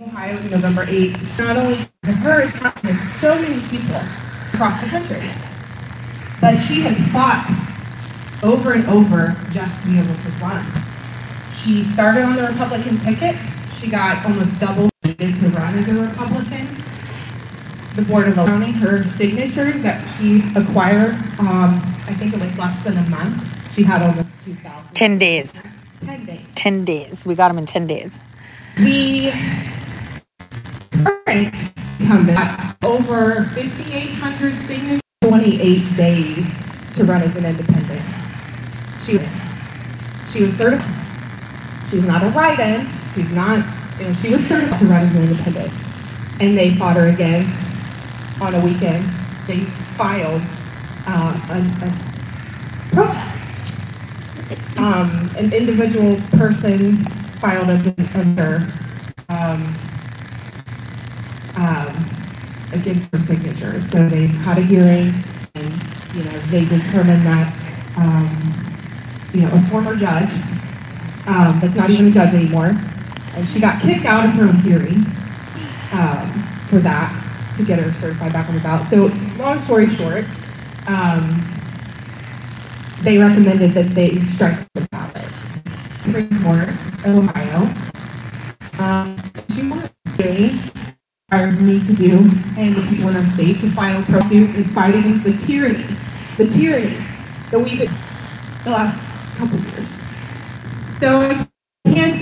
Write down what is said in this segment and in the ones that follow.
Ohio, November 8th. Not only to her, it's happened to so many people across the country. But she has fought over and over just to be able to run. She started on the Republican ticket. She got almost double to run as a Republican. The Board of County, her signatures that she acquired, um, I think it was less than a month. She had almost 2,000. 10 days. 10 days. 10 days. We got them in 10 days. We current incumbent over 5,800 signatures, 28 days to run as an independent. She, she was certified. She's not a write-in. She's not, you know, she was certified to run as an independent. And they fought her again on a weekend. They filed uh, a, a protest. Um, an individual person filed a, um, um, against her signature. So they had a hearing, and you know they determined that um, you know a former judge um, that's not even a judge anymore, and she got kicked out of her hearing um, for that to get her certified back on the ballot. So long story short, um, they recommended that they strike the ballot. Supreme Court Ohio. Um, two more they required me to do, and the people in our state, to file pro suit and fight against the tyranny, the tyranny that we've the last couple years. So I can't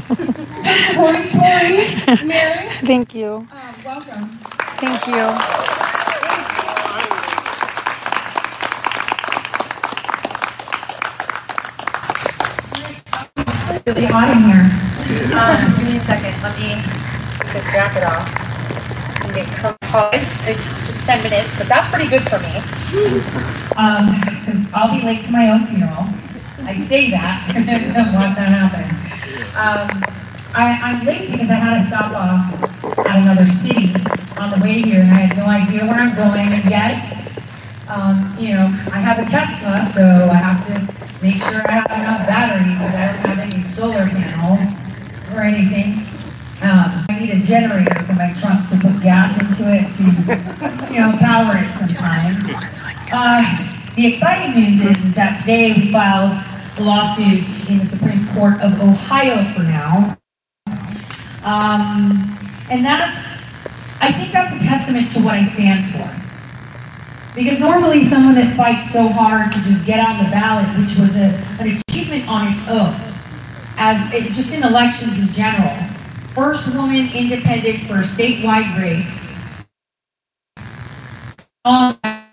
supporting Tori, Mary. Thank you. Um, welcome. Thank you. really hot in here. Um, give me a second. Let me get this jacket off and get composed. It's just 10 minutes, but that's pretty good for me. Um, because I'll be late to my own funeral. I say that and watch that happen. Um, I, I'm late because I had to stop off at another city on the way here, and I had no idea where I'm going. And yes, um, you know, I have a Tesla, so I have to make sure I have enough battery because I don't have any solar panels or anything. Um, I need a generator for my truck to put gas into it to, you know, power it sometimes. Uh, the exciting news is, is that today we filed lawsuit in the Supreme Court of Ohio for now. Um, and that's, I think that's a testament to what I stand for. Because normally someone that fights so hard to just get on the ballot, which was a, an achievement on its own, as it, just in elections in general, first woman independent for a statewide race, all that,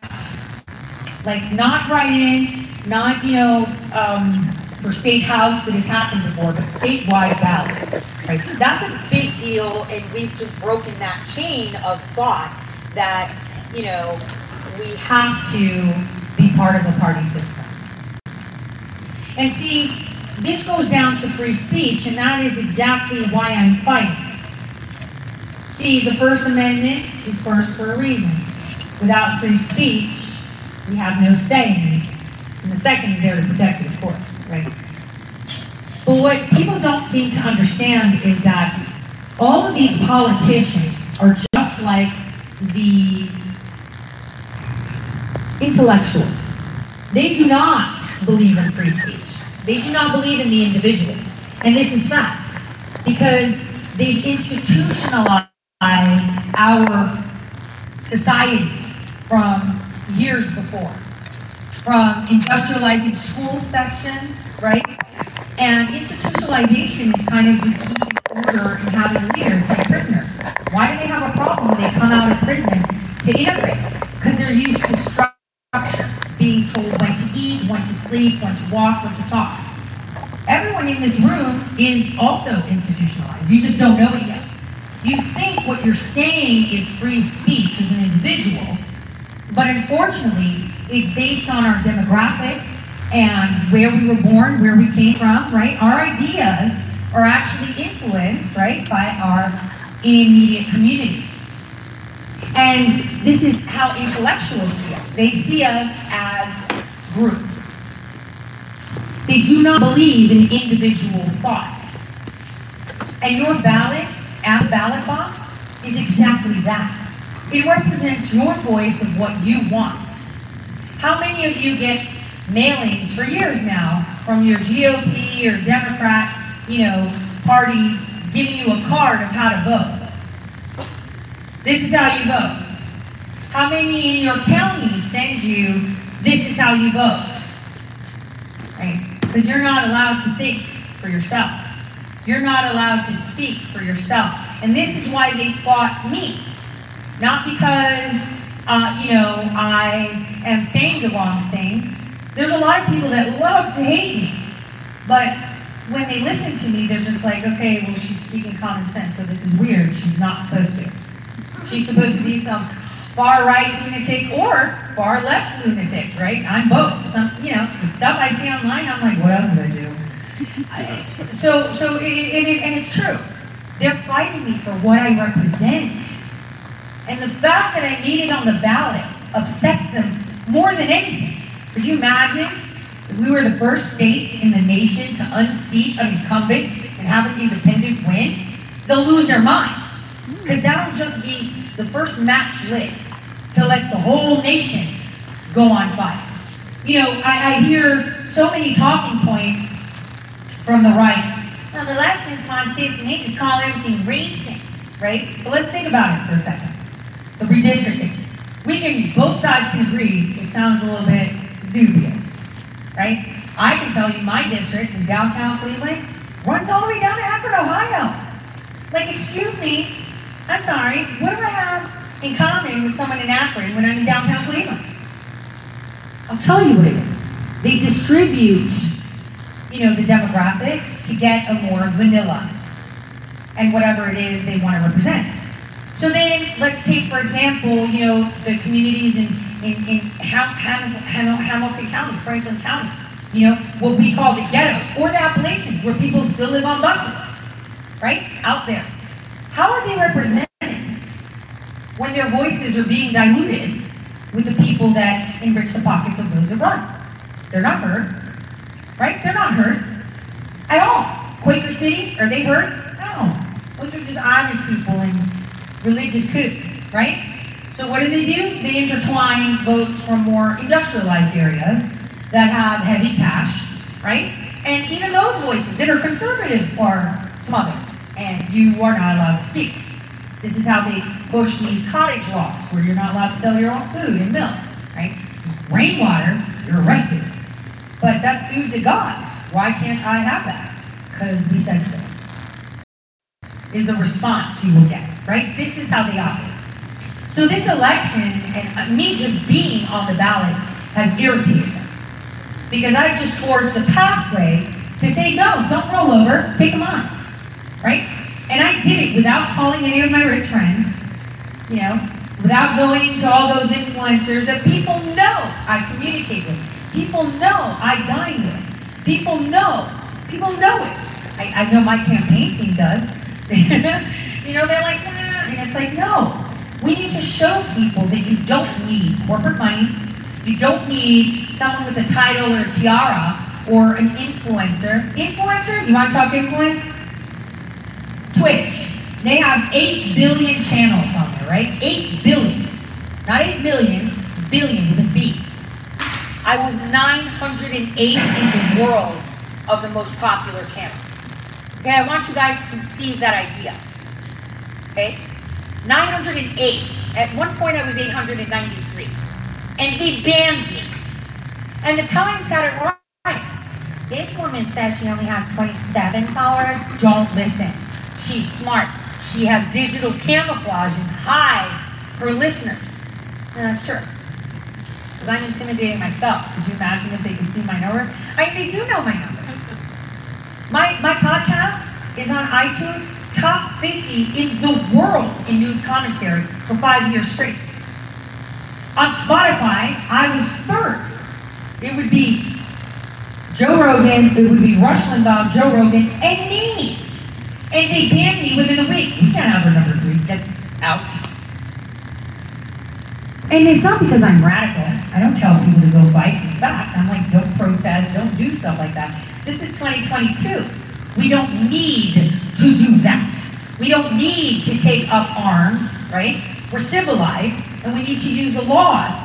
like not write-in, not you know um, for state house that has happened before, but statewide ballot. Right? That's a big deal, and we've just broken that chain of thought that you know we have to be part of the party system. And see, this goes down to free speech, and that is exactly why I'm fighting. See, the First Amendment is first for a reason. Without free speech, we have no say in. And the second is there to protect it, of course, right? But what people don't seem to understand is that all of these politicians are just like the intellectuals. They do not believe in free speech. They do not believe in the individual. And this is fact. Because they've institutionalized our society from years before. From industrializing school sessions, right? And institutionalization is kind of just keeping order and having leaders like prisoners. Why do they have a problem when they come out of prison to integrate? Because they're used to structure, being told when to eat, when to sleep, when to walk, when to talk. Everyone in this room is also institutionalized. You just don't know it yet. You think what you're saying is free speech as an individual, but unfortunately, it's based on our demographic and where we were born, where we came from, right? Our ideas are actually influenced, right, by our immediate community. And this is how intellectuals see us. They see us as groups. They do not believe in individual thought. And your ballot at the ballot box is exactly that. It represents your voice of what you want. How many of you get mailings for years now from your GOP or Democrat, you know, parties giving you a card of how to vote? This is how you vote. How many in your county send you, this is how you vote? Right? Because you're not allowed to think for yourself. You're not allowed to speak for yourself. And this is why they fought me. Not because, uh, you know, I am saying the wrong things. There's a lot of people that love to hate me. But when they listen to me, they're just like, okay, well, she's speaking common sense, so this is weird. She's not supposed to. She's supposed to be some far right lunatic or far left lunatic, right? I'm both. Some, you know, the stuff I see online, I'm like, what else did I do? I, so, so, it, and it's true. They're fighting me for what I represent. And the fact that I made it on the ballot upsets them more than anything. Could you imagine if we were the first state in the nation to unseat an incumbent and have an independent win? They'll lose their minds. Because that'll just be the first match lit to let the whole nation go on fire. You know, I, I hear so many talking points from the right. Well, the left just wants this and they just call everything racist, right? But let's think about it for a second. The redistricting. We can, both sides can agree it sounds a little bit dubious, right? I can tell you my district in downtown Cleveland runs all the way down to Akron, Ohio. Like, excuse me, I'm sorry, what do I have in common with someone in Akron when I'm in downtown Cleveland? I'll tell you what it is. They distribute, you know, the demographics to get a more vanilla and whatever it is they want to represent. So then, let's take, for example, you know, the communities in, in, in Ham, Ham, Ham, Hamilton County, Franklin County, you know, what we call the ghettos, or the Appalachians, where people still live on buses, right? Out there. How are they represented when their voices are being diluted with the people that enrich the pockets of those that run? They're not heard, right? They're not heard at all. Quaker City, are they heard? No. Those are just Irish people and religious kooks, right? So what do they do? They intertwine votes from more industrialized areas that have heavy cash, right? And even those voices that are conservative are smothered, and you are not allowed to speak. This is how they push these cottage laws, where you're not allowed to sell your own food and milk, right? Rainwater, you're arrested. But that's food to God. Why can't I have that? Because we said so. Is the response you will get, right? This is how they operate. So this election, and uh, me just being on the ballot, has irritated them. Because I've just forged a pathway to say, no, don't roll over, take them on, right? And I did it without calling any of my rich friends, you know, without going to all those influencers that people know I communicate with, people know I dine with, people know, people know it. I, I know my campaign team does. you know, they're like, and it's like, no. We need to show people that you don't need corporate money, you don't need someone with a title or a tiara or an influencer. Influencer? You want to talk influence? Twitch. They have 8 billion channels on there, right? 8 billion. Not 8 million, billion with a B. I was 908 in the world of the most popular channel. Okay, I want you guys to conceive that idea. Okay? 908. At one point I was 893. And they banned me. And the Times had it right. This woman says she only has 27 followers. Don't listen. She's smart. She has digital camouflage and hides her listeners. And that's true. Because I'm intimidating myself. Could you imagine if they could see my number? I they do know my numbers. My, my podcast is on iTunes, top 50 in the world in news commentary for five years straight. On Spotify, I was third. It would be Joe Rogan, it would be Rush Limbaugh, Joe Rogan, and me. And they banned me within a week. We can't have our numbers get out. And it's not because I'm radical. I don't tell people to go fight. In fact, I'm like, don't protest, don't do stuff like that. This is 2022. We don't need to do that. We don't need to take up arms, right? We're civilized, and we need to use the laws.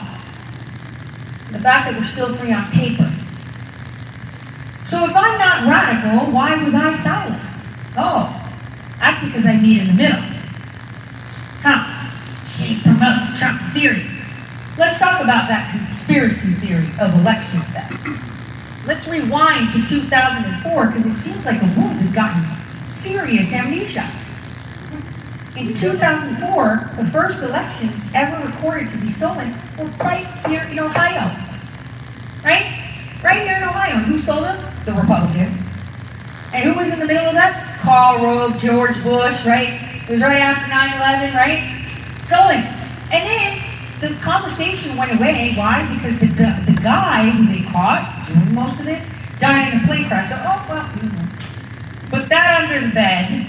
The fact that we're still free on paper. So if I'm not radical, why was I silenced? Oh, that's because I meet in the middle. Huh? She promotes Trump theories. Let's talk about that conspiracy theory of election theft. Let's rewind to 2004 because it seems like the world has gotten serious amnesia. In 2004, the first elections ever recorded to be stolen were right here in Ohio. Right? Right here in Ohio. Who stole them? The Republicans. And who was in the middle of that? Karl Rove, George Bush, right? It was right after 9-11, right? Stolen. And then the conversation went away. Why? Because the, the, the guy who they caught doing most of this died in a plane crash. So, oh, well, put that under the bed.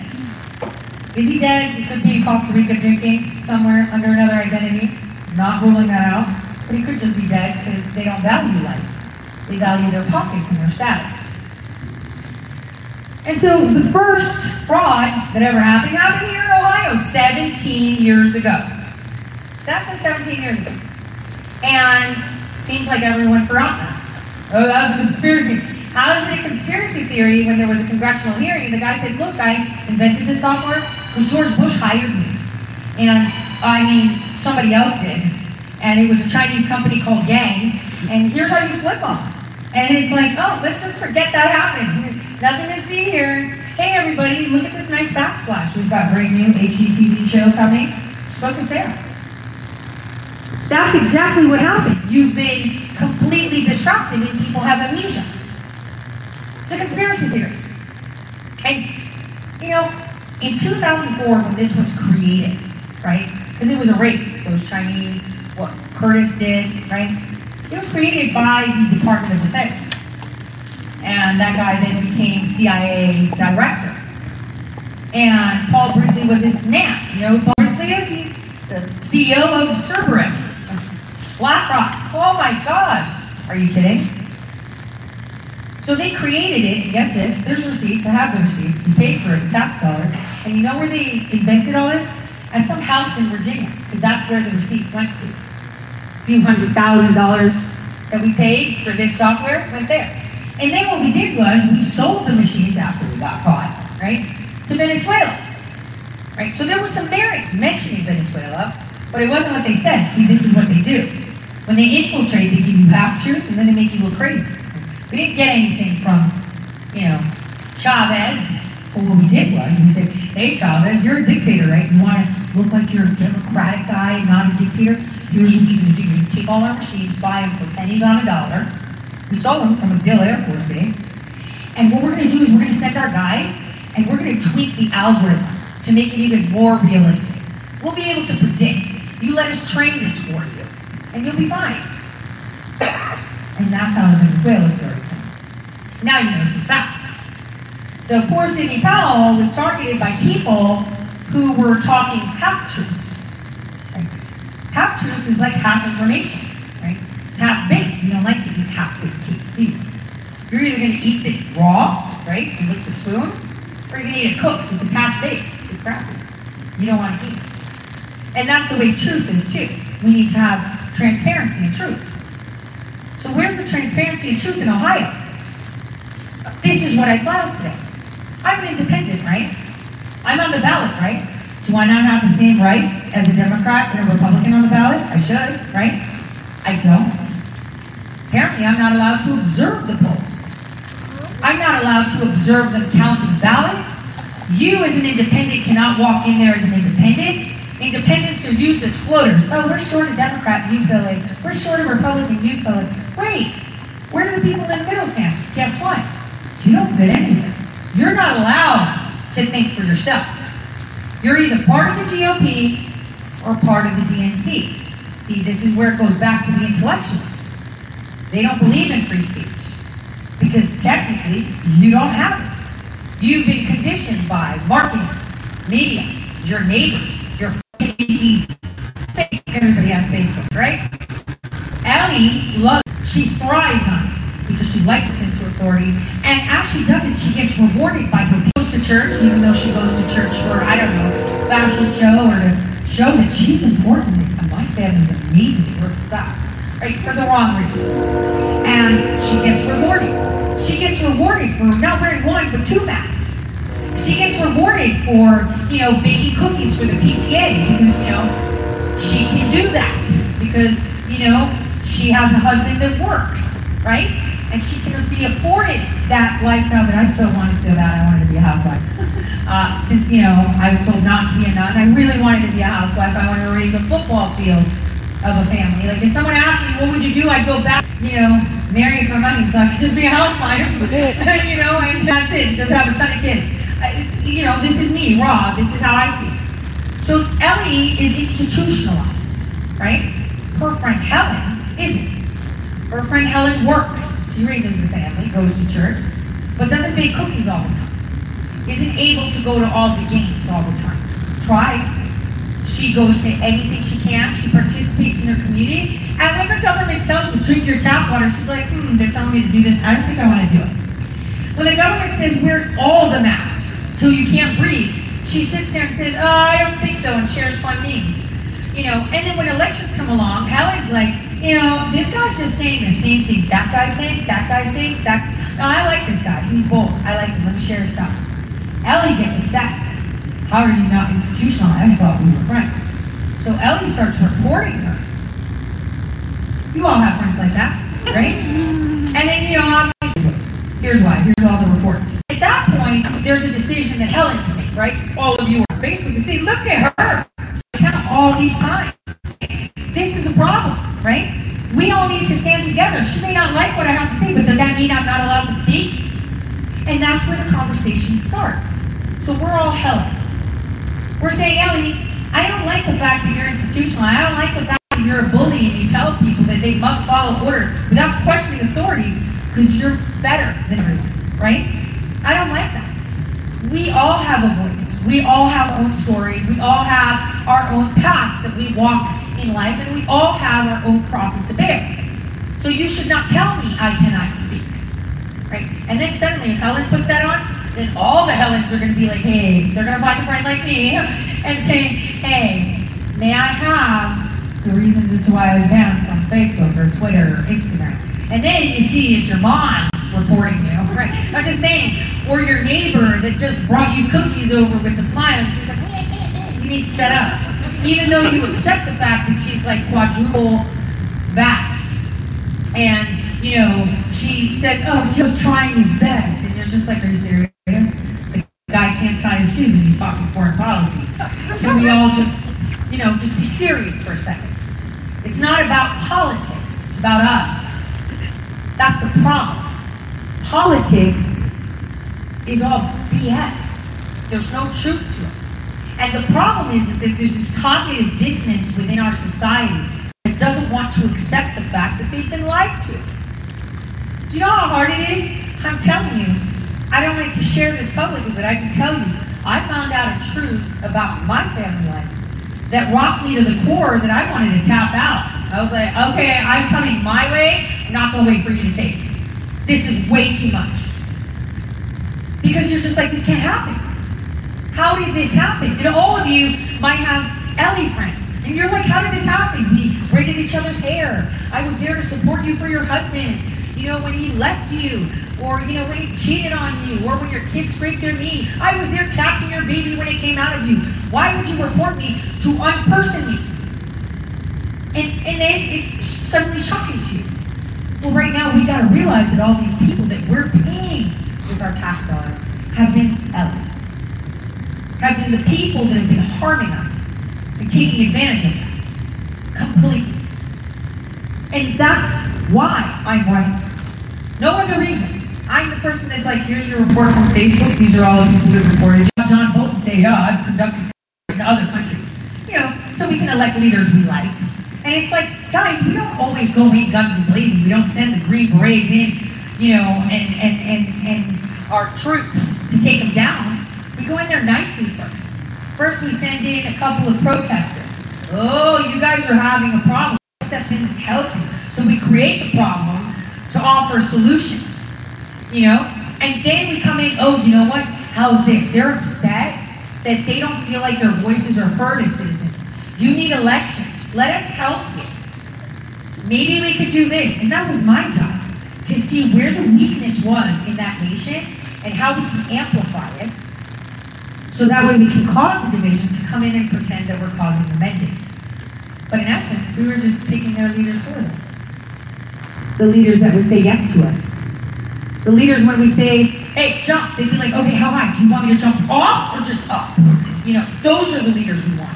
Is he dead? He could be in Costa Rica drinking somewhere under another identity. Not ruling that out. But he could just be dead because they don't value life. They value their pockets and their status. And so the first fraud that ever happened happened here in Ohio 17 years ago. Exactly 17 years ago. And it seems like everyone forgot that. Oh, that was a conspiracy. How is it a conspiracy theory when there was a congressional hearing? The guy said, look, I invented this software because George Bush hired me. And I mean, somebody else did. And it was a Chinese company called Yang. And here's how you flip on. And it's like, oh, let's just forget that happened. Nothing to see here. Hey, everybody, look at this nice backsplash. We've got a great new HGTV show coming. Just focus there. That's exactly what happened. You've been completely distracted and people have amnesia. It's a conspiracy theory. And, you know, in 2004, when this was created, right? Because it was a race. Those Chinese, what Curtis did, right? It was created by the Department of Defense. And that guy then became CIA director. And Paul Brinkley was his man. You know Paul Brinkley is? He, the CEO of Cerberus, BlackRock. Oh my gosh. Are you kidding? So they created it, and get this, there's receipts, I have the receipts, you paid for it, tax dollars. And you know where they invented all this? At some house in Virginia, because that's where the receipts went to. A few hundred thousand dollars that we paid for this software went there. And then what we did was we sold the machines after we got caught, right? To Venezuela. Right? So there was some merit mentioning Venezuela, but it wasn't what they said. See, this is what they do. When they infiltrate, they give you half truth and then they make you look crazy. We didn't get anything from, you know, Chavez. But what we did was we said, hey Chavez, you're a dictator, right? You want to look like you're a democratic guy, not a dictator? Here's what you're going to do. You take all our machines, buy them for pennies on a dollar. We sold them from MacDill Air Force Base. And what we're going to do is we're going to send our guys and we're going to tweak the algorithm to make it even more realistic. We'll be able to predict. You let us train this for you, and you'll be fine. And that's how the Venezuela comes. Now you know some facts. So poor Sidney Powell was targeted by people who were talking half-truths. Right? Half-truth is like half information, right? It's half-baked. You don't like to eat half-baked cakes, do you? You're either going to eat it raw, right, and lick the spoon, or you're going to eat it cooked if it's half-baked. It's crappy. You don't want to eat it. And that's the way truth is, too. We need to have transparency and truth. So where's the transparency and truth in Ohio? This is what I filed today. I'm an independent, right? I'm on the ballot, right? Do I not have the same rights as a Democrat and a Republican on the ballot? I should, right? I don't. Apparently, I'm not allowed to observe the polls. I'm not allowed to observe them counting ballots. You, as an independent, cannot walk in there as an independent. Independents are used as floaters. Oh, we're short a Democrat, you fill it. We're short a Republican, you fill it. Wait, where do the people in the middle stand? Guess what? You don't fit anything. You're not allowed to think for yourself. You're either part of the GOP or part of the DNC. See, this is where it goes back to the intellectuals. They don't believe in free speech because technically you don't have it. You've been conditioned by marketing, media, your neighbors, easy. Everybody has Facebook, right? Ellie loves she thrives on it because she likes this into authority. And as she does it, she gets rewarded by her goes to church, even though she goes to church for, I don't know, fashion show or to show that she's important. And my family's amazing. We're sucks. Right? For the wrong reasons. And she gets rewarded. She gets rewarded for not wearing one, but two masks. She gets rewarded for, you know, baking cookies for the PTA because, you know, she can do that because, you know, she has a husband that works, right? And she can be afforded that lifestyle that I still wanted so bad. I wanted to be a housewife. Uh, since, you know, I was told not to be a nun, I really wanted to be a housewife. I wanted to raise a football field of a family. Like if someone asked me, what would you do? I'd go back, you know, marry for money so I could just be a housewife, you know, and that's it. Just have a ton of kids. You know, this is me, raw. This is how I feel. So Ellie is institutionalized, right? Her friend Helen isn't. Her friend Helen works. She raises a family, goes to church, but doesn't bake cookies all the time. Isn't able to go to all the games all the time. Tries. She goes to anything she can. She participates in her community. And when the government tells you, drink your tap water, she's like, hmm, they're telling me to do this. I don't think I want to do it. When the government says wear all the masks till you can't breathe, she sits there and says, oh, I don't think so, and shares fun memes. You know, and then when elections come along, Helen's like, you know, this guy's just saying the same thing. That guy's saying, that guy's saying, that. No, I like this guy. He's bold. I like him. Let me share stuff. Ellie gets upset. How are you not institutional? I thought we were friends. So Ellie starts reporting her. You all have friends like that, right? and then, you know, here's why. Here's all the reports. At that point, there's a decision that Helen can make, right? All of you are on Facebook and say, look at her. She count all these times. This is a problem, right? We all need to stand together. She may not like what I have to say, but does that mean I'm not allowed to speak? And that's where the conversation starts. So we're all Helen. We're saying, Ellie, I don't like the fact that you're institutional. I don't like the fact that you're a bully and you tell people that they must follow order without questioning authority because you're better than everyone, right? I don't like that. We all have a voice. We all have our own stories. We all have our own paths that we walk in life, and we all have our own crosses to bear. So you should not tell me I cannot speak. Right? And then suddenly, if Helen puts that on, then all the Helens are going to be like, hey, they're going to find a friend like me and say, hey, may I have the reasons as to why I was banned from Facebook or Twitter or Instagram? And then you see it's your mom reporting you, right? I'm just saying, or your neighbor that just brought you cookies over with a smile, and she's like, hey, hey, hey, you need to shut up. Even though you accept the fact that she's like quadruple vaxxed. And, you know, she said, oh, just trying his best. And you're just like, are you serious? The guy can't tie his shoes and he's talking foreign policy. Can we all just, you know, just be serious for a second? It's not about politics. It's about us. That's the problem. Politics is all BS. There's no truth to it. And the problem is that there's this cognitive dissonance within our society that doesn't want to accept the fact that they've been lied to. Do you know how hard it is? I'm telling you, I don't like to share this publicly, but I can tell you, I found out a truth about my family life that rocked me to the core that I wanted to tap out. I was like, okay, I'm coming my way, not gonna wait for you to take it. This is way too much. Because you're just like, this can't happen. How did this happen? And all of you might have Ellie friends. And you're like, how did this happen? We braided each other's hair. I was there to support you for your husband. You know, when he left you, or you know, when he cheated on you, or when your kids scraped their knee. I was there catching your baby when it came out of you. Why would you report me to unperson me? And and then it's suddenly shocking to you. Well, right now we gotta realize that all these people that we're paying with our tax dollars have been Ellies. Have been the people that have been harming us and taking advantage of that. Completely. And that's why I'm running. No other reason. I'm the person that's like, here's your report from Facebook. These are all the people that reported. John Bolton say, yeah, I've conducted in other countries. You know, so we can elect leaders we like. And it's like, guys, we don't always go in guns blazing. We don't send the Green Berets in, you know, and, and, and, and our troops to take them down. We go in there nicely first. First, we send in a couple of protesters. Oh, you guys are having a problem. Step in and help you. So we create the problem to offer a solution. You know? And then we come in, oh, you know what? How's this? They're upset that they don't feel like their voices are heard as citizens. You need elections. Let us help you. Maybe we could do this. And that was my job to see where the weakness was in that nation and how we can amplify it. So that way we can cause the division to come in and pretend that we're causing the mending. But in essence, we were just picking their leaders for them. The leaders that would say yes to us. The leaders when we'd say, hey, jump, they'd be like, okay, how high? Do you want me to jump off or just up? You know, those are the leaders we want.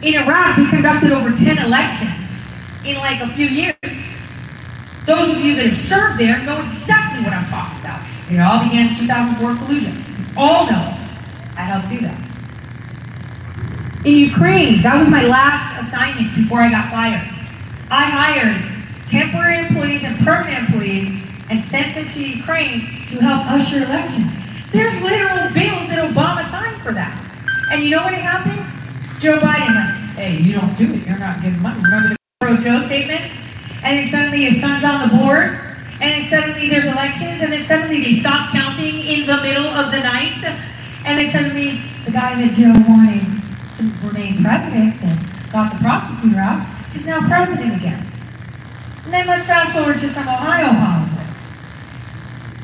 In Iraq, we conducted over 10 elections in like a few years. Those of you that have served there know exactly what I'm talking about. It all began in 2004 collusion. All know I helped do that. In Ukraine, that was my last assignment before I got fired. I hired temporary employees and permanent employees and sent them to Ukraine to help usher elections. There's literal bills that Obama signed for that. And you know what happened? Joe Biden went, hey, you don't do it, you're not giving money. Remember the Pro Joe statement? And then suddenly his son's on the board, and then suddenly there's elections, and then suddenly they stop counting in the middle of the night, and then suddenly the guy that Joe wanted to remain president and got the prosecutor out is now president again. And then let's fast forward to some Ohio politics.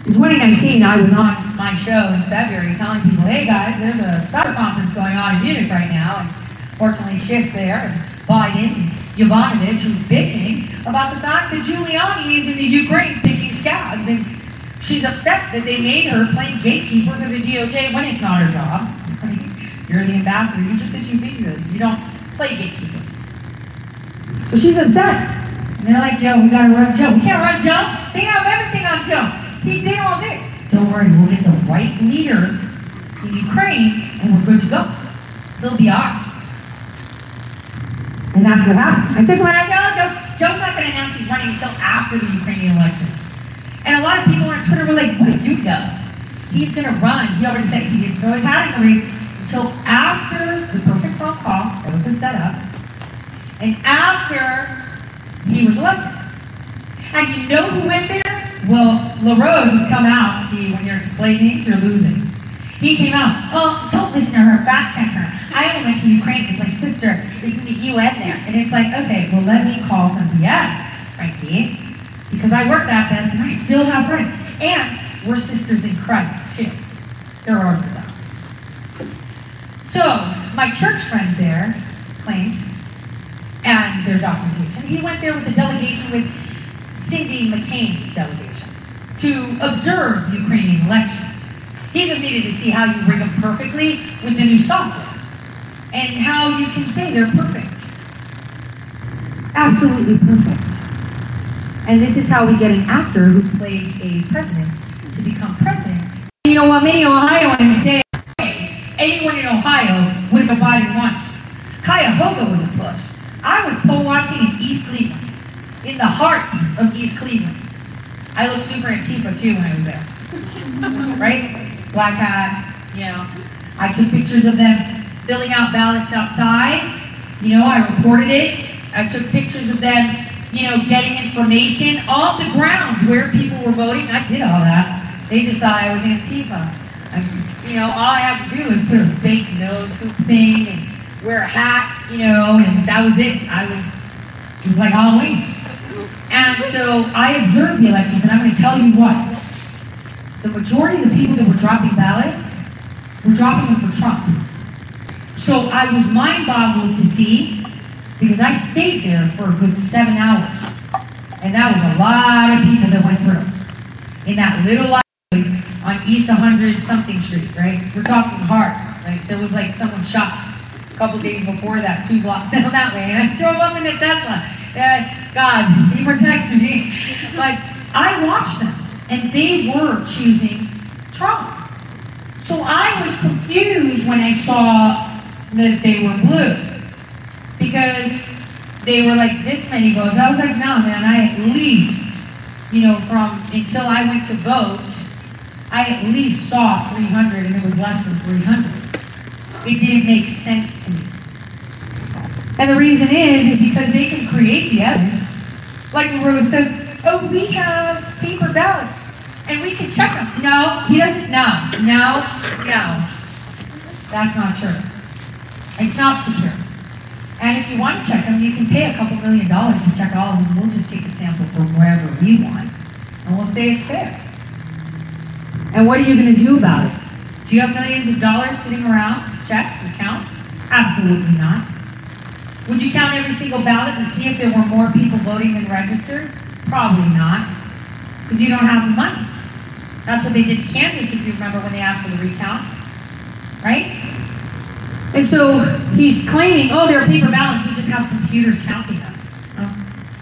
In 2019, I was on my show in February telling people, hey guys, there's a cyber conference going on in Munich right now, fortunately Schiff's there, and Biden, Yovanovitch, who's bitching about the fact that Giuliani is in the Ukraine picking scabs, and she's upset that they made her play gatekeeper for the DOJ when it's not her job. You're the ambassador, you just issue visas, you don't play gatekeeper. So she's upset. And they're like, yo, we gotta run Joe. We can't run Joe. They have everything on Joe. He did all this. Don't worry, we'll get the right leader in Ukraine and we're good to go. He'll be ours. And that's what happened. I said to him, I said, oh, Joe's not going to announce he's running until after the Ukrainian election. And a lot of people on Twitter were like, what do you know? He's going to run. He already said he didn't throw his hat in the race until after the perfect phone call. That was a setup. And after he was elected. And you know who went there? Well, LaRose has come out. See, when you're explaining, you're losing. He came out. Oh, don't listen to her. Fact check her. I only went to Ukraine because my sister is in the UN there. And it's like, okay, well, let me call some BS, Frankie. Because I work that desk and I still have friends. And we're sisters in Christ, too. They're Orthodox. So, my church friends there claimed, and there's documentation, he went there with a delegation with Cindy McCain's delegation to observe Ukrainian elections. He just needed to see how you rig them perfectly with the new software and how you can say they're perfect. Absolutely perfect. And this is how we get an actor who played a president to become president. You know what many Ohioans say, anyone in Ohio would have Biden won. Cuyahoga was a push. I was poll watching in East Cleveland, in the heart of East Cleveland. I looked super Antifa too when I was there. right? Black hat, you know. I took pictures of them filling out ballots outside. You know, I reported it. I took pictures of them, you know, getting information off the grounds where people were voting. I did all that. They just thought I was Antifa. I, you know, all I had to do was put a fake nose hoop thing and wear a hat, you know, and that was it. I was, it was like Halloween. And so I observed the elections, and I'm going to tell you what. The majority of the people that were dropping ballots were dropping them for Trump. So I was mind boggled to see, because I stayed there for a good seven hours. And that was a lot of people that went through in that little library on East 100 something street, right? We're talking hard. Like there was like someone shot a couple days before that, two blocks down that way, and I drove up in a Tesla. Uh, God, he protects me. But I watched them, and they were choosing Trump. So I was confused when I saw that they were blue because they were like this many votes. I was like, no, man, I at least, you know, from until I went to vote, I at least saw 300 and it was less than 300. It didn't make sense to me. And the reason is, is because they can create the evidence. Like Rose says, oh, we have paper ballots and we can check them. No, he doesn't. No, no, no. That's not true. It's not secure. And if you want to check them, you can pay a couple million dollars to check all of them. We'll just take a sample from wherever we want, and we'll say it's fair. And what are you going to do about it? Do you have millions of dollars sitting around to check and count? Absolutely not. Would you count every single ballot and see if there were more people voting than registered? Probably not, because you don't have the money. That's what they did to Kansas, if you remember, when they asked for the recount, right? And so he's claiming, oh, they're paper ballots, we just have computers counting them.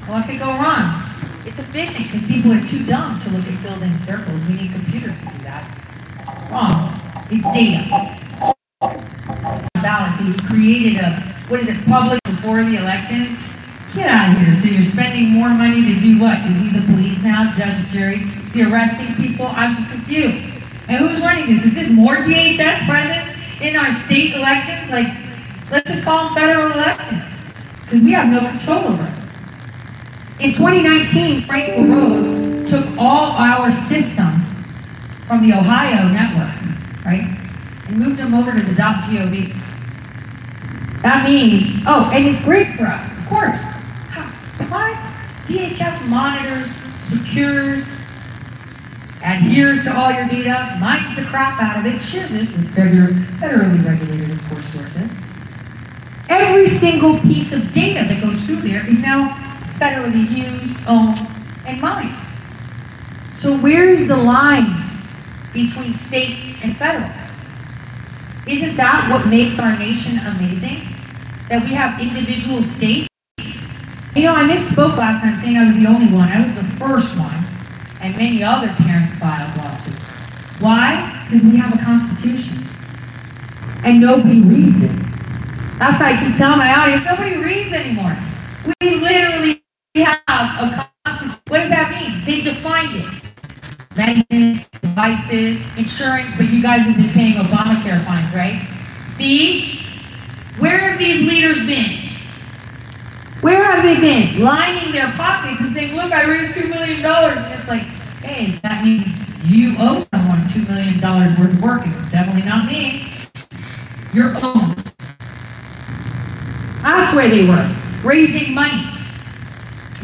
Well, what could go wrong? It's efficient because people are too dumb to look at filled-in circles. We need computers to do that. Wrong. It's data. Ballot. He created a what is it? Public before the election. Get out of here. So you're spending more money to do what? Is he the police now? Judge, jury? Is he arresting people? I'm just confused. And who's running this? Is this more DHS presence in our state elections? Like, let's just call them federal elections. Because we have no control over it. In 2019, Frank LaRose took all our systems from the Ohio network, right, and moved them over to the .gov. That means, oh, and it's great for us, of course. DHS monitors, secures, adheres to all your data, mines the crap out of it, shares this with federally regulated, of course, sources. Every single piece of data that goes through there is now federally used, owned, and mined. So where's the line between state and federal? Isn't that what makes our nation amazing? That we have individual states? You know, I misspoke last time saying I was the only one. I was the first one, and many other parents filed lawsuits. Why? Because we have a constitution. And nobody reads it. That's why I keep telling my audience, nobody reads anymore. We literally have a constitution. What does that mean? They defined it. Medicine, devices, insurance, but you guys have been paying Obamacare fines, right? See? Where have these leaders been? Where have they been? Lining their pockets and saying, look, I raised $2 million. And it's like, hey, so that means you owe someone $2 million worth of work. It's definitely not me. You're. That's where they were, raising money.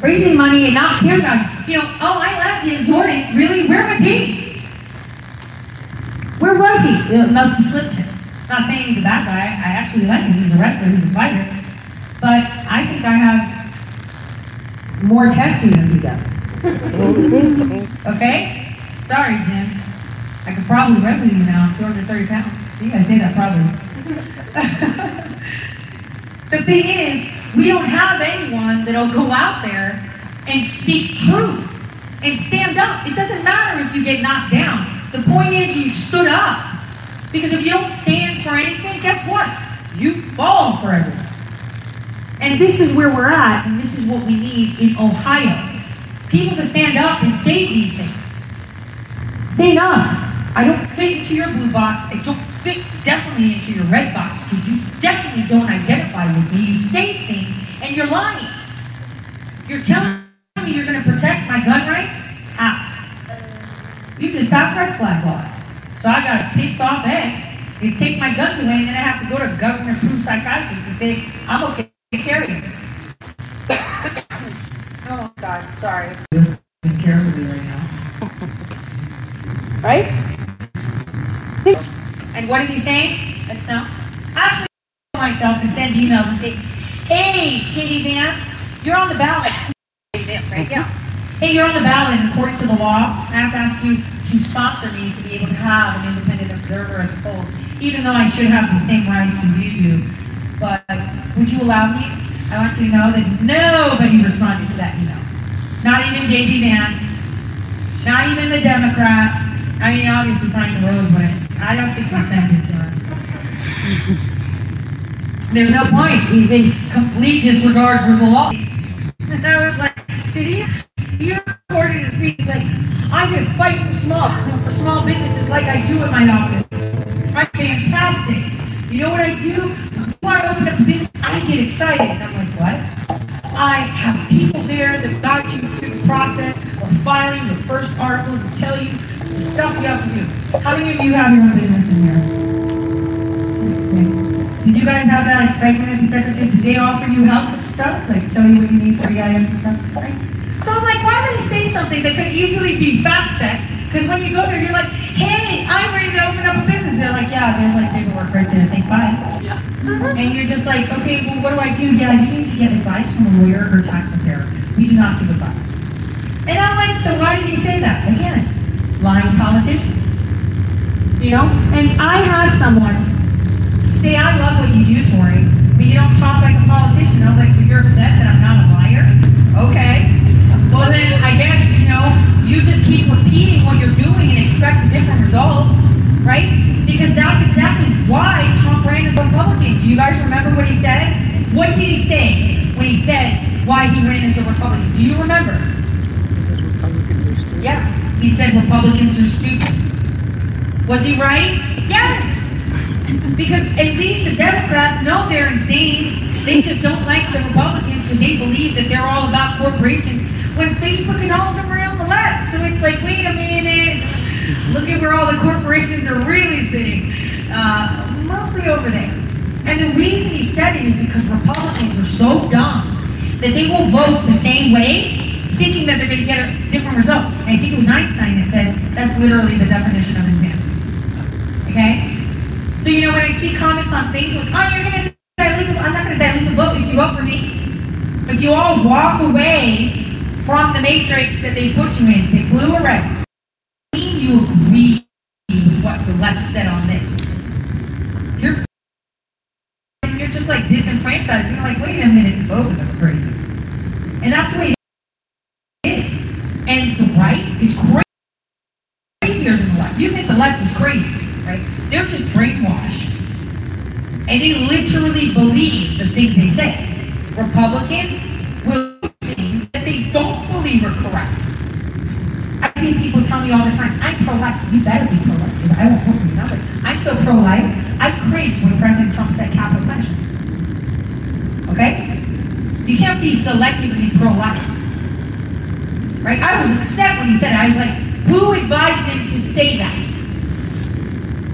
Raising money and not caring about, you know, oh, I left Jim Jordan. Really? Where was he? Where was he? It must have slipped him. Not saying he's a bad guy. I actually like him. He's a wrestler. He's a fighter. But I think I have more testing than he does. okay? Sorry, Jim. I could probably wrestle you now. 230 pounds. See, I say that probably. the thing is, we don't have anyone that'll go out there and speak truth and stand up. It doesn't matter if you get knocked down. The point is you stood up. Because if you don't stand for anything, guess what? You fall for everything. And this is where we're at, and this is what we need in Ohio. People to stand up and say these things. Say enough. I don't fit into your blue box. I don't fit definitely into your red box because you definitely don't identify with me. You say things and you're lying. You're telling me you're going to protect my gun rights? How? You just passed red flag laws. So I got a pissed off ex. They take my guns away and then I have to go to a government-approved psychiatrist to say, I'm okay carry it. oh, God, sorry. Taking care of me right now. right? And what are you saying? That's no. Actually, myself and send emails and say, "Hey, JD Vance, you're on the ballot." Vance, right? Yeah. Hey, you're on the ballot, and according to the law, I have to ask you to sponsor me to be able to have an independent observer at the polls, even though I should have the same rights as you do. But would you allow me? I want you to know that nobody responded to that email. Not even JD Vance. Not even the Democrats. I mean, obviously, Frank LaRose went. I don't think we sent it to him. There's no point. He's in complete disregard for the law. And I was like, did he? He recorded his speech like, I'm going to fight for small for small businesses like I do at my office. I'm fantastic. You know what I do? Before I open a business. I get excited. And I'm like, what? I have people there that got you through the process of filing the first articles and tell you the stuff you have to do. How many of you have your own business in here? Did you guys have that excitement at the secretary? Did they offer you help with stuff? Like tell you what you need for the items and stuff? Right? So I'm like, why would he say something that could easily be fact checked? Because when you go there, you're like, hey, I'm ready to open up a business. They're like, yeah, there's like paperwork right there. Thank bye. Yeah. And you're just like, okay, well, what do I do? Yeah, you need to get advice from a lawyer or tax preparer. We do not give advice. And I'm like, so why did you say that? Again, lying politicians. You know? And I had someone say, I love what you do, Tori, but you don't talk like a politician. I was like, so you're upset that I'm not a liar? Okay. Well, then I guess, you know, you just keep repeating what you're doing and expect a different result, right? Because that's exactly why Trump ran as a Republican. Do you guys remember what he said? What did he say when he said why he ran as a Republican? Do you remember? Because Republicans are stupid. Yeah. He said Republicans are stupid. Was he right? Yes. Because at least the Democrats know they're insane. They just don't like the Republicans because they believe that they're all about corporations. When Facebook and all of them are on the left. So it's like, wait a minute. Look at where all the corporations are really sitting. Uh, mostly over there. And the reason he said it is because Republicans are so dumb that they will vote the same way, thinking that they're going to get a different result. And I think it was Einstein that said that's literally the definition of insanity. Okay? So, you know, when I see comments on Facebook, oh, you're going to dilute I'm not going to dilute the vote if you vote for me. If you all walk away from the matrix that they put you in, they blue or red, mean you agree with what the left said on this. You're and you're just like disenfranchised. You're like, wait a minute, both of them are crazy. And that's the way it is. And the right is cra- crazier than the left. You think the left is crazy, right? They're just brainwashed. And they literally believe the things they say. Republicans will do things don't are correct. I see people tell me all the time, I'm pro-life. You better be pro-life because I won't vote for you. And I'm so pro-life, I cringe when President Trump said capital punishment. Okay? You can't be selectively pro-life. Right? I was upset when he said it. I was like, who advised him to say that?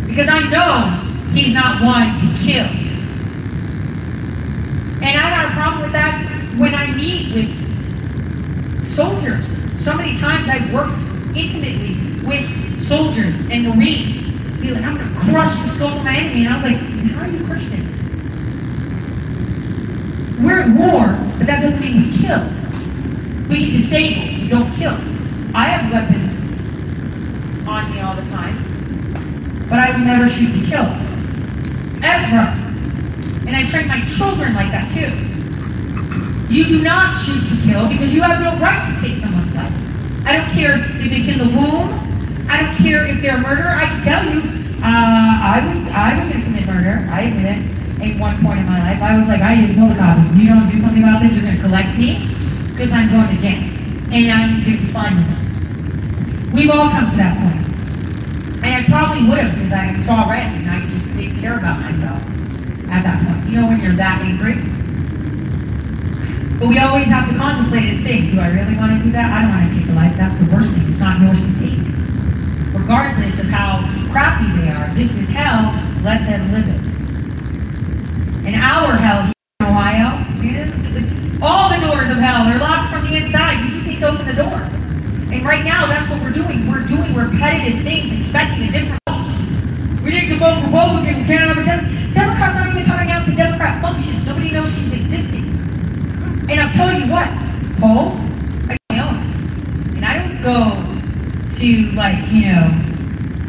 Because I know he's not one to kill. And I had a problem with that when I meet with soldiers. So many times I've worked intimately with soldiers and Marines. Be like, I'm gonna crush the skulls of my enemy. And I was like, how are you Christian? We're at war, but that doesn't mean we kill. We can disable, we don't kill. I have weapons on me all the time, but I never shoot to kill. Ever. And I train my children like that too. You do not shoot to kill because you have no right to take someone's life. I don't care if it's in the womb. I don't care if they're a murderer. I can tell you, uh, I was I was gonna commit murder. I admit it. At one point in my life, I was like, I even told the cop, if you don't do something about this, you're gonna collect me because I'm going to jail and I'm gonna be. We've all come to that point. And I probably would have because I saw red and I just didn't care about myself at that point. You know when you're that angry? But we always have to contemplate and think, do I really want to do that? I don't want to take a life. That's the worst thing. It's not yours to take. Regardless of how crappy they are, this is hell, let them live it. And our hell here in Ohio all the doors of hell are locked from the inside. You just need to open the door. And right now, that's what we're doing. We're doing repetitive things, expecting a different outcome. we need to vote Republican. We can't have a Dem- Democrats not even coming out to Democrat functions. Nobody knows she's existing. And I'll tell you what, polls, I own. And I don't go to like, you know,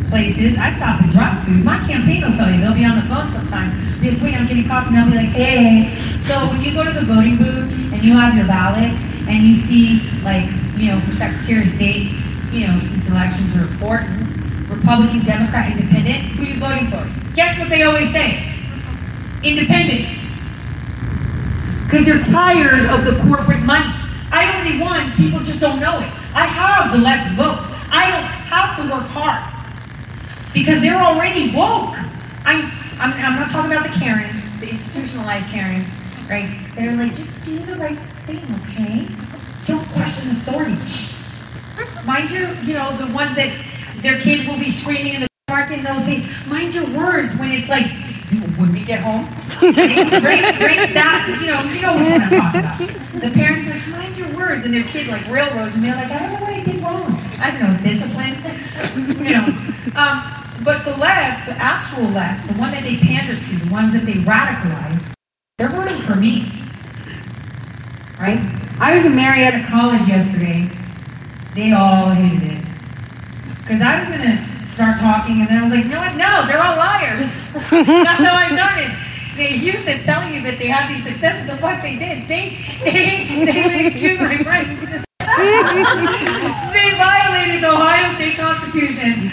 places. I stop at drive-throughs. My campaign will tell you. They'll be on the phone sometime. Be like, wait, I'm getting coffee. And I'll be like, hey. So when you go to the voting booth and you have your ballot and you see like, you know, for Secretary of State, you know, since elections are important, Republican, Democrat, Independent, who are you voting for? Guess what they always say? Independent. Because they're tired of the corporate money. I only won, people just don't know it. I have the left's vote. I don't have to work hard. Because they're already woke. I'm, I'm, I'm not talking about the Karens, the institutionalized Karens. right? They're like, just do the right thing, okay? Don't question authority. Mind your, you know, the ones that their kid will be screaming in the park and they'll say, mind your words when it's like, when we get home, that, you know, you know what I'm talking about. The parents are like, mind your words, and their kid like railroads, and they're like, I don't know what I did wrong. I don't know, discipline, you know. Um, but the left, the actual left, the one that they pander to, the ones that they radicalize, they're voting for me. Right? I was in Marietta College yesterday. They all hated it. Because I was going to start talking, and then I was like, no, no, they're all liars. That's how I started. They used to telling you that they had these successes, but what they did, they, they, they excuse my French. they violated the Ohio State Constitution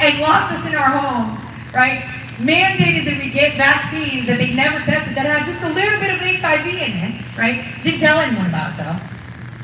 and locked us in our homes, right? Mandated that we get vaccines that they never tested that had just a little bit of HIV in it, right? Didn't tell anyone about it though,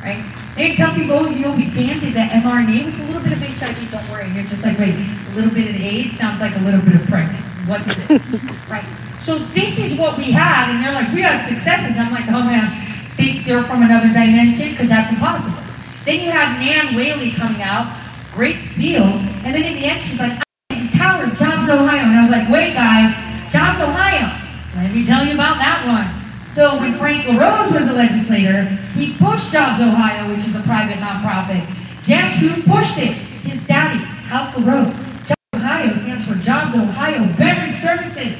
right? They tell people, oh, you know, we banded that mRNA with a little bit of HIV, don't worry. And you're just like, wait, a little bit of AIDS sounds like a little bit of pregnant. What's this? right? So this is what we had, and they're like, we had successes. I'm like, oh man, they, they're from another dimension because that's impossible. Then you have Nan Whaley coming out, great spiel, and then in the end she's like, I'm empowered, Jobs Ohio. And I was like, wait guy, Jobs Ohio. Let me tell you about that one. So when Frank LaRose was a legislator, he pushed Jobs Ohio, which is a private nonprofit. Guess who pushed it? His daddy, House LaRose. Jobs Ohio stands for Jobs Ohio Beverage Services.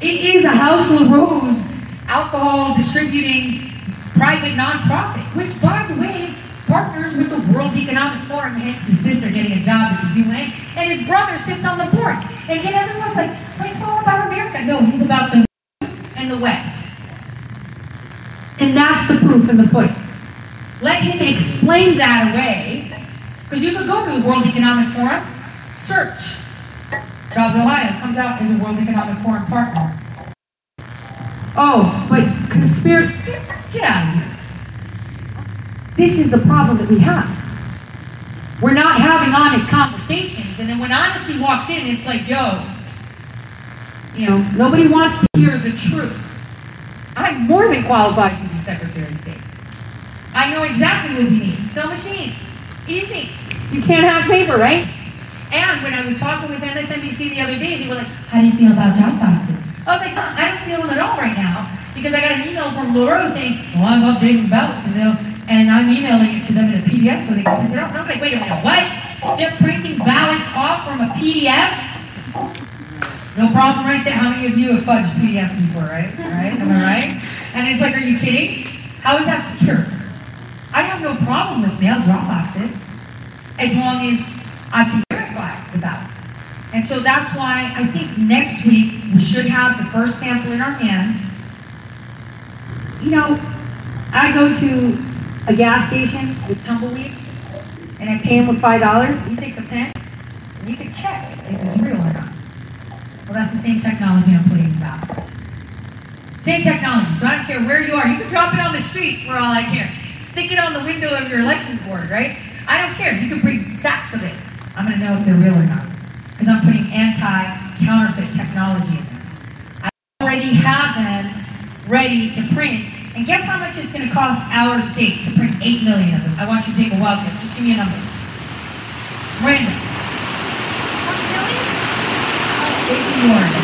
It is a House LaRose alcohol distributing private nonprofit, which, by the way, partners with the World Economic Forum, hence his sister getting a job at the UN, and his brother sits on the board. And yet everyone's like, Frank's all about America. No, he's about the and the West. And that's the proof in the pudding. Let him explain that away, because you could go to the World Economic Forum, search. Jobs Ohio comes out as a World Economic Forum partner. Oh, but conspiracy, get out of here. This is the problem that we have. We're not having honest conversations, and then when honesty walks in, it's like, yo, you know, nobody wants to hear the truth. I'm more than qualified to be Secretary of State. I know exactly what we need. The machine. Easy. You can't have paper, right? And when I was talking with MSNBC the other day, they were like, how do you feel about drop boxes? I was like, I don't feel them at all right now because I got an email from Laura saying, well, I'm updating ballots and, and I'm emailing it to them in a PDF so they can print it out. And I was like, wait a minute, what? They're printing ballots off from a PDF? No problem right there. How many of you have fudged PDFs before, right? Right? Am I right? And he's like, are you kidding? How is that secure? I have no problem with mail drop boxes as long as I can verify the ballot. And so that's why I think next week we should have the first sample in our hands. You know, I go to a gas station with tumbleweeds and I pay him with five dollars. He takes a pen and you can check if it's real or not. Well, that's the same technology I'm putting in ballots. Same technology. So I don't care where you are. You can drop it on the street for all I care. Stick it on the window of your election board, right? I don't care. You can bring sacks of it. I'm going to know if they're real or not. Because I'm putting anti-counterfeit technology in there. I already have them ready to print. And guess how much it's going to cost our state to print 8 million of them? I want you to take a wild guess. Just give me a number. Random. It's yours.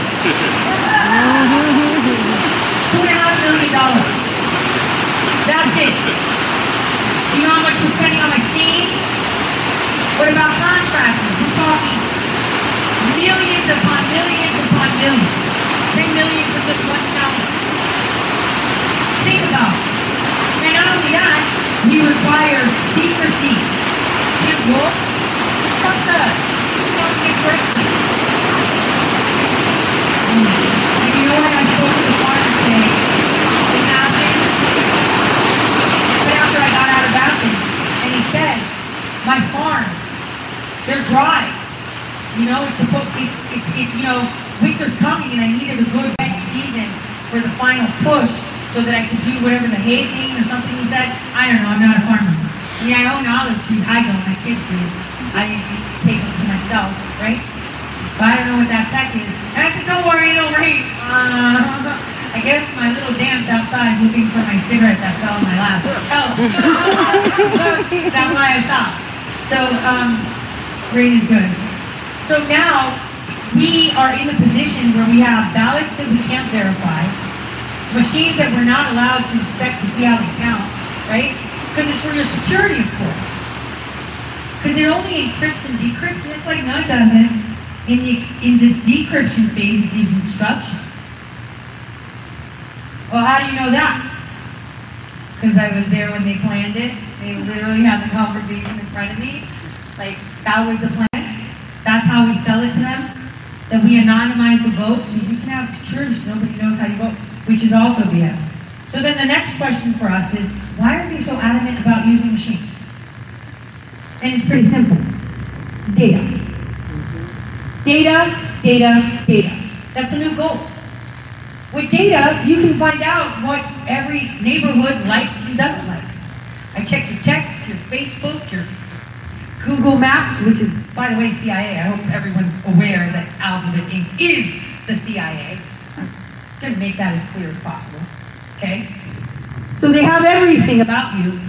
Two and a half million dollars. That's it. You know how much we're spending on machines? What about contractors? We're talking millions upon millions upon millions. Ten million for just. Think about it. And not only that, we require farmer today in Athens. But after I got out of Athens, and he said, my farms, they're dry. You know, it's supposed, it's, it's, it's, you know, winter's coming and I needed a good wet season for the final push so that I could do whatever the hay thing or something he said. I don't know, I'm not a farmer. I mean, I own olive trees, I don't, my kids do. I take them to myself, right? But I don't know what that tech is. And I said, don't worry, it'll rain. Uh, I guess my little dance outside looking for my cigarette that fell in my lap. Oh, that's why I stopped. So, um, rain is good. So now we are in the position where we have ballots that we can't verify, machines that we're not allowed to inspect to see how they count, right? Because it's for your security, of course. Because it only encrypts and decrypts, and it's like no, it. In the in the decryption phase, it gives instructions. Well, how do you know that? Because I was there when they planned it. They literally had the conversation in front of me. Like that was the plan. That's how we sell it to them. That we anonymize the vote so you can have security so nobody knows how you vote, which is also BS. So then the next question for us is, why are they so adamant about using machines? And it's pretty simple. Data. Data, data, data. That's a new goal. With data, you can find out what every neighborhood likes and doesn't like. I check your text, your Facebook, your Google Maps, which is, by the way, CIA. I hope everyone's aware that Alphabet Inc. is the CIA. I'm going to make that as clear as possible. Okay? So they have everything about you,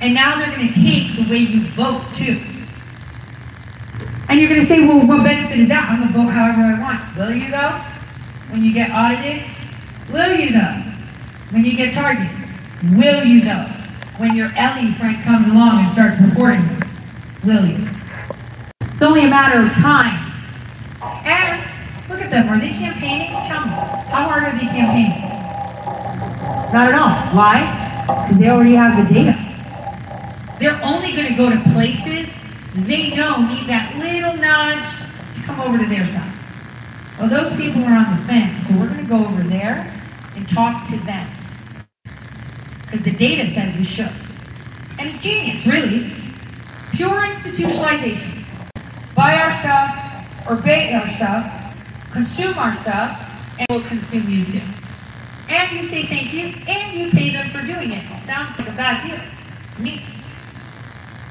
and now they're going to take the way you vote too. And you're going to say, well, what benefit is that? I'm going to vote however I want. Will you though? When you get audited? Will you though? When you get targeted? Will you though? When your Ellie friend comes along and starts reporting? Will you? It's only a matter of time. And look at them. Are they campaigning? Tell me. How hard are they campaigning? Not at all. Why? Because they already have the data. They're only going to go to places they know need that little nudge to come over to their side. Well, those people are on the fence, so we're going to go over there and talk to them. Because the data says we should. And it's genius, really. Pure institutionalization. Buy our stuff, or obey our stuff, consume our stuff, and we'll consume you too. And you say thank you, and you pay them for doing it. It sounds like a bad deal to me.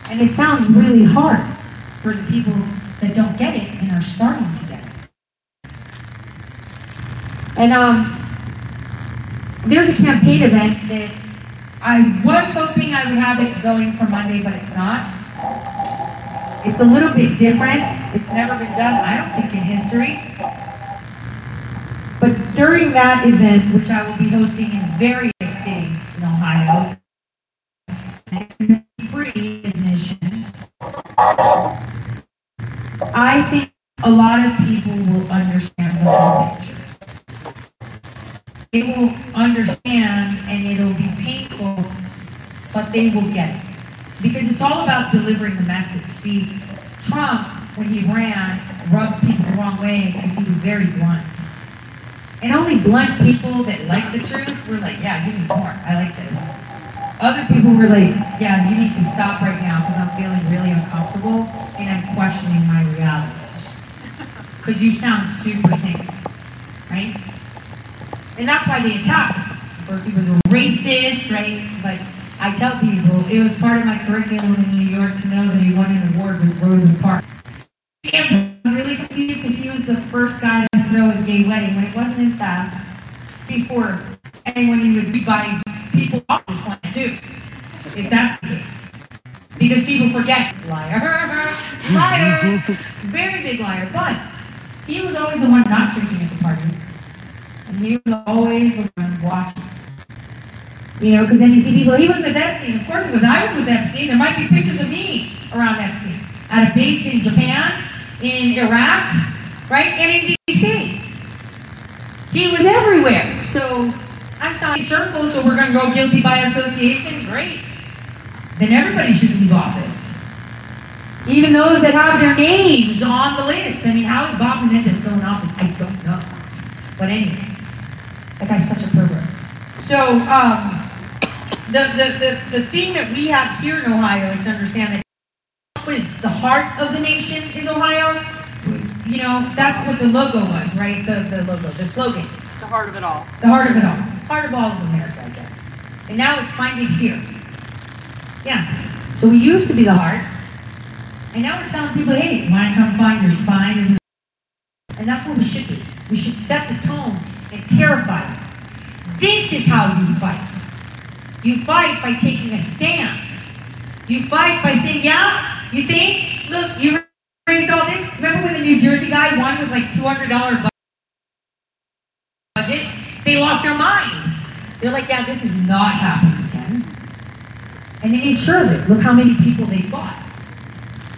And it sounds really hard for the people that don't get it and are starting to get it. And um, there's a campaign event that I was hoping I would have it going for Monday, but it's not. It's a little bit different. It's never been done, I don't think, in history. But during that event, which I will be hosting in various cities in Ohio, I think a lot of people will understand the whole picture. They will understand and it'll be painful, but they will get it. Because it's all about delivering the message. See, Trump, when he ran, rubbed people the wrong way because he was very blunt. And only blunt people that like the truth were like, yeah, give me more. I like this. Other people were like, yeah, you need to stop right now because I'm feeling really uncomfortable and I'm questioning my reality. Because you sound super sane, right? And that's why they attacked. Of course, he was a racist, right? But I tell people, it was part of my curriculum in New York to know that he won an award with Rosa Parks. I'm really confused because he was the first guy to throw a gay wedding when it wasn't in style before, anyone would be buying people always this planet too, if that's the case. Because people forget, liar, liar, very big liar. But he was always the one not drinking at the parties, and he was always the one watching. You know, because then you see people, he was with Epstein. Of course it was. I was with Epstein. There might be pictures of me around Epstein at a base in Japan, in Iraq, right, and in D.C. He was everywhere. So I'm a circle, so we're going to go guilty by association. Great. Then everybody should leave office. Even those that have their names on the list. I mean, how is Bob Menendez still in office? I don't know. But anyway, that guy's such a pervert. So, um, the, the, the, the thing that we have here in Ohio is to understand that what is the heart of the nation is Ohio. You know, that's what the logo was, right? The, the logo, the slogan. The heart of it all. The heart of it all. Heart of all of America, I guess. And now it's it here. Yeah. So we used to be the heart. And now we're telling people, hey, want to come find your spine? Isn't and that's what we should do. We should set the tone and terrify them. This is how you fight. You fight by taking a stand. You fight by saying, yeah, you think? Look, you raised all this. Remember when the New Jersey guy won with like $200 budget? They lost their mind. They're like, yeah, this is not happening again. And they made sure of it. Look how many people they fought.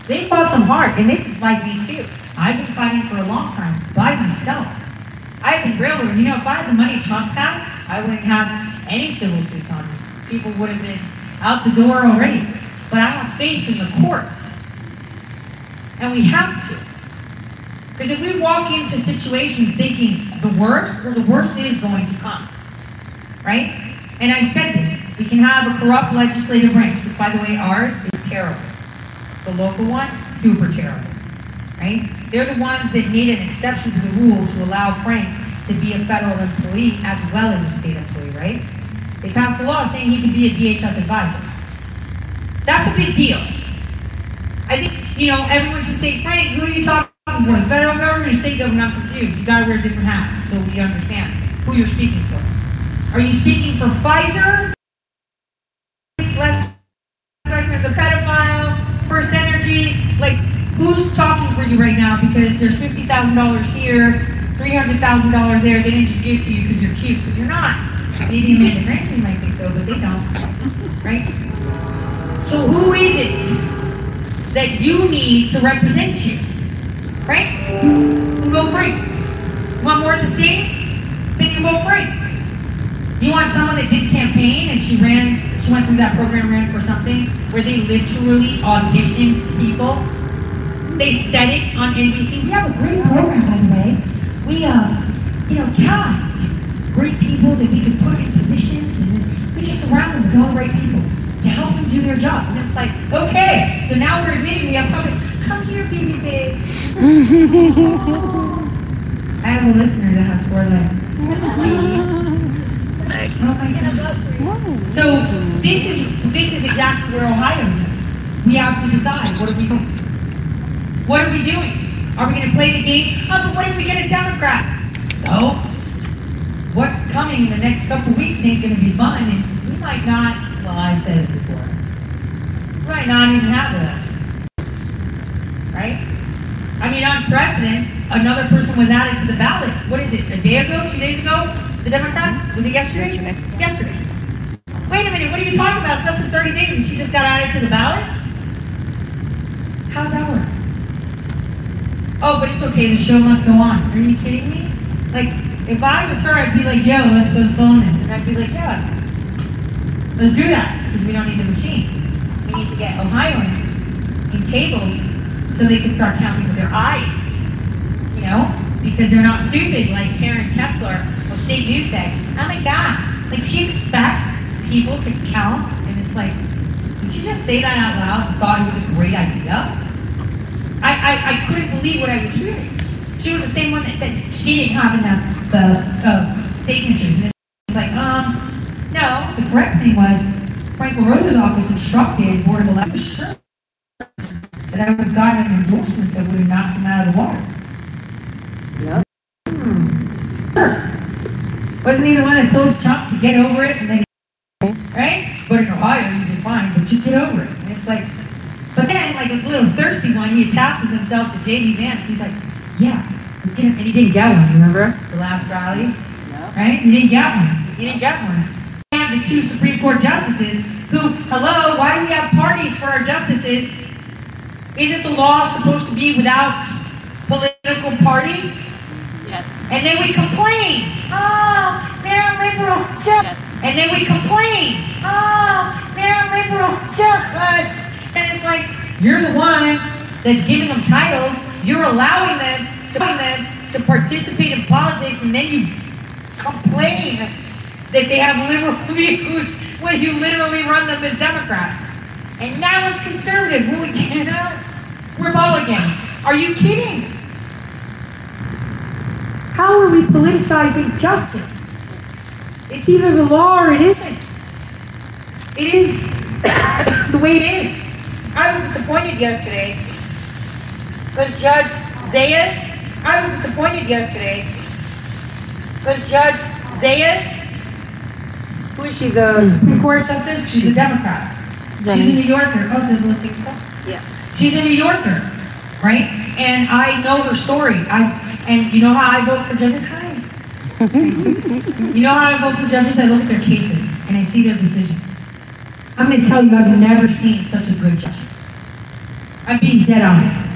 They fought them hard, and they can fight me too. I've been fighting for a long time by myself. I've been railroaded. You know, if I had the money Trump had, I wouldn't have any civil suits on me. People would have been out the door already. But I have faith in the courts. And we have to. Because if we walk into situations thinking the worst, well, the worst is going to come. Right? And I said this. We can have a corrupt legislative branch, which, by the way, ours is terrible. The local one, super terrible. Right? They're the ones that need an exception to the rule to allow Frank to be a federal employee as well as a state employee, right? They passed a law saying he could be a DHS advisor. That's a big deal. I think, you know, everyone should say, Frank, who are you talking for? The federal government or state government? I'm confused. You gotta wear different hats so we understand who you're speaking for. Are you speaking for Pfizer? The pedophile, First Energy, like who's talking for you right now? Because there's fifty thousand dollars here, three hundred thousand dollars there. They didn't just give it to you because you're cute, because you're not. Maybe Amanda Granton might think so, but they don't, right? So who is it that you need to represent you, right? Go free. Want more of the same? Then you vote free. You want someone that did campaign and she ran, she went through that program, ran for something where they literally auditioned people. They said it on NBC. We have a great program, by the way. We, uh, you know, cast great people that we could put in positions and we just surround them with all the right people to help them do their job. And it's like, okay, so now we're admitting we have public. Come here, baby face. I have a listener that has four legs. So this is this is exactly where Ohio is. We have to decide what are we doing. What are we doing? Are we going to play the game? Oh, but what if we get a Democrat? No. What's coming in the next couple weeks ain't going to be fun, and we might not. Well, I've said it before. We might not even have election. Right? I mean, on precedent, another person was added to the ballot. What is it? A day ago? Two days ago? The Democrat? Was it yesterday? Yesterday. Yesterday. Wait a minute, what are you talking about? It's less than 30 days and she just got added to the ballot? How's that work? Oh, but it's okay, the show must go on. Are you kidding me? Like, if I was her, I'd be like, yo, let's postpone this. And I'd be like, yeah, let's do that, because we don't need the machines. We need to get Ohioans in tables so they can start counting with their eyes. You know? Because they're not stupid like Karen Kessler or Steve Busek. Oh my god. Like she expects people to count and it's like, did she just say that out loud and thought it was a great idea? I, I, I couldn't believe what I was hearing. She was the same one that said she didn't have enough the uh, signatures. And it's like, um, no. The correct thing was Frank LaRose's office instructed Board of Elections that I would have gotten an endorsement that would have knocked them out of the water. Wasn't he the one that told Trump to get over it and then, right? But in Ohio, you did fine, but just get over it. And it's like, but then, like a little thirsty one, he attaches himself to J.D. Vance. He's like, yeah, let's get him. And he didn't get one, remember? The last rally? Right? He didn't get one. He didn't get one. We have the two Supreme Court justices who, hello, why do we have parties for our justices? Isn't the law supposed to be without political party? And then we complain. Oh, they're a liberal. Yes. And then we complain. Oh, they're a liberal judge. And it's like, you're the one that's giving them title. You're allowing them to, them to participate in politics, and then you complain that they have liberal views when you literally run them as Democrat. And now it's conservative. Will we get out? Republican. Are you kidding? How are we politicizing justice? It's either the law or it isn't. It is the way it is. I was disappointed yesterday because Judge Zayas, I was disappointed yesterday because Judge Zayas Who is she, the hmm. Supreme Court Justice? She's a Democrat. She's a New Yorker. Oh, it look? Yeah. She's a New Yorker, right? And I know her story. I and you know how I vote for judges? Hi. you know how I vote for judges? I look at their cases and I see their decisions. I'm going to tell you, I've never seen such a good judge. I'm being dead honest.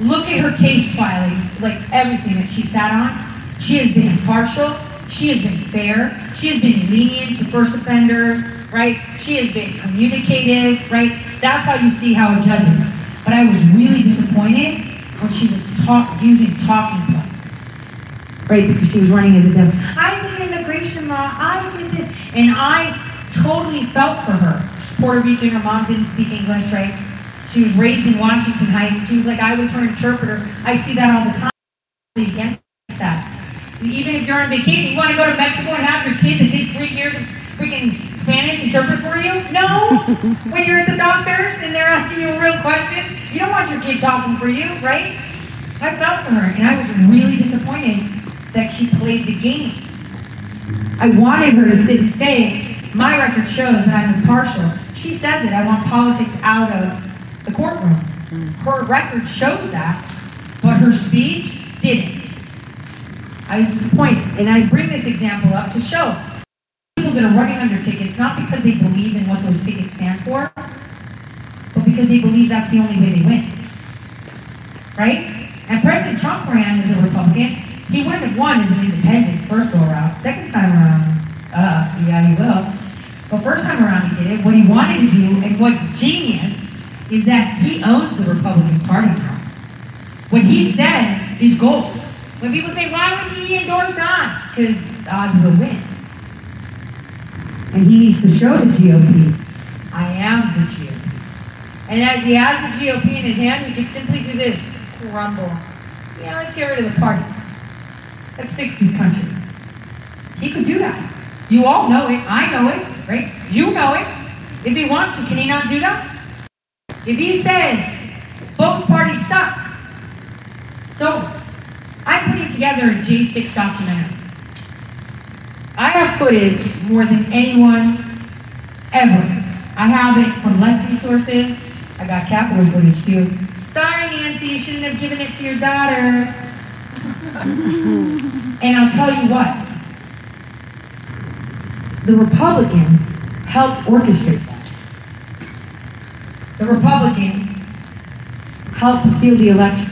Look at her case filings, like everything that she sat on. She has been impartial. She has been fair. She has been lenient to first offenders, right? She has been communicative, right? That's how you see how a judge is. But I was really disappointed when she was talk, using talking points, right? Because she was running as a Dem. I did immigration law. I did this, and I totally felt for her. She's Puerto Rican. Her mom didn't speak English, right? She was raised in Washington Heights. She was like, I was her interpreter. I see that all the time. Against that. Even if you're on vacation, you want to go to Mexico and have your kid that did three years of freaking Spanish interpret for you? No. when you're at the doctor's and they're asking you a real question, you don't want your kid talking for you, right? I felt for her, and I was really disappointed that she played the game. I wanted her to sit and say, my record shows that I'm impartial. She says it, I want politics out of the courtroom. Her record shows that, but her speech didn't. I was disappointed. And I bring this example up to show people that are running under tickets, not because they believe in what those tickets stand for, because they believe that's the only way they win. Right? And President Trump ran as a Republican. He wouldn't have won as an independent first go around. Second time around, uh, yeah, he will. But first time around he did it. What he wanted to do, and what's genius, is that he owns the Republican Party now. What he says is gold. When people say, why would he endorse Oz? Because Oz will win. And he needs to show the GOP, I am the GOP. And as he has the GOP in his hand, he can simply do this, crumble. Yeah, let's get rid of the parties. Let's fix this country. He could do that. You all know it. I know it, right? You know it. If he wants to, can he not do that? If he says both parties suck, so I'm putting together a J6 documentary. I have footage more than anyone ever. I have it from lefty sources. I got capital footage too. Sorry, Nancy, you shouldn't have given it to your daughter. and I'll tell you what. The Republicans helped orchestrate that. The Republicans helped steal the elections.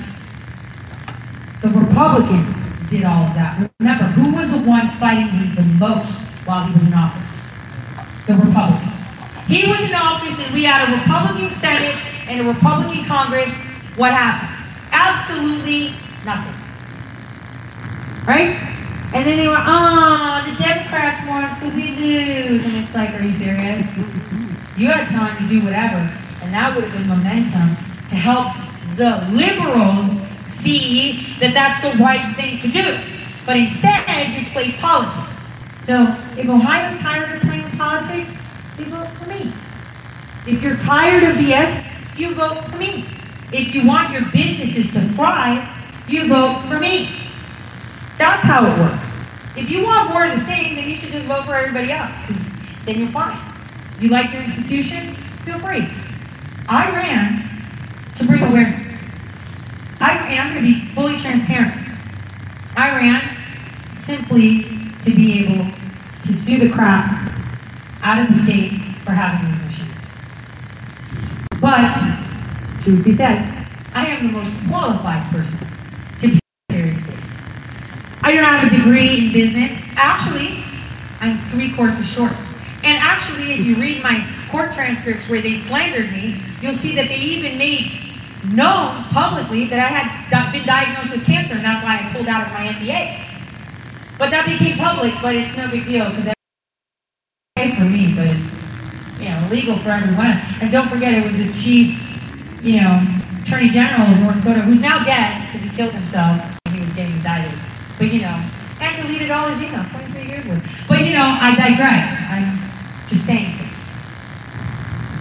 The Republicans did all of that. Remember, who was the one fighting him the most while he was in office? The Republicans. He was in office and we had a Republican Senate and a Republican Congress. What happened? Absolutely nothing. Right? And then they were, oh, the Democrats won, so we lose. And it's like, are you serious? You had time to do whatever. And that would have been momentum to help the liberals see that that's the right thing to do. But instead, you play politics. So if Ohio's tired of playing politics, you vote for me. If you're tired of BS, you vote for me. If you want your businesses to thrive, you vote for me. That's how it works. If you want more of the same, then you should just vote for everybody else, Then you're fine. You like your institution? Feel free. I ran to bring awareness. I, I'm going to be fully transparent. I ran simply to be able to sue the crap out of the state for having these issues. But, truth be said, I am the most qualified person to be seriously. I don't have a degree in business. Actually, I'm three courses short. And actually, if you read my court transcripts where they slandered me, you'll see that they even made known publicly that I had been diagnosed with cancer, and that's why I pulled out of my MBA. But that became public, but it's no big deal because okay for me, but it's you know illegal for everyone. And don't forget, it was the chief, you know, attorney general of North Dakota, who's now dead because he killed himself he was getting indicted. But you know, and deleted all his emails, 23 years worth. But you know, I digress. I'm just saying things.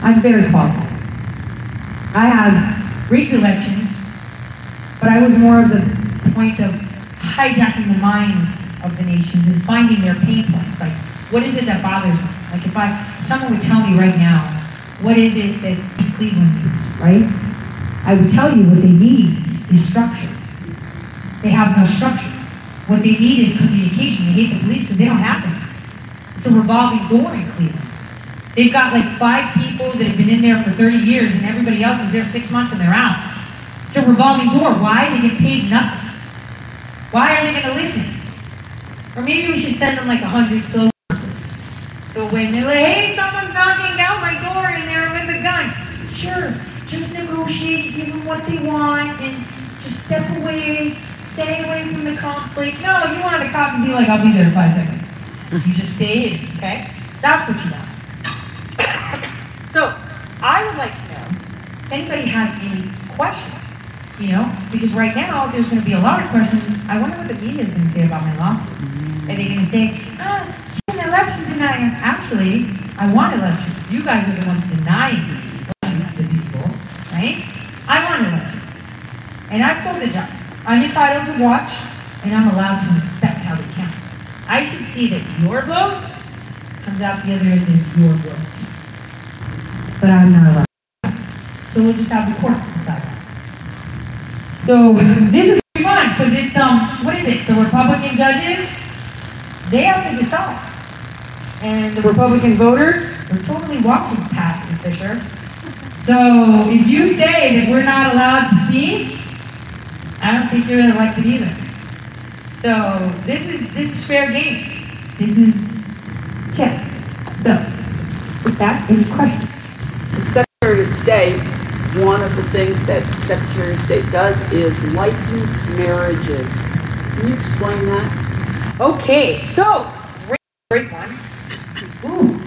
I'm very qualified. I have rigged elections, but I was more of the point of hijacking the minds of the nations and finding their pain points. Like, What is it that bothers them? Like if I, someone would tell me right now, what is it that East Cleveland needs, right? I would tell you what they need is structure. They have no structure. What they need is communication. They hate the police because they don't have any. It's a revolving door in Cleveland. They've got like five people that have been in there for 30 years and everybody else is there six months and they're out. It's a revolving door. Why? They get paid nothing. Why are they going to listen? Or maybe we should send them like a hundred slow workers. So when they're like, hey, someone's knocking down my door and they're with a gun. Sure, just negotiate, give them what they want, and just step away, stay away from the conflict. No, you want a cop and be like, I'll be there in five seconds. You just stay hidden, okay? That's what you want. so, I would like to know if anybody has any questions, you know, because right now there's going to be a lot of questions. I wonder what the media is going to say about my lawsuit. Are they going to say, oh, an election denier? Actually, I want elections. You guys are the ones denying elections to the people, right? I want elections. And I've told the judge, I'm entitled to watch, and I'm allowed to inspect how they count. I should see that your vote comes out the other end as your vote. But I'm not allowed. So we'll just have the courts decide. So this is fun because it's um what is it? The Republican judges, they have to decide. And the Republican voters are totally watching Pat and Fischer. So if you say that we're not allowed to see, I don't think you're going to like it either. So this is this is fair game. This is chess. So with that, any questions? The Secretary of State, one of the things that Secretary of State does is license marriages. Can you explain that? Okay, so great, great one. Ooh.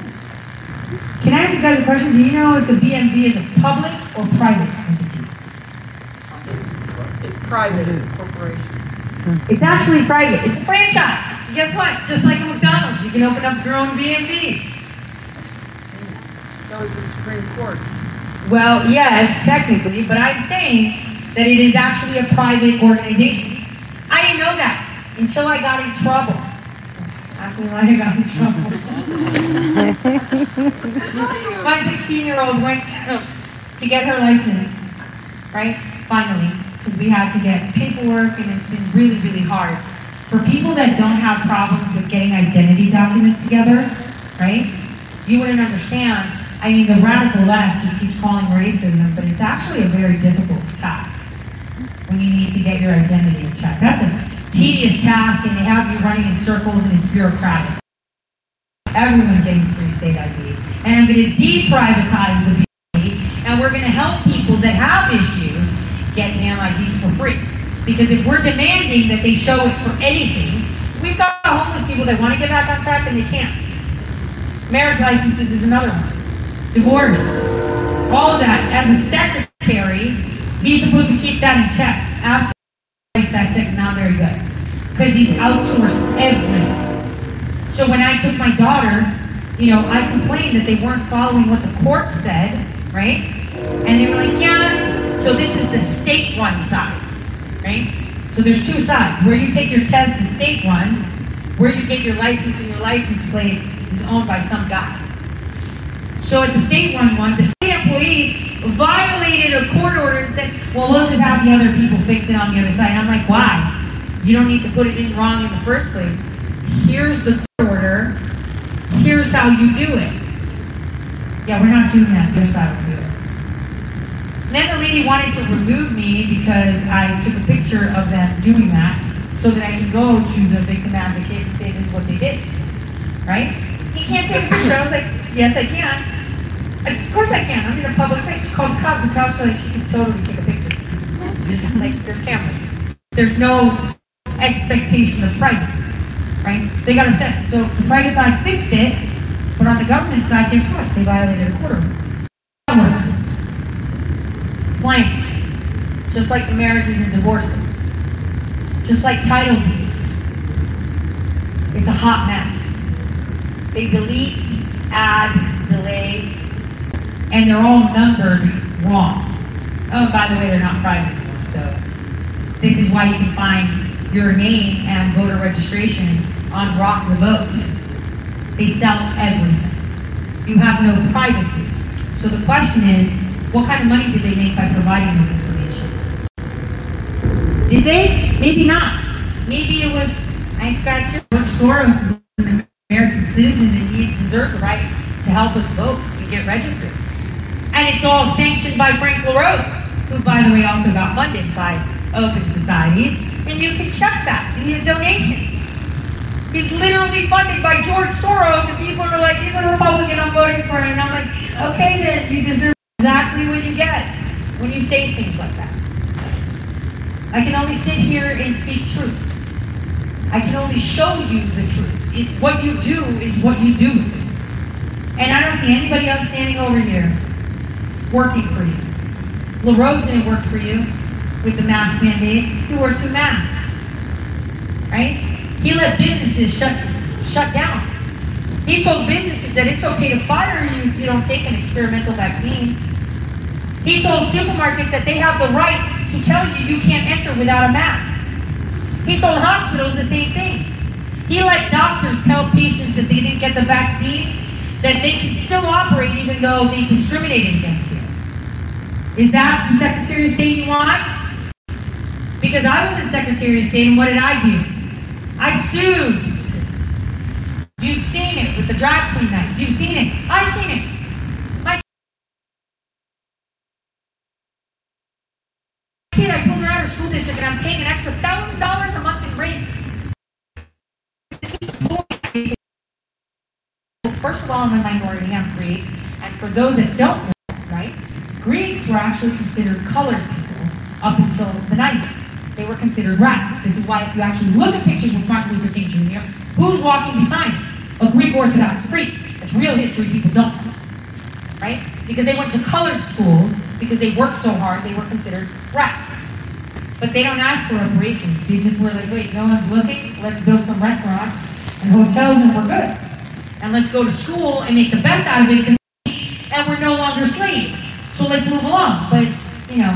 Can I ask you guys a question? Do you know if the BMV is a public or private entity? It's, it's private, it's a corporation. It's actually private. It's a franchise. Guess what? Just like a McDonald's, you can open up your own BMV. So is the Supreme Court. Well, yes, technically, but I'm saying that it is actually a private organization. I didn't know that until I got in trouble. Ask me why I got in trouble. My 16 year old went to, to get her license, right? Finally, because we had to get paperwork and it's been really, really hard. For people that don't have problems with getting identity documents together, right? You wouldn't understand. I mean, the radical left just keeps calling racism, but it's actually a very difficult task when you need to get your identity in check. That's a tedious task, and they have you running in circles, and it's bureaucratic. Everyone's getting free state ID. And I'm going to deprivatize the BID, and we're going to help people that have issues get damn IDs for free. Because if we're demanding that they show it for anything, we've got homeless people that want to get back on track and they can't. Marriage licenses is another one. Divorce. All of that. As a secretary, he's supposed to keep that in check. Ask him that check not very good. Because he's outsourced everything. So when I took my daughter, you know, I complained that they weren't following what the court said, right? And they were like, yeah. So this is the state one side, right? So there's two sides. Where you take your test is state one, Where you get your license and your license plate is owned by some guy. So at the state one, the state employees violated a court order and said, well, we'll just have the other people fix it on the other side. I'm like, why? You don't need to put it in wrong in the first place. Here's the court order. Here's how you do it. Yeah, we're not doing that. Here's how to do it. And then the lady wanted to remove me because I took a picture of them doing that so that I can go to the victim advocate and say this is what they did. Right? He can't take a picture. I was like, yes, I can. Of course I can. I'm in a public place. She called the cops. The cops were like, she can totally take a picture. like, there's cameras. There's no expectation of privacy. Right? They got upset. So the private side fixed it, but on the government side, guess what? They violated a order. Slang. Just like the marriages and divorces. Just like title deeds. It's a hot mess. They delete, add, delay, and they're all numbered wrong. Oh, by the way, they're not private anymore, so this is why you can find your name and voter registration on Rock the Vote. They sell everything. You have no privacy. So the question is, what kind of money did they make by providing this information? Did they? Maybe not. Maybe it was, I scratch it. George Soros is an American citizen and he deserves the right to help us vote and get registered. And it's all sanctioned by Frank LaRose, who, by the way, also got funded by Open Societies. And you can check that in his donations. He's literally funded by George Soros, and people are like, he's a Republican, I'm voting for him. And I'm like, okay, then you deserve exactly what you get when you say things like that. I can only sit here and speak truth. I can only show you the truth. It, what you do is what you do. And I don't see anybody else standing over here working for you. LaRose didn't work for you with the mask mandate. He worked with masks. Right? He let businesses shut shut down. He told businesses that it's okay to fire you if you don't take an experimental vaccine. He told supermarkets that they have the right to tell you you can't enter without a mask. He told hospitals the same thing. He let doctors tell patients that they didn't get the vaccine that they can still operate even though they discriminated against. Is that the Secretary of State you want? Because I was in Secretary of State and what did I do? I sued. You've seen it with the drag queen nights. You've seen it. I've seen it. My kid, I pulled her out of school district and I'm paying an extra thousand dollars a month in rent. First of all, I'm a minority, I'm Greek. And for those that don't know, Greeks were actually considered colored people up until the 90s. They were considered rats. This is why if you actually look at pictures of Martin Luther King Jr., who's walking beside him? A Greek Orthodox priest. That's real history people don't know. Right? Because they went to colored schools, because they worked so hard, they were considered rats. But they don't ask for reparations. They just were like, wait, no one's looking, let's build some restaurants and hotels and we're good. And let's go to school and make the best out of it because and we're no longer slaves. So let's move along. But, you know,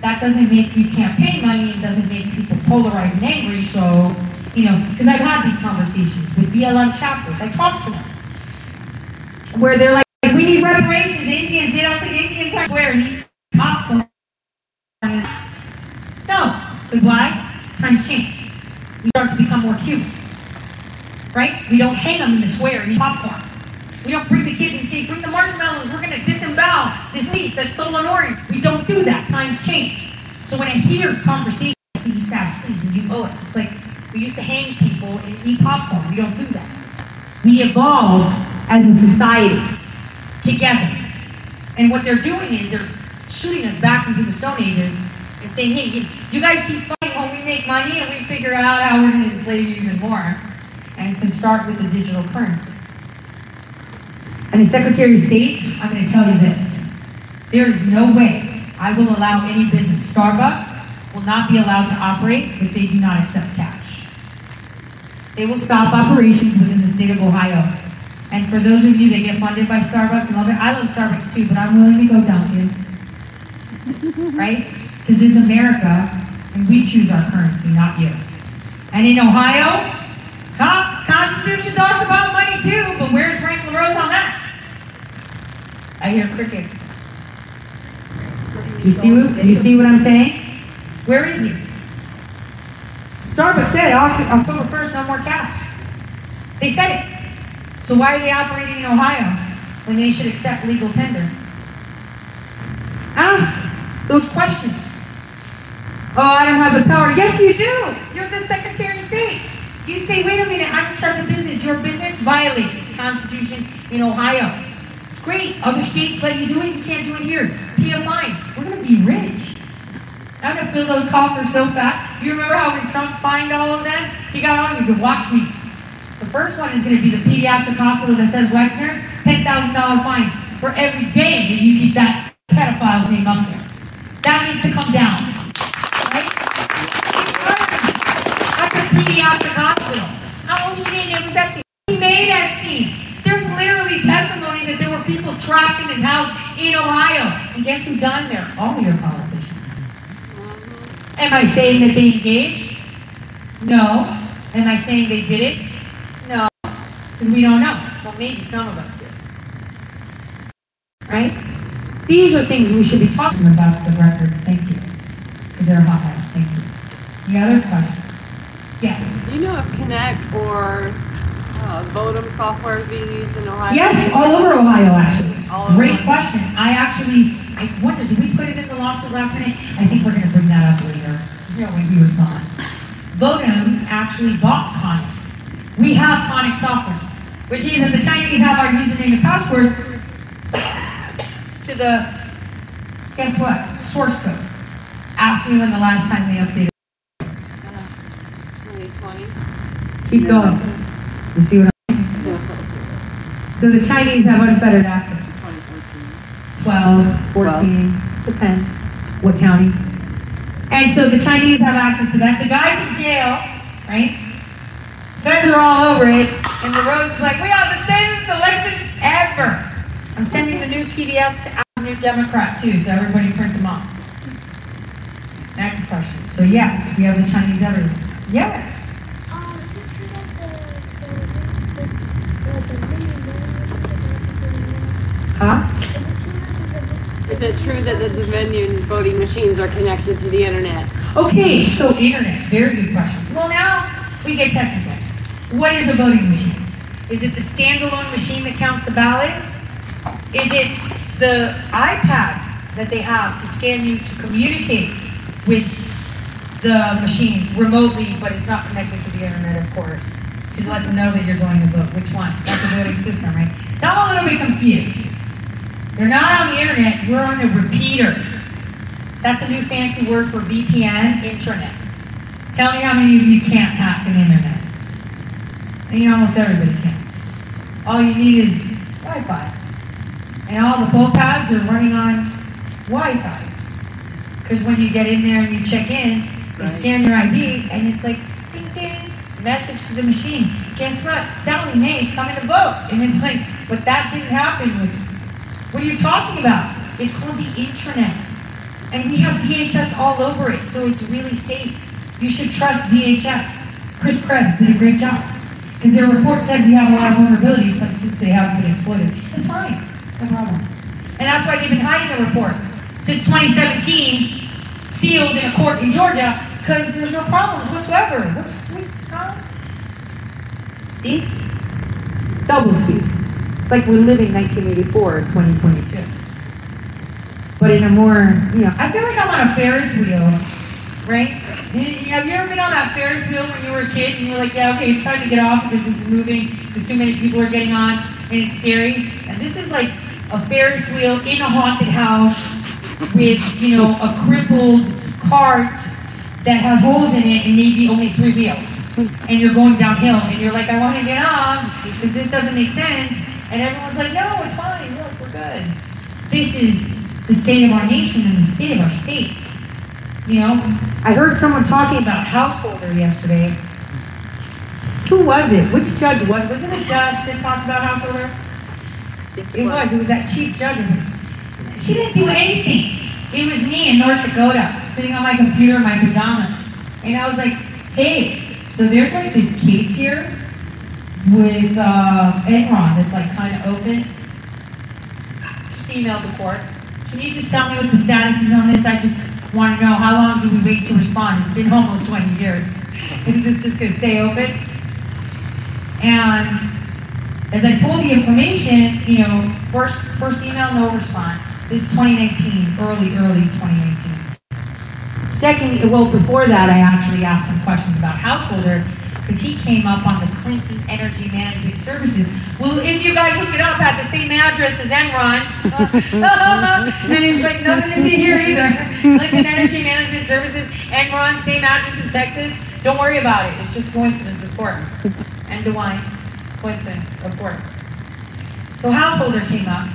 that doesn't make you campaign money, it doesn't make people polarized and angry, so, you know, because I've had these conversations with BLM chapters, I talk to them, where they're like, we need reparations, Indians, they don't think Indians are swear, need popcorn. No, because why? Times change. We start to become more human. Right? We don't hang them in the square and eat popcorn. We don't bring the kids and say, bring the marshmallows, we're going to disembowel this thief that stole an orange. We don't do that. Times change. So when I hear conversations, we used to have sleeves and you owe us. It's like we used to hang people and eat popcorn. We don't do that. We evolve as a society together. And what they're doing is they're shooting us back into the Stone Ages and saying, hey, you guys keep fighting while we make money and we figure out how we're going to enslave you even more. And it's going to start with the digital currency. And as Secretary of State, I'm going to tell you this. There is no way I will allow any business. Starbucks will not be allowed to operate if they do not accept cash. They will stop operations within the state of Ohio. And for those of you that get funded by Starbucks and love it, I love Starbucks too, but I'm willing to go Dunkin'. right? Because it's America, and we choose our currency, not you. And in Ohio? Constitution talks about money too, but where's Frank LaRose on that? I hear crickets. You see what, you see what I'm saying? Where is he? Starbucks said October 1st, no more cash. They said it. So why are they operating in Ohio when they should accept legal tender? Ask those questions. Oh, I don't have the power. Yes, you do. You're the Secretary of State. You say, wait a minute, I'm in charge of business. Your business violates the Constitution in Ohio. Great. Other states let you do it. You can't do it here. Fine. We're going to be rich. I'm going to fill those coffers so fast. You remember how when Trump fined all of them? He got of you. Watch me. The first one is going to be the pediatric hospital that says Wexner, $10,000 fine for every day that you keep that pedophile's name up there. That needs to come down. Right? That's a pediatric hospital. Oh, he didn't, it was Epstein. He made Epstein. There's literally testimony that there were people trapped in his house in Ohio. And guess who done there? All your politicians. Am I saying that they engaged? No. Am I saying they did it? No. Because we don't know. Well, maybe some of us do. Right? These are things we should be talking about the records. Thank you. Because they're hot mess. Thank you. The other question? Yes. Do you know if Konnech or uh, Votem software is being used in Ohio? Yes, all over Ohio, actually. All. Great question. I actually, I wonder, did we put it in the lawsuit last minute? I think we're gonna bring that up later, you know, when he responds. Votem actually bought Konnech. We have Konnech software, which means that the Chinese have our username and password to the, guess what, source code. Ask me when the last time they updated. 2020? Keep going. You see what I'm So the Chinese have unfettered access. 12, 14, depends what county. And so the Chinese have access to that. The guys in jail, right? Feds are all over it, and LaRose is like, we are the safest election ever. I'm sending the new PDFs to our new Democrat too, so everybody print them off. Next question. So yes, we have the Chinese everywhere. Yes. Um, is it true that the, the, the, the, the Dominion voting Huh? Is it true that the, Dominion voting machines are connected to the internet? Okay, so internet, very good question. Well, now we get technical. What is a voting machine? Is it the standalone machine that counts the ballots? Is it the iPad that they have to scan you to communicate with the machine remotely, but it's not connected to the internet, of course, to let them know that you're going to vote? Which one? That's a voting system, right? So I'm a little bit confused. They're not on the internet, we're on a repeater. That's a new fancy word for VPN, intranet. Tell me how many of you can't hack an internet. I mean, almost everybody can. All you need is Wi-Fi. And all the poll pads are running on Wi-Fi. Because when you get in there and you check in, they Right. scan your ID, and it's like, ding ding, message to the machine. Guess what? Sally Mae's coming to vote. And it's like, but that didn't happen with, what are you talking about? It's called the intranet. And we have DHS all over it, so it's really safe. You should trust DHS. Chris Krebs did a great job. Because their report said we have a lot of vulnerabilities, but since they haven't been exploited, it's fine, no problem. And that's why they've been hiding the report since 2017, sealed in a court in Georgia, because there's no problems whatsoever. What's, what, huh? See? Double speak. It's like we're living 1984 in 2022 but in a more, you know, I feel like I'm on a Ferris wheel, right? Have you ever been on that Ferris wheel when you were a kid and you were like, yeah, okay, it's time to get off because this is moving, because too many people are getting on, and it's scary. And this is like a Ferris wheel in a haunted house with, you know, a crippled cart that has holes in it and maybe only three wheels. And you're going downhill and you're like, I want to get off because this doesn't make sense. And everyone's like, no, it's fine, look, we're good. This is the state of our nation and the state of our state. You know, I heard someone talking about Householder yesterday. Who was it? Which judge was? Was it a judge that talked about Householder? It was. It was that chief judge. She didn't do anything. It was me in North Dakota, sitting on my computer in my pajamas, and I was like, "Hey, so there's like this case here with uh, Enron that's like kind of open. Just emailed the court. Can you just tell me what the status is on this? I just want to know how long do we wait to respond? It's been almost 20 years. Is this just going to stay open? And as I pulled the information, you know, first first email, no response. This is 2019, early, early 2019. Second, well, before that, I actually asked some questions about Householder because he came up on the Clinton Energy Management Services. Well, if you guys look it up at the same address as Enron, and he's like, nothing to see here either. Clinton Energy Management Services, Enron, same address in Texas. Don't worry about it. It's just coincidence, of course. And DeWine, coincidence, of course. So Householder came up.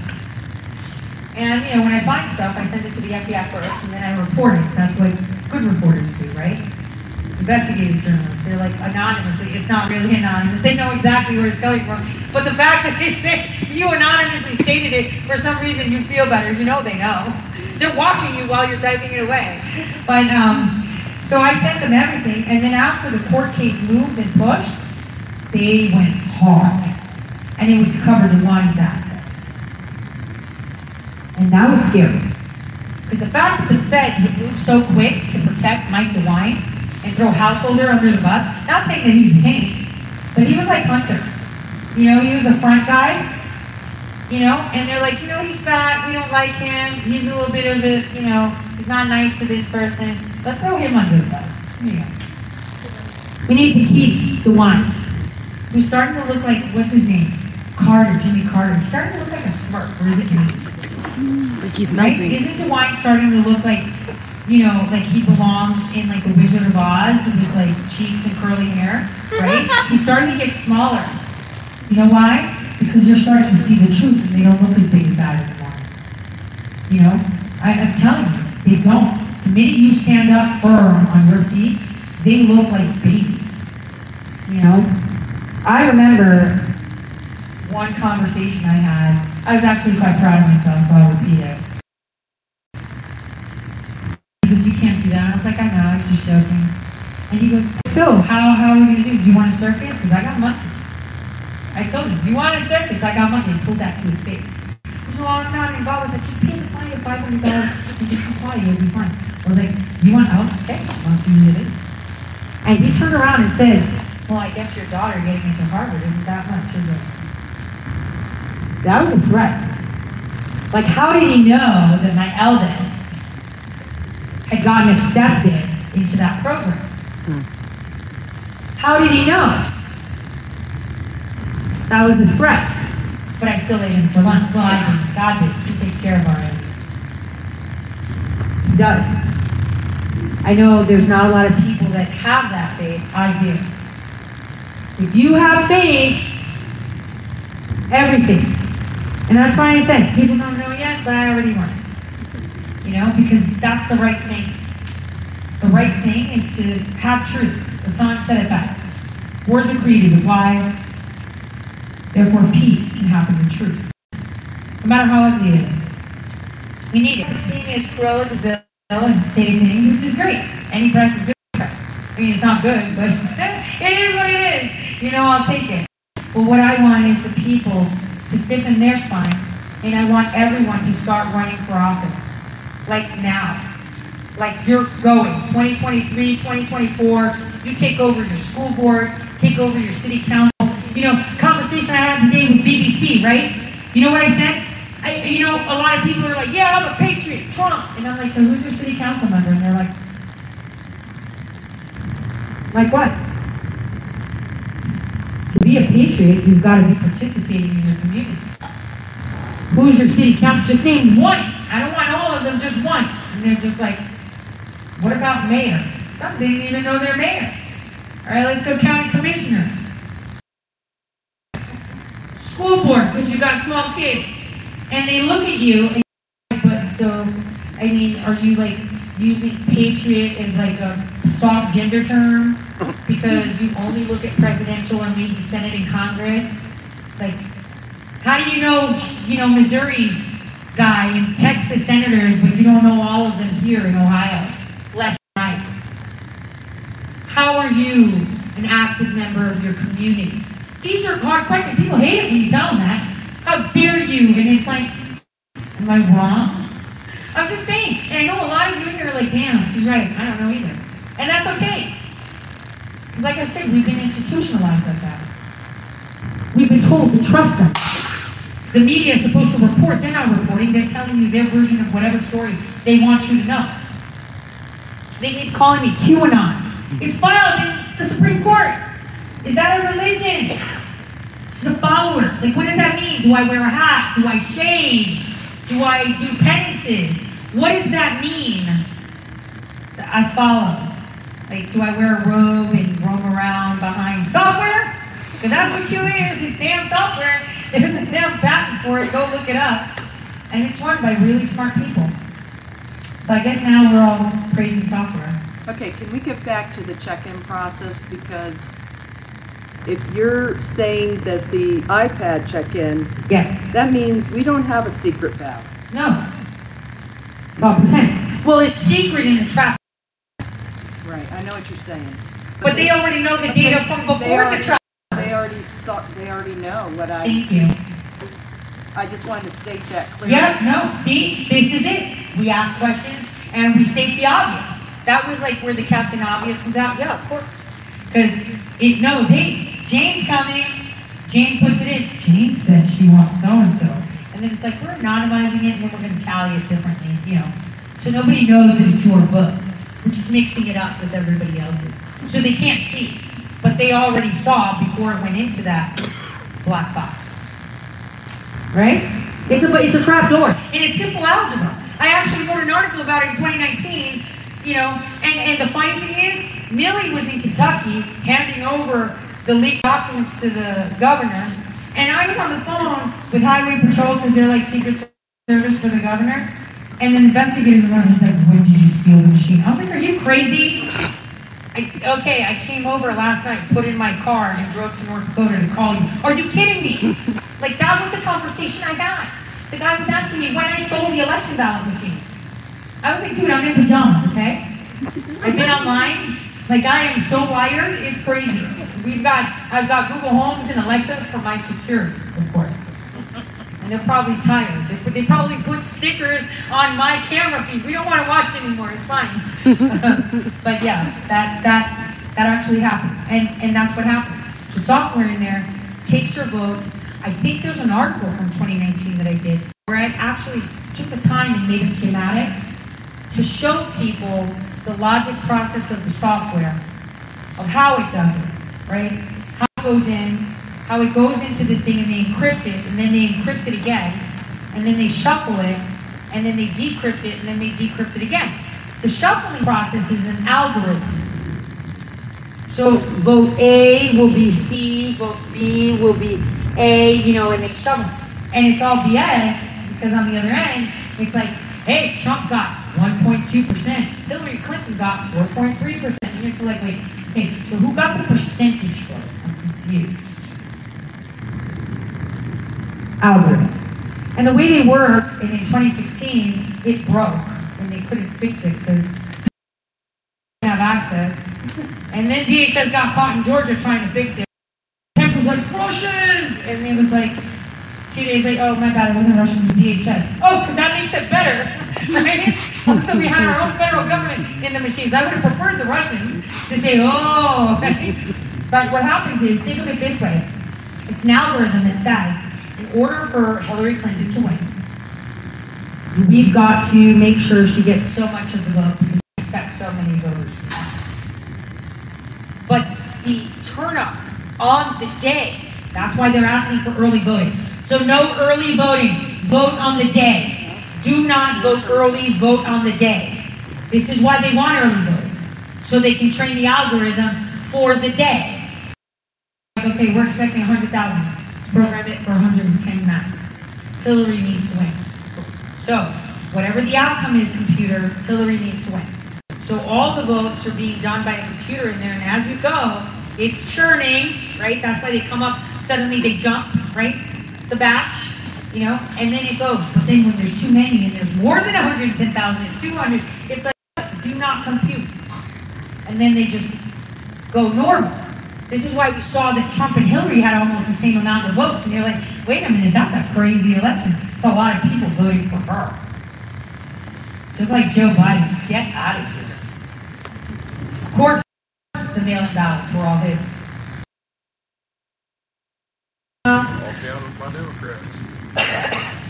And, you know, when I find stuff, I send it to the FBI first, and then I report it. That's what good reporters do, right? Investigative journalists, they're like anonymously. It's not really anonymous. They know exactly where it's coming from. But the fact that they say you anonymously stated it, for some reason you feel better. You know they know. They're watching you while you're typing it away. But, um, so I sent them everything, and then after the court case moved and pushed, they went hard. and it was to cover DeWine's assets. And that was scary. Because the fact that the Fed would move so quick to protect Mike DeWine and throw Householder under the bus, not saying that he's a saint, but he was like Hunter. You know, he was a front guy, you know, and they're like, you know, he's fat, we don't like him, he's a little bit of a, you know, he's not nice to this person. Let's throw him under the bus. Here you go. We need to keep DeWine, who's starting to look like, what's his name? Carter, Jimmy Carter. He's starting to look like a smurf, or is it me? Like he's Right? melting. Isn't DeWine starting to look like, you know, like he belongs in like the Wizard of Oz with like cheeks and curly hair, right? He's starting to get smaller. You know why? Because you're starting to see the truth and they don't look as big and bad anymore. You know? I, I'm telling you, they don't. The minute you stand up firm on your feet, they look like babies. You know? I remember one conversation I had. I was actually quite proud of myself, so I'll repeat it. He goes, you can't do that. I like, I know, I was just joking. And he goes, so, how, how are we gonna do this? Do you want a circus? Because I got monkeys. I told him, you want a circus? I got monkeys. Pulled that to his face. Well, I'm not involved with it. Just pay the fine of $500 and just comply. You'll be fine. I was like, you want out? Okay, monkeys it is. And he turned around and said, well, I guess your daughter getting into Harvard isn't that much, is it? That was a threat. Like, how did he know that my eldest had gotten accepted into that program? How did he know? That was a threat. But I still ate him for lunch. Well, I didn't. God did. He takes care of our enemies. He does. I know there's not a lot of people that have that faith. I do. If you have faith, everything. And that's why I said, people don't know yet, but I already won. You know, because that's the right thing. The right thing is to have truth. The song said it best. Wars are created with lies. Therefore, peace can happen in truth. No matter how ugly it is. We need it. Seeing is Cruella de Vil and say things, which is great. Any press is good press. I mean, it's not good, but it is what it is. You know, I'll take it. But what I want is the people to stiffen their spine, and I want everyone to start running for office. Like now. Like you're going. 2023, 2024, you take over your school board, take over your city council. You know, conversation I had today with BBC, right? You know what I said? I, you know, a lot of people are like, yeah, I'm a patriot, Trump. And I'm like, so who's your city council member? And they're like, like what? To be a patriot, you've got to be participating in your community. Who's your city council? Just name one. I don't want all of them, just one. And they're just like, what about mayor? Some didn't even know they're mayor. All right, let's go county commissioner. School board, because you've got small kids. And they look at you and like, but so, I mean, are you like using patriot as like a soft gender term? Because you only look at presidential or maybe Senate and Congress? Like, how do you know, you know, Missouri's guy in Texas senators, but you don't know all of them here in Ohio, left and right? How are you an active member of your community? These are hard questions. People hate it when you tell them that. How dare you? And it's like, am I wrong? I'm just saying. And I know a lot of you in here are like, damn, she's right. I don't know either. And that's okay. Because like I said, we've been institutionalized like that. We've been told to trust them. The media is supposed to report. They're not reporting. They're telling you their version of whatever story they want you to know. They keep calling me QAnon. It's filed in the Supreme Court. Is that a religion? She's a follower. Like, what does that mean? Do I wear a hat? Do I shave? Do I do penances? What does that mean? That I follow. Like, do I wear a robe and roam around behind software? Because that's what Q is, it's damn software. There's a damn patent for it. Go look it up. And it's run by really smart people. So I guess now we're all praising software. Okay, can we get back to the check-in process? Because if you're saying that the iPad check-in, Yes. that means we don't have a secret ballot. No. It's all pretend. Well, it's secret in the traffic, Right, I know what you're saying. but they already know the data from before the already- traffic. They already already saw, they already know what I, Thank you. I just wanted to state that clearly. Yeah, no, see, this is it. We ask questions and we state the obvious. That was like where the Captain Obvious comes out. Yeah, of course. Because it knows, hey, Jane's coming. Jane puts it in. Jane said she wants so and so. And then it's like, we're anonymizing it and then we're going to tally it differently, you know. So nobody knows that it's your book. We're just mixing it up with everybody else's. So they can't see. But they already saw before it went into that black box right? It's a it's a trap door, and it's simple algebra. I actually wrote an article about it in 2019. You know, and and the funny thing is, Millie was in Kentucky handing over the leaked documents to the governor, and I was on the phone with Highway Patrol because they're like Secret Service for the governor. And an investigator in the was like, "When did you steal the machine?" I was like, "Are you crazy?" I, okay, I came over last night, put in my car, and drove to North Dakota to call you. Are you kidding me? Like that was the conversation I got. The guy was asking me when I stole the election ballot machine. I was like, dude, I'm in pajamas, okay? I've been online. Like I am so wired, it's crazy. We've got I've got Google Homes and Alexa for my security, of course. And they're probably tired. They, they probably put stickers on my camera feed. We don't want to watch anymore. It's fine. but yeah, that that that actually happened, and and that's what happened. The software in there takes your votes. I think there's an article from 2019 that I did where I actually took the time and made a schematic to show people the logic process of the software, of how it does it, right? How it goes in, how it goes into this thing and they encrypt it, and then they encrypt it again, and then they shuffle it, and then they decrypt it, and then they decrypt it again. The shuffling process is an algorithm. So vote A will be C, vote B will be A, you know, and they shuffle. And it's all BS because on the other end, it's like, hey, Trump got 1.2%, Hillary Clinton got 4.3%. And it's like, wait, okay, so who got the percentage vote? I'm confused. Algorithm. And the way they work, and in 2016, it broke, and they couldn't fix it because they didn't have access. And then DHS got caught in Georgia trying to fix it. Trump was like, Russians! And it was like, two days later, oh, my bad, it wasn't Russian, it was DHS. Oh, because that makes it better, right? so we had our own federal government in the machines. I would have preferred the Russians to say, oh? But what happens is, think of it this way. It's an algorithm that says, order for Hillary Clinton to win, we've got to make sure she gets so much of the vote because we expect so many voters. But the turnout on the day, that's why they're asking for early voting. So no early voting. Vote on the day. Do not vote early, vote on the day. This is why they want early voting. So they can train the algorithm for the day. Like, okay, we're expecting 100,000. Program it for 110 max. Hillary needs to win. So, whatever the outcome is, computer, Hillary needs to win. So all the votes are being done by a computer in there, and as you go, it's churning, right? That's why they come up, suddenly they jump, right? It's the batch, you know, and then it goes. But then when there's too many and there's more than 110,000 and 200, it's like, do not compute. And then they just go normal. This is why we saw that Trump and Hillary had almost the same amount of votes. And you're like, wait a minute, that's a crazy election. It's a lot of people voting for her. Just like Joe Biden, get out of here. Of course, the mail-in ballots were all his.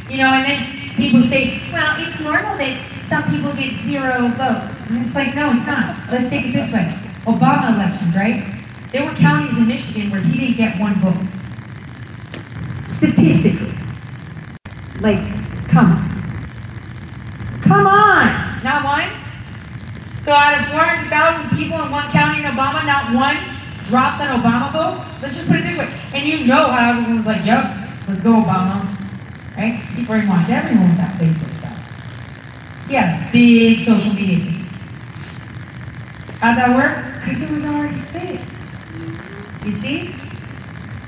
You know, and then people say, well, it's normal that some people get zero votes. And it's like, no, it's not. Let's take it this way. Obama elections, right? There were counties in Michigan where he didn't get one vote. Statistically. Like, come on. Come on! Not one? So out of 400,000 people in one county in Obama, not one dropped an Obama vote? Let's just put it this way. And you know how everyone was like, yep, let's go Obama. Right? He brainwashed everyone with that Facebook stuff. Yeah, big social media team. How'd that work? Because it was already fixed. You see?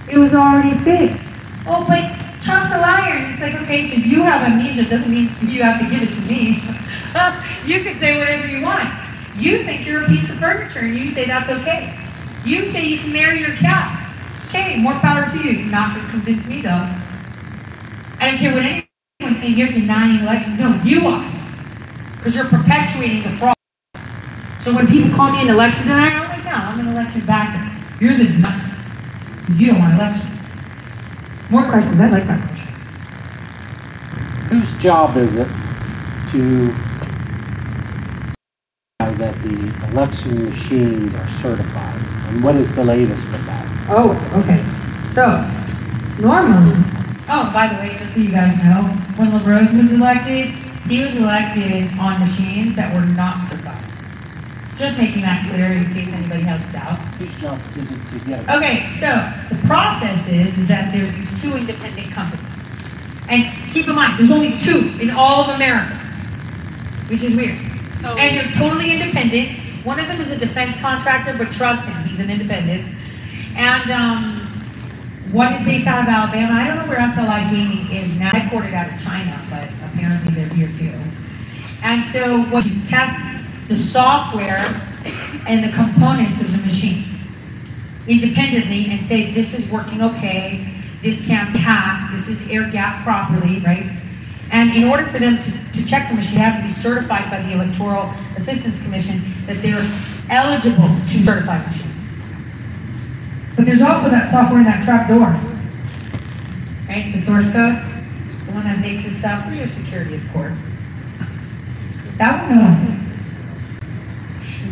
It was already fixed. Oh, but Trump's a liar. And it's like, okay, so if you have amnesia, it doesn't mean you have to give it to me. you can say whatever you want. You think you're a piece of furniture and you say that's okay. You say you can marry your cat. Okay, more power to you. You're not gonna convince me though. I don't care what anyone thinks, you're denying elections. No, you are. Because you're perpetuating the fraud. So when people call me an election denier, I'm like, no, I'm an election backer. You're the nut. Because you don't want elections. More questions, I'd like that question. Whose job is it to that the election machines are certified? And what is the latest with that? Oh, okay. So, normally, oh, by the way, just so you guys know, when LaRose was elected, he was elected on machines that were not certified. Just making that clear in case anybody has a doubt. Whose job is it to? Okay, so the process is, is that there's these two independent companies. And keep in mind, there's only two in all of America, which is weird. Totally. And they're totally independent. One of them is a defense contractor, but trust him, he's an independent. And um, one is based out of Alabama. I don't know where SLI Gaming is now, headquartered out of China, but apparently they're here too. And so what you test the software and the components of the machine independently and say this is working okay, this can't pack, this is air gap properly, right? And in order for them to, to check the machine, they have to be certified by the Electoral Assistance Commission that they're eligible to certify the machine. But there's also that software in that trap door, right? The source code, the one that makes this stuff for your security, of course. That one no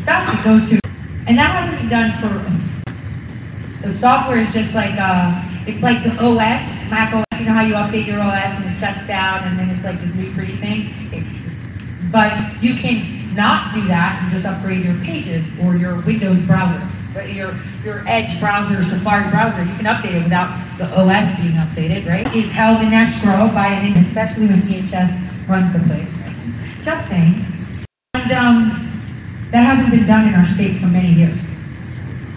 It goes to, and that hasn't been done for. The software is just like uh, it's like the OS, Mac OS. You know how you update your OS and it shuts down, and then it's like this new pretty thing. But you can not do that and just upgrade your pages or your Windows browser, your your Edge browser, Safari browser. You can update it without the OS being updated, right? Is held in escrow by an, especially when DHS runs the place. Just saying. And um, that hasn't been done in our state for many years.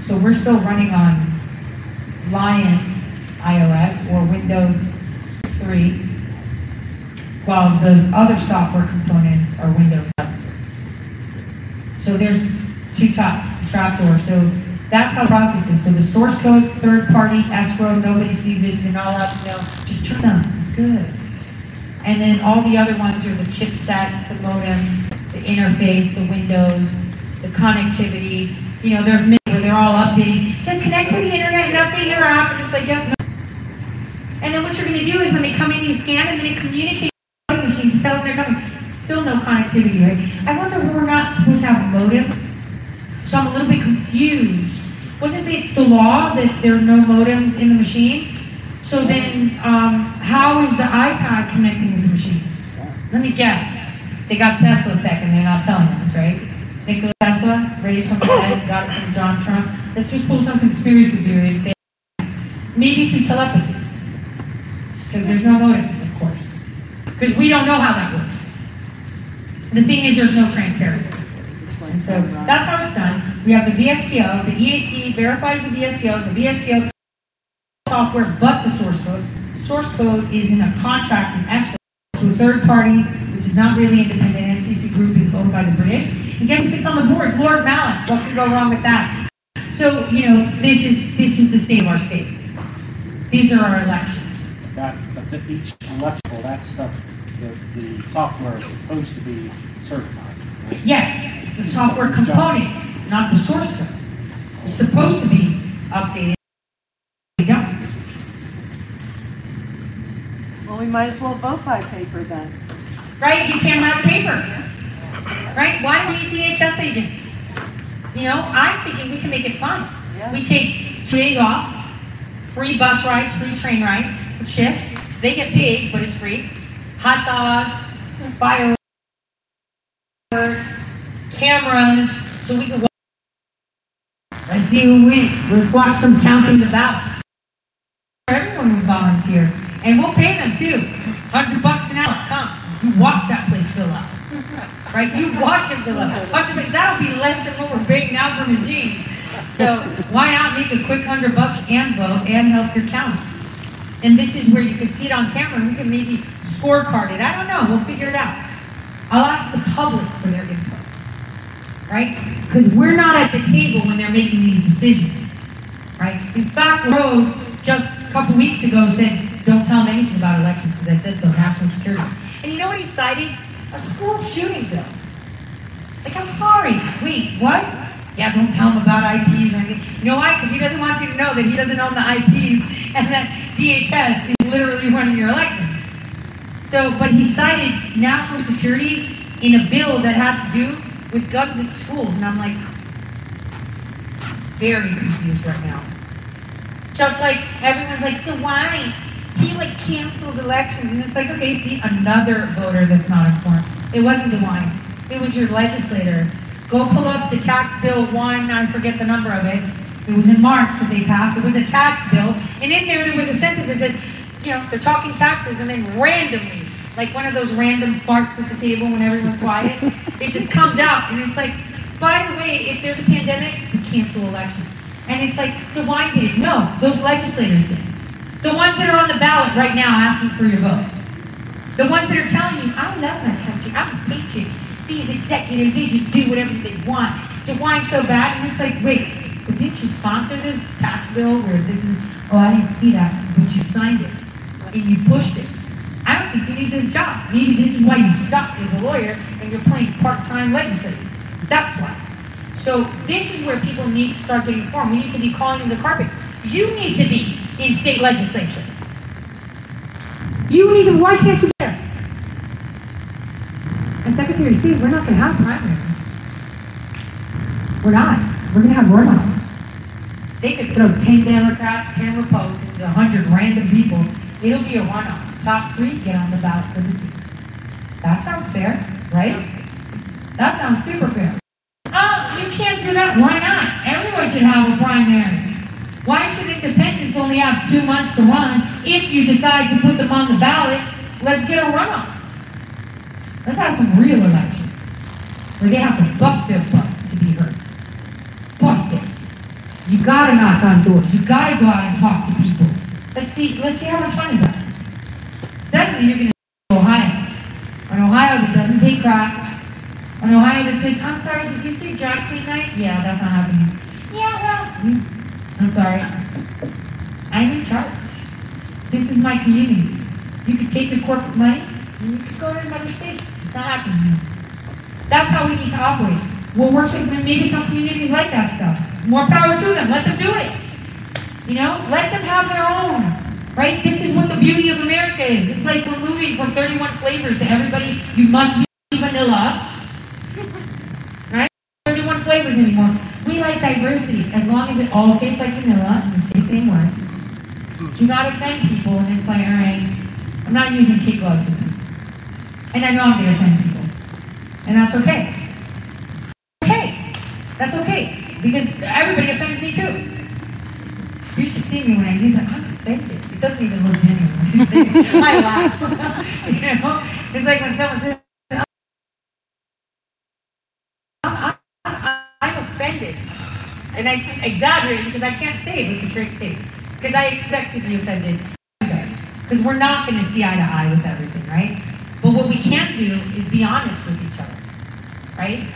So we're still running on Lion iOS or Windows 3, while the other software components are Windows 11. So there's two traps, trapdoors. So that's how process is. So the source code, third party, escrow, nobody sees it, you're not allowed to know. Just turn them, it's good. And then all the other ones are the chipsets, the modems, the interface, the windows, the connectivity. You know, there's many where they're all updating. Just connect to the internet and update your app, and it's like, yep. No. And then what you're going to do is when they come in, you scan, and then it communicates with the machine to tell them they're coming. Still no connectivity, right? I wonder where we're not supposed to have modems. So I'm a little bit confused. Wasn't it the law that there are no modems in the machine? So then, um, how is the iPad connecting with the machine? Let me guess. They got Tesla tech and they're not telling us, right? Nikola Raised from the dead, got it from John Trump. Let's just pull some conspiracy theory and say maybe through telepathy. Because there's no modems, of course. Because we don't know how that works. The thing is, there's no transparency. And so that's how it's done. We have the VSTO, the EAC verifies the VSTOs, the VSTO software but the source code. Source code is in a contract in escrow to a third party, which is not really independent. NCC Group is owned by the British. And guess who sits on the board? Lord Mallet. What can go wrong with that? So, you know, this is this is the state of our state. These are our elections. That, but the, each electrical, that stuff, the, the software is supposed to be certified. right? Yes, the software components, not the source code. It's supposed to be updated. We don't. Well, we might as well vote by paper then. Right? You can't have paper. Right? Why do we need DHS agents? You know, I'm thinking we can make it fun. Yeah. We take two days off, free bus rides, free train rides, shifts. They get paid, but it's free. Hot dogs, fireworks, cameras, so we can watch. Let's see who wins. Let's watch them counting the ballots. Everyone will volunteer, and we'll pay them too. Hundred bucks an hour. Come, you watch that place fill up. Right? You watch it fill up. That'll be less than what we're paying now for machines. So why not make a quick hundred bucks and vote and help your county? And this is where you can see it on camera. and We can maybe scorecard it. I don't know. We'll figure it out. I'll ask the public for their input. Right? Because we're not at the table when they're making these decisions. right? In fact, Rose just a couple weeks ago said, don't tell him anything about elections because I said so, national security. And you know what he cited? A school shooting bill. Like, I'm sorry. Wait, what? Yeah, don't tell him about IPs or anything. You know why? Because he doesn't want you to know that he doesn't own the IPs and that DHS is literally running your election. So, but he cited national security in a bill that had to do with guns at schools. And I'm like, very confused right now. Just like everyone's like, DeWine, he like canceled elections. And it's like, okay, see, another voter that's not informed. It wasn't DeWine. It was your legislators. Go pull up the tax bill one, I forget the number of it. It was in March that they passed. It was a tax bill. And in there, there was a sentence that said, you know, they're talking taxes, and then randomly, like one of those random farts at the table when everyone's quiet, it just comes out. And it's like, by the way, if there's a pandemic, we cancel elections. And it's like, DeWine did. No, those legislators did. The ones that are on the ballot right now asking for your vote. The ones that are telling you, I love my country, I'm patriot. These executives, they just do whatever they want. DeWine so bad, and it's like, wait, but didn't you sponsor this tax bill where this is, oh, I didn't see that, but you signed it, and you pushed it. I don't think you need this job. Maybe this is why you suck as a lawyer, and you're playing part-time legislator. That's why. So this is where people need to start getting informed. We need to be calling them the carpet. You need to be in state legislature. You to, why can't you there? And Secretary of State, we're not gonna have primaries. We're not. We're gonna have runoffs. They could throw ten Democrats, ten Republicans, a hundred random people. It'll be a runoff. Top three get on the ballot for the seat. That sounds fair, right? That sounds super fair. Oh, you can't do that. Why not? Everyone should have a primary. Why should independents only have two months to run if you decide to put them on the ballot? Let's get a runoff. Let's have some real elections where they have to bust their butt to be heard. Bust it. You gotta knock on doors. You gotta go out and talk to people. Let's see. Let's see how much fun is that. Secondly, you're gonna Ohio. An Ohio that doesn't take crap. An Ohio that says, "I'm sorry, did you say drag queen night?" Yeah, that's not happening. Yeah, well, mm, I'm sorry. I'm in charge. This is my community. You could take your corporate money and you could go to another state. It's not happening here. That's how we need to operate. We'll work with maybe some communities like that stuff. More power to them. Let them do it. You know, let them have their own. Right? This is what the beauty of America is. It's like we're moving from 31 flavors to everybody. You must be vanilla. Right? 31 flavors anymore. We like diversity as long as it all tastes like vanilla and the same words. Do not offend people, and it's like, all right, I'm not using kid gloves with them. And I know I'm going to offend people. And that's okay. Okay. That's okay. Because everybody offends me too. You should see me when I use it. I'm offended. It doesn't even look genuine. I laugh. you know? It's like when someone says, I'm, I'm, I'm offended. And I exaggerate because I can't say it with a straight face. Because I expect to be offended. Because we're not going to see eye to eye with everything, right? But what we can do is be honest with each other, right?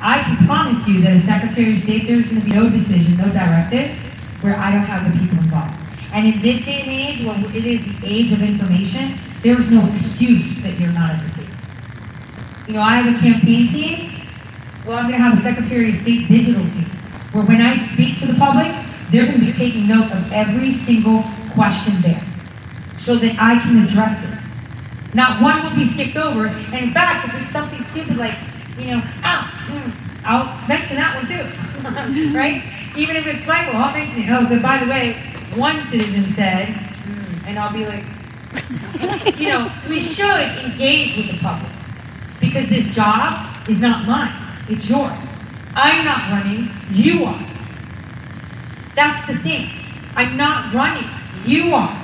I can promise you that as Secretary of State, there's going to be no decision, no directive where I don't have the people involved. And in this day and age, when it is the age of information, there is no excuse that you're not at the table. You know, I have a campaign team. Well, I'm going to have a Secretary of State digital team where when I speak to the public, they're going to be taking note of every single question there so that I can address it. Not one will be skipped over. And in fact, if it's something stupid like, you know, ah, I'll mention that one too, right? Even if it's Michael, I'll mention it. Oh, but by the way, one citizen said, hmm, and I'll be like, you know, we should engage with the public because this job is not mine, it's yours. I'm not running, you are. That's the thing. I'm not running, you are.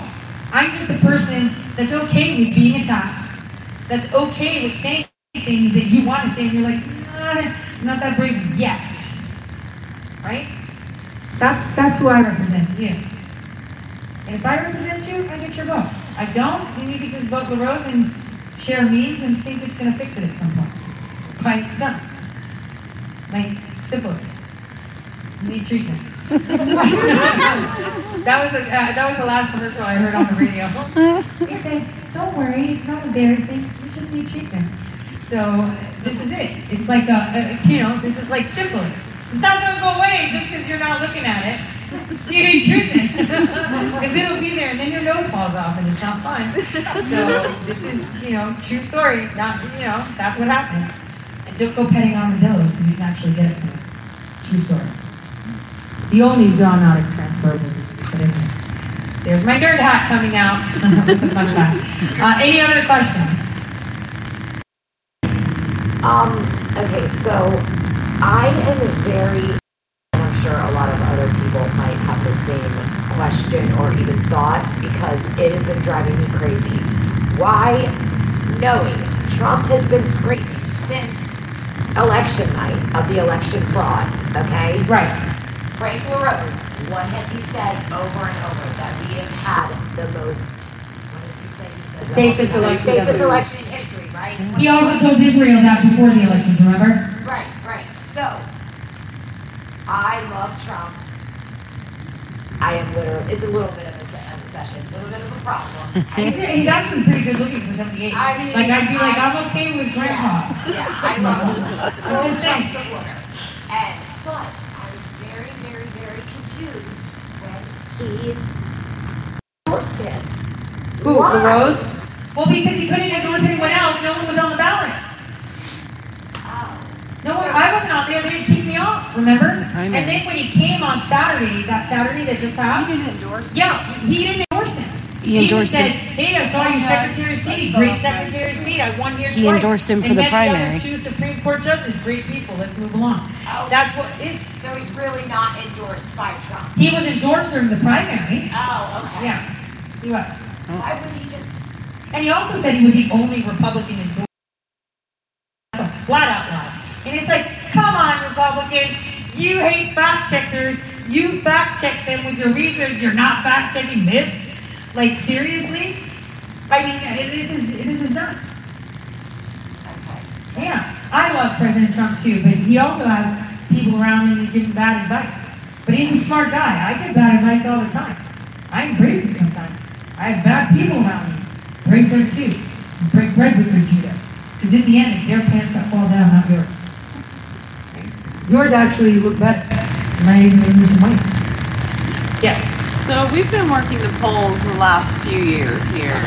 I'm just a person that's okay with being attacked, that's okay with saying things that you want to say, and you're like, nah, I'm not that brave yet. Right? That's, that's who I represent, you. And if I represent you, I get your vote. I don't, then you can just vote LaRose and share memes and think it's going to fix it at some point. By itself. Like syphilis. Need treatment. that was a, uh, that was the last commercial I heard on the radio. He said, "Don't worry, it's not embarrassing. You just need treatment." So this is it. It's like a, a you know, this is like syphilis. It's not gonna go away just because you're not looking at it. You need treatment because it'll be there, and then your nose falls off, and it's not fun. So this is you know true story. Not you know that's what happened. Don't go petting armadillos because you can actually get it from them. True story. The only zoonotic transferable disease. There's my nerd hat coming out. Uh, any other questions? Um, okay, so I am very, and I'm sure a lot of other people might have the same question or even thought because it has been driving me crazy. Why, knowing Trump has been screaming since election night of the election fraud, okay? Right. Frank LaRose, what has he said over and over? That we have had the most, what does he say? He says Safest election Safest ever. election in history, right? He also told Israel that before the election, remember? Right, right. So, I love Trump. I am literally, it's a little bit of a se- of a session, a little bit of a problem. He's, he's actually pretty good looking for 78. I mean, like, I'd be like, I- I'm okay with grandpa. Yeah, I love him. I'm just saying. Trump's a winner. And, but I was very, very, very confused when he endorsed him. Who, Why? LaRose? Well, because he couldn't endorse anyone else. No one was on the ballot. Oh. No one, I wasn't on there. They didn't kicked me off, remember? primary. And then when he came on Saturday, that Saturday that just passed. He didn't endorse. Yeah, he didn't endorse him. He endorsed just said, him. Hey, I saw you Secretary of State, great Secretary of State. I won here He twice. endorsed him for and the primary. The other two Supreme Court judges, great people. Let's move along. Oh. That's what it. So he's really not endorsed by Trump. He was endorsed during the primary. Oh, okay. Yeah, he was. Oh. Why would he just, And he also said he was the only Republican endorsed. That's a flat out lie. And it's like, come on, Republicans. You hate fact checkers. You fact check them with your research. You're not fact checking this. Like seriously? I mean, it- this is this is nuts. Yeah, I love President Trump too, but he also has people around him that give him bad advice. But he's a smart guy. I get bad advice all the time. I embrace it sometimes. I have bad people around me. Embrace them too. Break bread with their Judas. Because in the end, it's their pants that fall down, not yours. Yours actually look better. You might even make some money. Yes. So we've been working the polls the last few years here.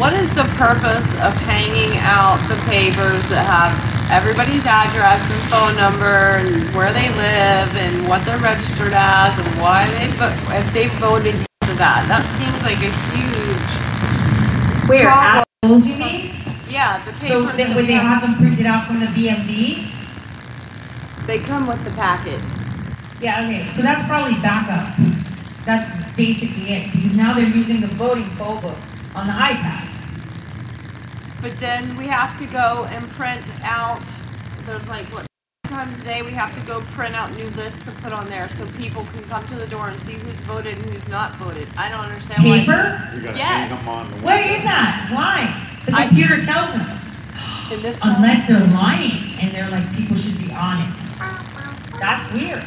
What is the purpose of hanging out the papers that have everybody's address and phone number and where they live and what they're registered as and why they vo- if they voted for that? That seems like a huge Where? Problem. Assholes, you mean? yeah. The So papers then that would we they have them printed out from the BMV? They come with the packets. Yeah, okay, so that's probably backup. That's basically it, because now they're using the voting poll book on the iPads. But then we have to go and print out, there's like, what, times a day we have to go print out new lists to put on there so people can come to the door and see who's voted and who's not voted. I don't understand why. Paper? Yes. hang them on the Why window. is that? Why? The I- computer tells them. In this Unless they're lying and they're like, people should be honest. That's weird.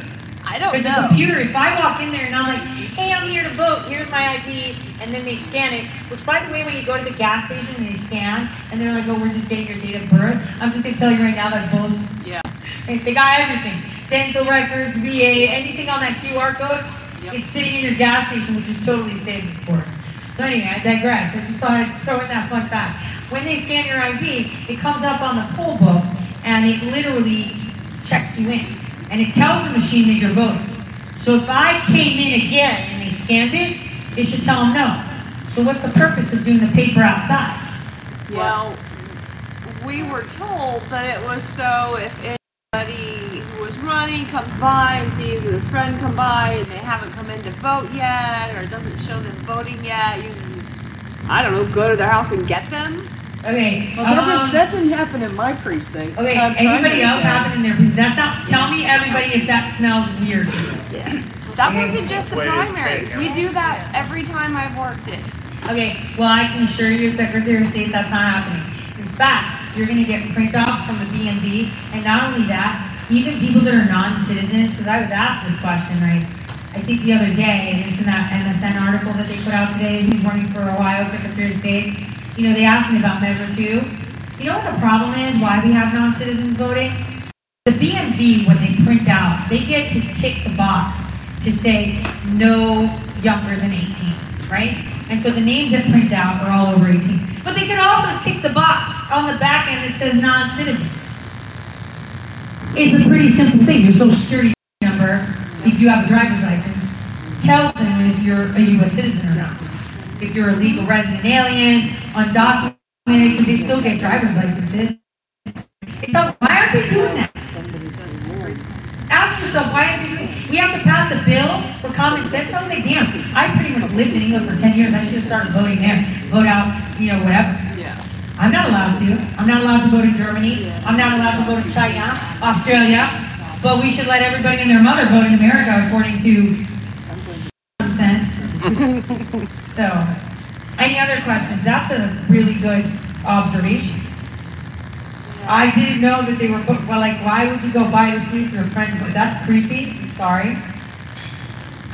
I don't Because the know. computer, if I walk in there and I'm like, hey, I'm here to vote, here's my ID, and then they scan it, which by the way, when you go to the gas station and they scan, and they're like, oh, we're just getting your date of birth, I'm just gonna tell you right now that bullshit. Yeah. They they got everything. Dental records, VA, anything on that QR code, Yep. it's sitting in your gas station, which is totally safe, of course. So anyway, I digress. I just thought I'd throw in that fun fact. When they scan your ID, it comes up on the poll book, and it literally checks you in. And it tells the machine that you're voting. So if I came in again and they scanned it, it should tell them no. So what's the purpose of doing the paper outside? Well, we were told that it was so if anybody who was running comes by and sees a friend come by and they haven't come in to vote yet or it doesn't show them voting yet, you, I don't know, go to their house and get them. Okay. Well, that um, didn't, that didn't happen in my precinct. Okay, anybody else day. have it in their, that's not, tell me everybody if that smells weird to you. That wasn't just the primary. We do that every time I've worked it. Okay, well, I can assure you, Secretary of State, that's not happening. In fact, you're gonna get print-offs from the BMV, and not only that, even people that are non-citizens, because I was asked this question, right? I think the other day, it's in that MSN article that they put out today, who's running for Ohio Secretary of State, you know, they asked me about Measure Two. You know what the problem is, why we have non-citizens voting? The BMV, when they print out, they get to tick the box to say no younger than 18, right? And so the names that print out are all over 18. But they could also tick the box on the back end that says non-citizen. It's a pretty simple thing. Your social security number, if you have a driver's license, tells them if you're a U.S. citizen or not. If you're a legal resident alien, undocumented, because they still get driver's licenses. It tells, why aren't they doing that? Ask yourself, why aren't they doing We have to pass a bill for common sense. I was like, damn, I pretty much lived in England for 10 years. I should have started voting there. Vote out, you know, whatever. Yeah. I'm not allowed to. I'm not allowed to vote in Germany. I'm not allowed to vote in China, Australia. But we should let everybody and their mother vote in America according to consent. so, any other questions? That's a really good observation. I didn't know that they were booked. Well, like, why would you go buy to sleep your friend? But that's creepy. Sorry.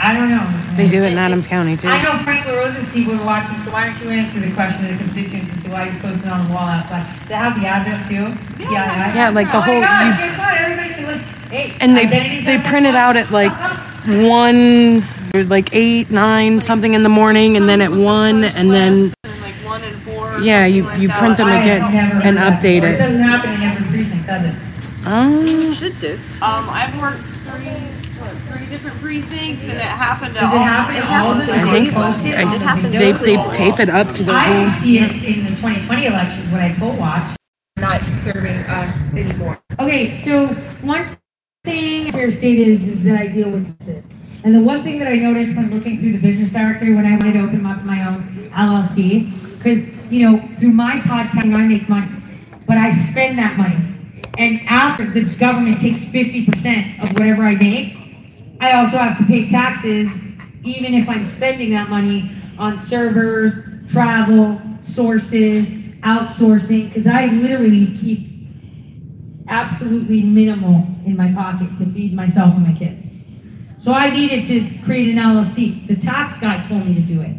I don't know. They do it in Adams County too. I know Frank LaRose's people are watching, so why don't you answer the question of the constituents as to why you posted on the wall outside? Does it have the address too? Yeah, Yeah, like the oh whole- My God, you- guess what? Everybody can look. Hey, And they they print it out at like one, or like eight, nine, something in the morning, and then at one, and then Like one and four. yeah, you you print them again and update. It it. doesn't happen in every precinct, does it? Um, Should do. Um, I've worked three, three different precincts, and it happened to Does it happen to all of happens I think They I, they they tape it up to the I didn't see it in the 2020 elections when I poll watched. Not serving us anymore. Okay, so one thing your state is, is that I deal with this. And the one thing that I noticed when looking through the business directory when I wanted to open up my own LLC, because, you know, through my podcast I make money, but I spend that money. And after the government takes 50% of whatever I make, I also have to pay taxes, even if I'm spending that money on servers, travel, sources, outsourcing, because I literally keep absolutely minimal in my pocket to feed myself and my kids. So I needed to create an LLC. The tax guy told me to do it.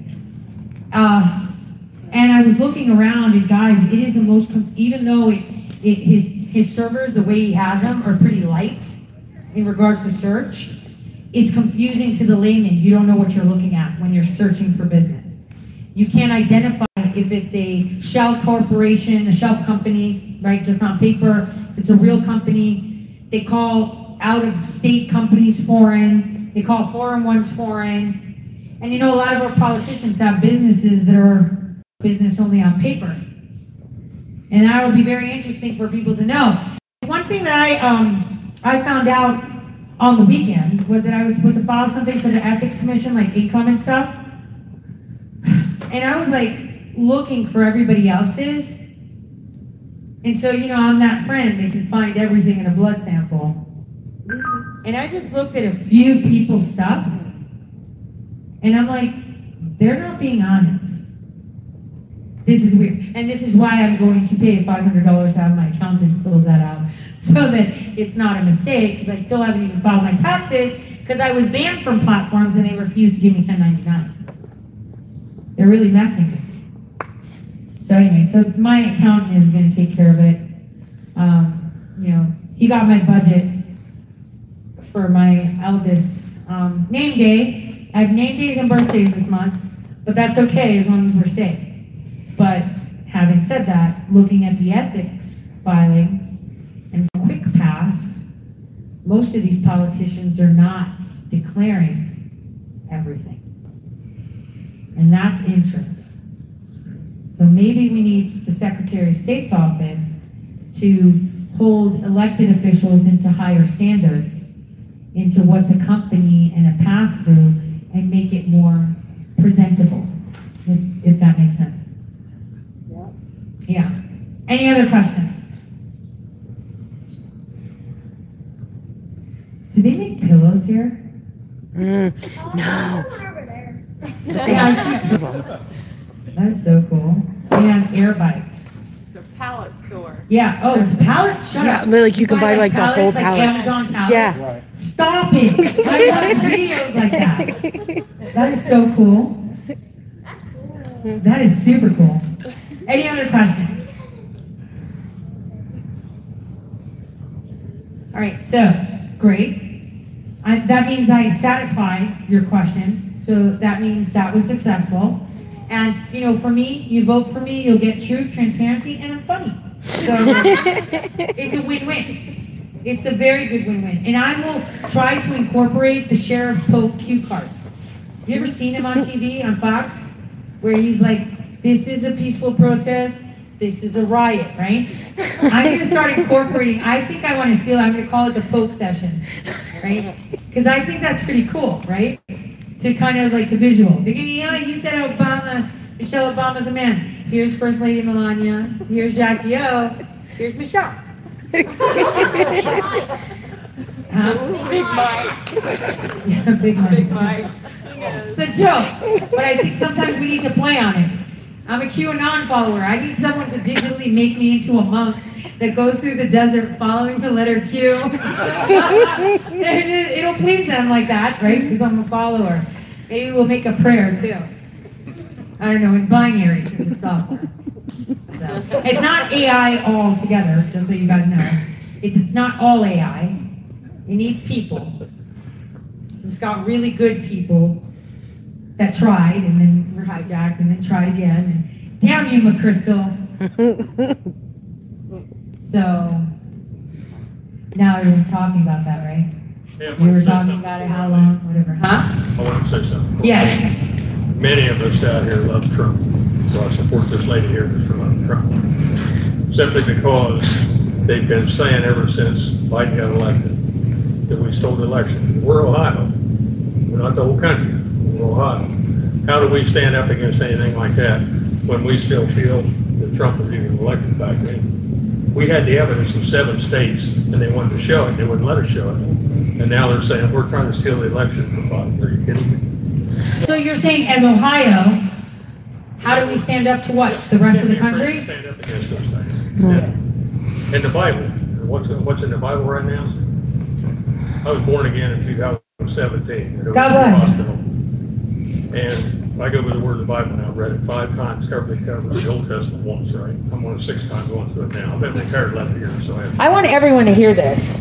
Uh, and I was looking around, and guys, it is the most, even though it, it, his, his servers, the way he has them, are pretty light in regards to search, it's confusing to the layman. You don't know what you're looking at when you're searching for business. You can't identify if it's a shell corporation, a shelf company, right, just on paper. If it's a real company, they call out of state companies foreign, they call foreign ones foreign. And you know, a lot of our politicians have businesses that are business only on paper. And that will be very interesting for people to know. One thing that I, um, I found out on the weekend was that I was supposed to file something for the Ethics Commission, like income and stuff. And I was like looking for everybody else's. And so, you know, I'm that friend that can find everything in a blood sample. And I just looked at a few people's stuff. And I'm like, they're not being honest. This is weird. And this is why I'm going to pay $500 to have my accountant fill that out so that it's not a mistake because I still haven't even filed my taxes because I was banned from platforms and they refused to give me 1099s. They're really messing with me. So anyway, so my accountant is going to take care of it. Um, you know, he got my budget for my eldest's um, name day. I have name days and birthdays this month, but that's okay as long as we're safe. But having said that, looking at the ethics filings and quick pass, most of these politicians are not declaring everything. And that's interesting. So maybe we need the Secretary of State's office to hold elected officials into higher standards, into what's a company and a pass-through, and make it more presentable, if, if that makes sense. Yeah. Yeah. Any other questions? Do they make pillows here? Mm, no. That's so cool. They have air bikes. It's a pallet store. Yeah. Oh, it's pallets. Shut Yeah, up. like you can buy like the whole pallets, like. Amazon pallets. Yeah. Right. Stop it! I watch videos like that. That is so cool. That is super cool. Any other questions? All right, so great. I, that means I satisfied your questions. So that means that was successful. And you know, for me, you vote for me, you'll get truth, transparency, and I'm funny. So it's a win-win. It's a very good win-win. And I will try to incorporate the Sheriff Pope cue cards. Have you ever seen him on TV on Fox? Where he's like, this is a peaceful protest, this is a riot, right? I'm gonna start incorporating, I think I wanna steal, I'm gonna call it the Pope session, right? Because I think that's pretty cool, right? To kind of like the visual. Yeah, you said Obama, Michelle Obama's a man. Here's First Lady Melania, here's Jackie O, here's Michelle. Huh? Big Mike. Yeah, big Mike. Big Mike. It's a joke, but I think sometimes we need to play on it. I'm a QAnon follower. I need someone to digitally make me into a monk that goes through the desert following the letter Q. It- It'll please them like that, right? Because I'm a follower. Maybe we'll make a prayer too. I don't know, in binary since it's software. So, It's not AI altogether, just so you guys know. It's not all AI. It needs people. It's got really good people that tried and then were hijacked and then tried again. And damn you, McChrystal. so now everyone's talking about that, right? Yeah, We were talking about it, how long, whatever. Huh? I want to say something. Yes. Many of us out here love Trump, I support this lady here for Trump. Simply because they've been saying ever since Biden got elected that we stole the election. We're Ohio. We're not the whole country. We're Ohio. How do we stand up against anything like that when we still feel that Trump was even elected back then? We had the evidence in seven states and they wanted to show it. They wouldn't let us show it. And now they're saying, we're trying to steal the election from Biden. Are you kidding me? So you're saying as Ohio, how do we stand up to what? The rest of the country? Stand up against those things. Yeah. In the Bible, what's, what's in the Bible right now? I was born again in 2017. God bless. And I go with the word of the Bible now. I've read it five times, cover to cover, the Old Testament once, right? I'm on the sixth time going through it now. I've been retired 11 years, so I have. I want everyone to hear this.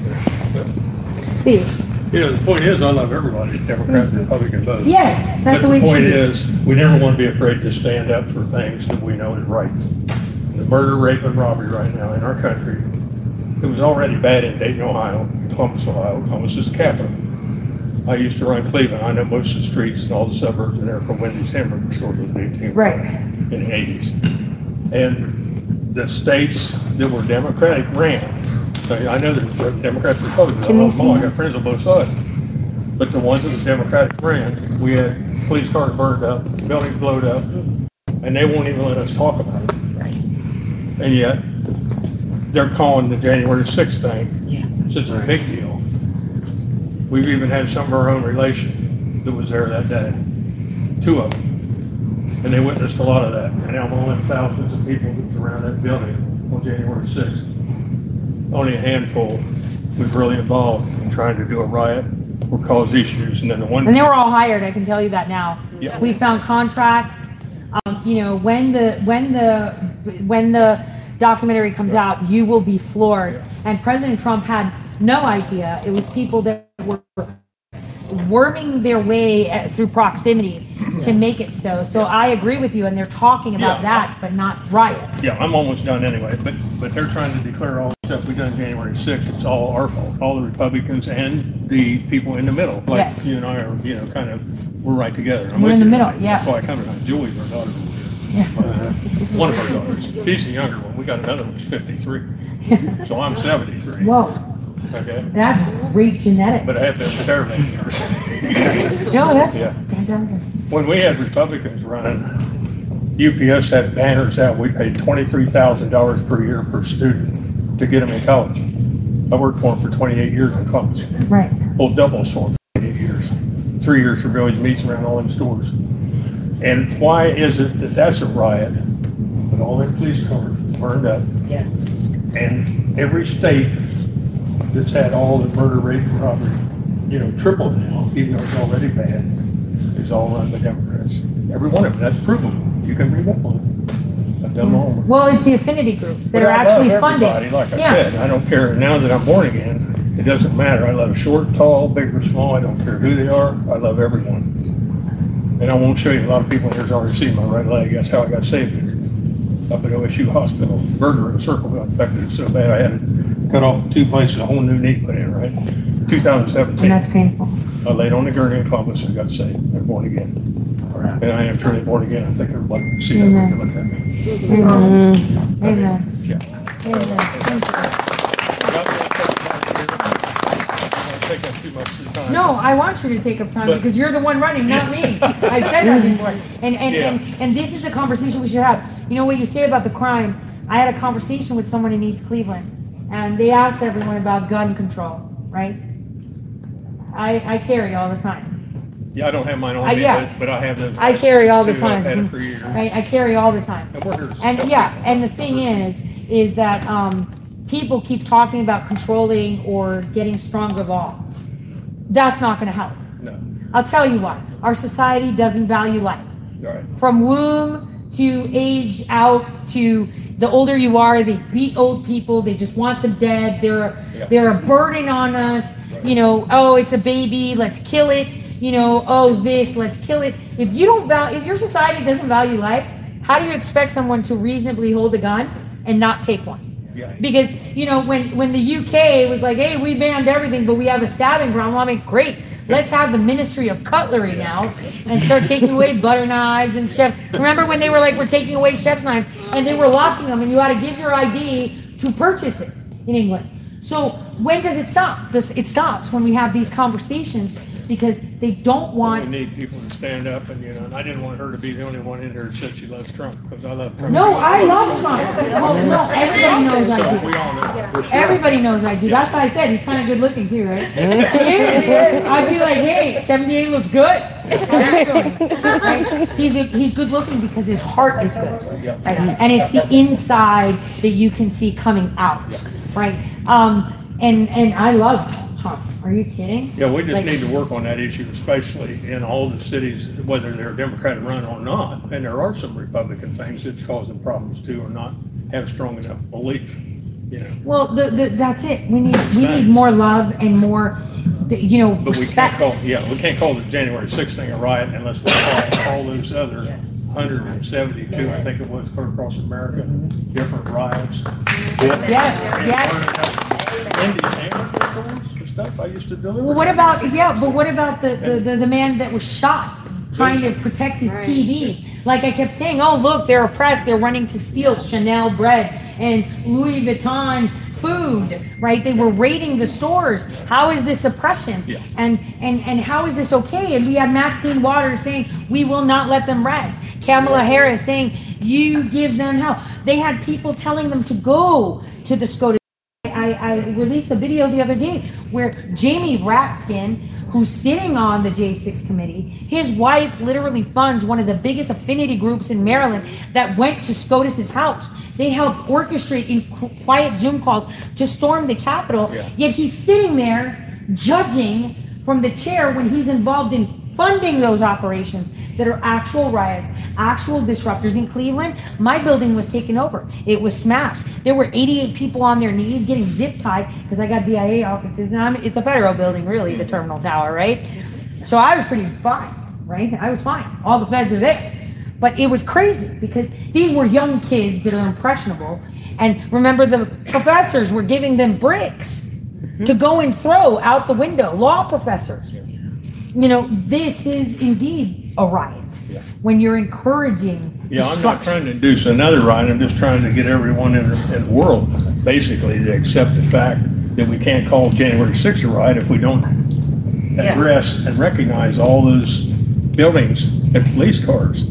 Please. You know, the point is, I love everybody, Democrats, and Republicans, both. Yes, that's But the way the it point should is, we never want to be afraid to stand up for things that we know is right. The murder, rape, and robbery right now in our country, it was already bad in Dayton, Ohio, Columbus, Ohio. Columbus is the capital. I used to run Cleveland. I know most of the streets and all the suburbs in there from Wendy's hamburger store was 18. Right. In the 80s. And the states that were Democratic ran. So I know there's Democrats, and Republicans. I Can we love them all. I see? got friends on both sides. But the ones that the Democratic ran, we had police cars burned up, buildings blowed up, and they won't even let us talk about it. And yet, they're calling the January 6th thing such a big deal. We've even had some of our own relation that was there that day, two of them. And they witnessed a lot of that. And now among the thousands of people that was around that building on January 6th, only a handful was really involved in trying to do a riot or cause issues. And then the one. And they were all hired, I can tell you that now. Yeah. We found contracts, um, you know, when the, when the, when the documentary comes out, you will be floored. And President Trump had no idea. It was people that were worming their way uh, through proximity to make it so. So I agree with you, and they're talking about Yeah. that, but not riots. Yeah, I'm almost done anyway, but, but they're trying to declare all stuff we done January 6th, it's all our fault, all the Republicans and the people in the middle. Like Yes. you and I are, you know, kind of, we're right together. I'm We're with in the you. middle, yeah. That's why I come tonight. Julie's our daughter. Yeah. Uh, One of our daughters. She's the younger one. We got another one who's 53. So I'm 73. Whoa, Okay? that's great genetics. But I have been 30 years. No, that's Yeah. fantastic. When we had Republicans running, UPS had banners out, we paid twenty-three thousand dollars per year per student to get them in college. I worked for them for twenty-eight years in college. Right. Hold doubles for them for eight years. Three years for village meets around all them stores. And why is it that that's a riot? With all their police cars burned up. Yeah. And every state that's had all the murder, rape, and robbery you know, triple now, even though it's already bad, is all run by Democrats. Every one of them, that's provable. You can read up on it. I've done my. Well, it's the affinity groups that But are I love actually funding. everybody, Like I Yeah. said, I don't care, now that I'm born again, it doesn't matter. I love short, tall, big or small, I don't care who they are, I love everyone. And I won't show you, a lot of people in here's already seen my right leg, that's how I got saved here. Up at OSU Hospital, burger in a circle got infected so bad I had to cut off two places, a whole new knee put in, right? Two thousand And seventeen. that's painful. I laid on the gurney in Columbus and got saved, and born again. And I am truly born again, I think everybody can see that when you look at me. Amen. Um, Amen. Yeah. Amen. Thank you. Take up too much of your time. No, I want you to take up time But- because you're the one running, not me. I said that before. And, and, Yeah. and, and this is the conversation we should have. You know what you say about the crime? I had a conversation with someone in East Cleveland and they asked everyone about gun control, right? I, I carry all the time. Yeah, I don't have mine Uh, on me, yeah. but, but I have those. I carry all the too. I've time. had for years. Right? I carry all the time. And we're here And yeah, and the thing is, is that um, people keep talking about controlling or getting stronger laws. That's not going to help. No, I'll tell you what. Our society doesn't value life. all right. From womb to age out to the older you are, they beat old people. They just want them dead. They're Yeah. they're a burden on us. You know, oh, it's a baby. Let's kill it. You know, oh, this. Let's kill it. If you don't value, if your society doesn't value life, how do you expect someone to reasonably hold a gun and not take one? Yeah. Because you know when when the UK was like, hey, we banned everything, but we have a stabbing problem. I mean, great. Let's have the Ministry of Cutlery now and start taking away butter knives and chefs. Remember when they were like, we're taking away chef's knives and they were locking them, and you had to give your ID to purchase it in England. So when does it stop? Does it stops when we have these conversations because they don't want. We need people to stand up and, you know, and I didn't want her to be the only one in here that said she loves Trump, because I love Trump. No, I love Trump. Well, no, everybody knows I do. we all know. Everybody knows I do. That's why I said he's kind of good looking too, right? He is, he is. I'd be like, hey, 78 looks good. How you doing? Right? He's a, he's good looking because his heart is good, right? And it's the inside that you can see coming out, right? Um, and and I love Trump. Are you kidding? Yeah, we just Like- need to work on that issue, especially in all the cities, whether they're Democratic run or not. And there are some Republican things that's causing problems too, or not have strong enough belief, you know. Well, the, the, that's it. We need we need more love and more, you know, But we can't respect. call, yeah, we can't call the January sixth thing a riot unless we call all those other hundred and seventy-two, I think it was, across America, different riots. Yes, yes. Indian stuff I used to deliver. Well, what about yeah? But what about the the, the, the man that was shot trying to protect his TVs? Like I kept saying, oh look, they're oppressed. They're running to steal Chanel bread and Louis Vuitton food. Right? They were raiding the stores. How is this oppression? Yeah. And and and how is this okay? And we had Maxine Waters saying we will not let them rest. Kamala Harris saying you give them hell. They had people telling them to go to the SCOTUS. I, I released a video the other day where Jamie Raskin, who's sitting on the J6 committee, his wife literally funds one of the biggest affinity groups in Maryland that went to SCOTUS's house. They helped orchestrate in quiet Zoom calls to storm the Capitol. Yeah. Yet he's sitting there judging from the chair when he's involved in funding those operations that are actual riots, actual disruptors in Cleveland. My building was taken over. It was smashed. There were 88 people on their knees getting zip tied because I got DIA offices, and I'm, it's a federal building, really, the terminal tower, right? So I was pretty fine, right? I was fine. All the feds are there. But it was crazy because these were young kids that are impressionable. And remember, the professors were giving them bricks to go and throw out the window, law professors. You know, this is indeed a riot when you're encouraging Yeah, I'm not trying to induce another riot, I'm just trying to get everyone in the, in the world, basically, to accept the fact that we can't call January sixth a riot if we don't address and recognize all those buildings and police cars.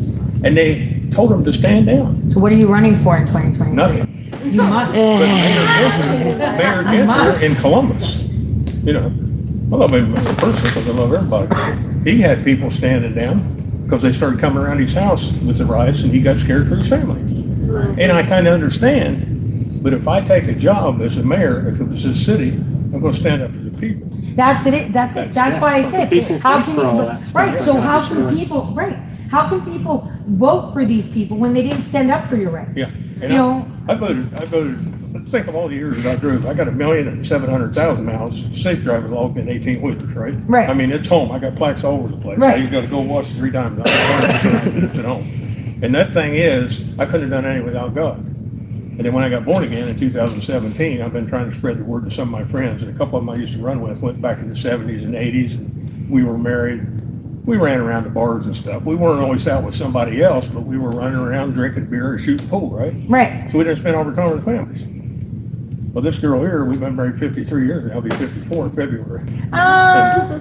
And they told them to stand down. So what are you running for in 2020? Nothing. You must. But Mayor Ginther, Mayor You in Columbus, you know, I love him as a person because I love everybody. He had people standing down because they started coming around his house with the riots and he got scared for his family. And I kind of understand, but if I take a job as a mayor, if it was his city, I'm going to stand up for the people. That's it, that's it, that's why I said, how can you, right, so how can correct. people, right, how can people vote for these people when they didn't stand up for your rights? Yeah. You And know, I, I voted, I voted, think of all the years that I drove. I got a million and seven hundred thousand miles, safe driving log in eighteen wheelers, right? Right. I mean, it's home. I got plaques all over the place. Right. I got to go wash three times. It's at home. And that thing is, I couldn't have done anything without God. And then when I got born again in 2017, I've been trying to spread the word to some of my friends, and a couple of them I used to run with went back in the 70s and 80s, and we were married. We ran around the bars and stuff. We weren't always out with somebody else, but we were running around drinking beer and shooting pool, right? right, So we didn't spend all our time with the families. Well, this girl here, we've been married 53 years, I'll be 54 in February. uh,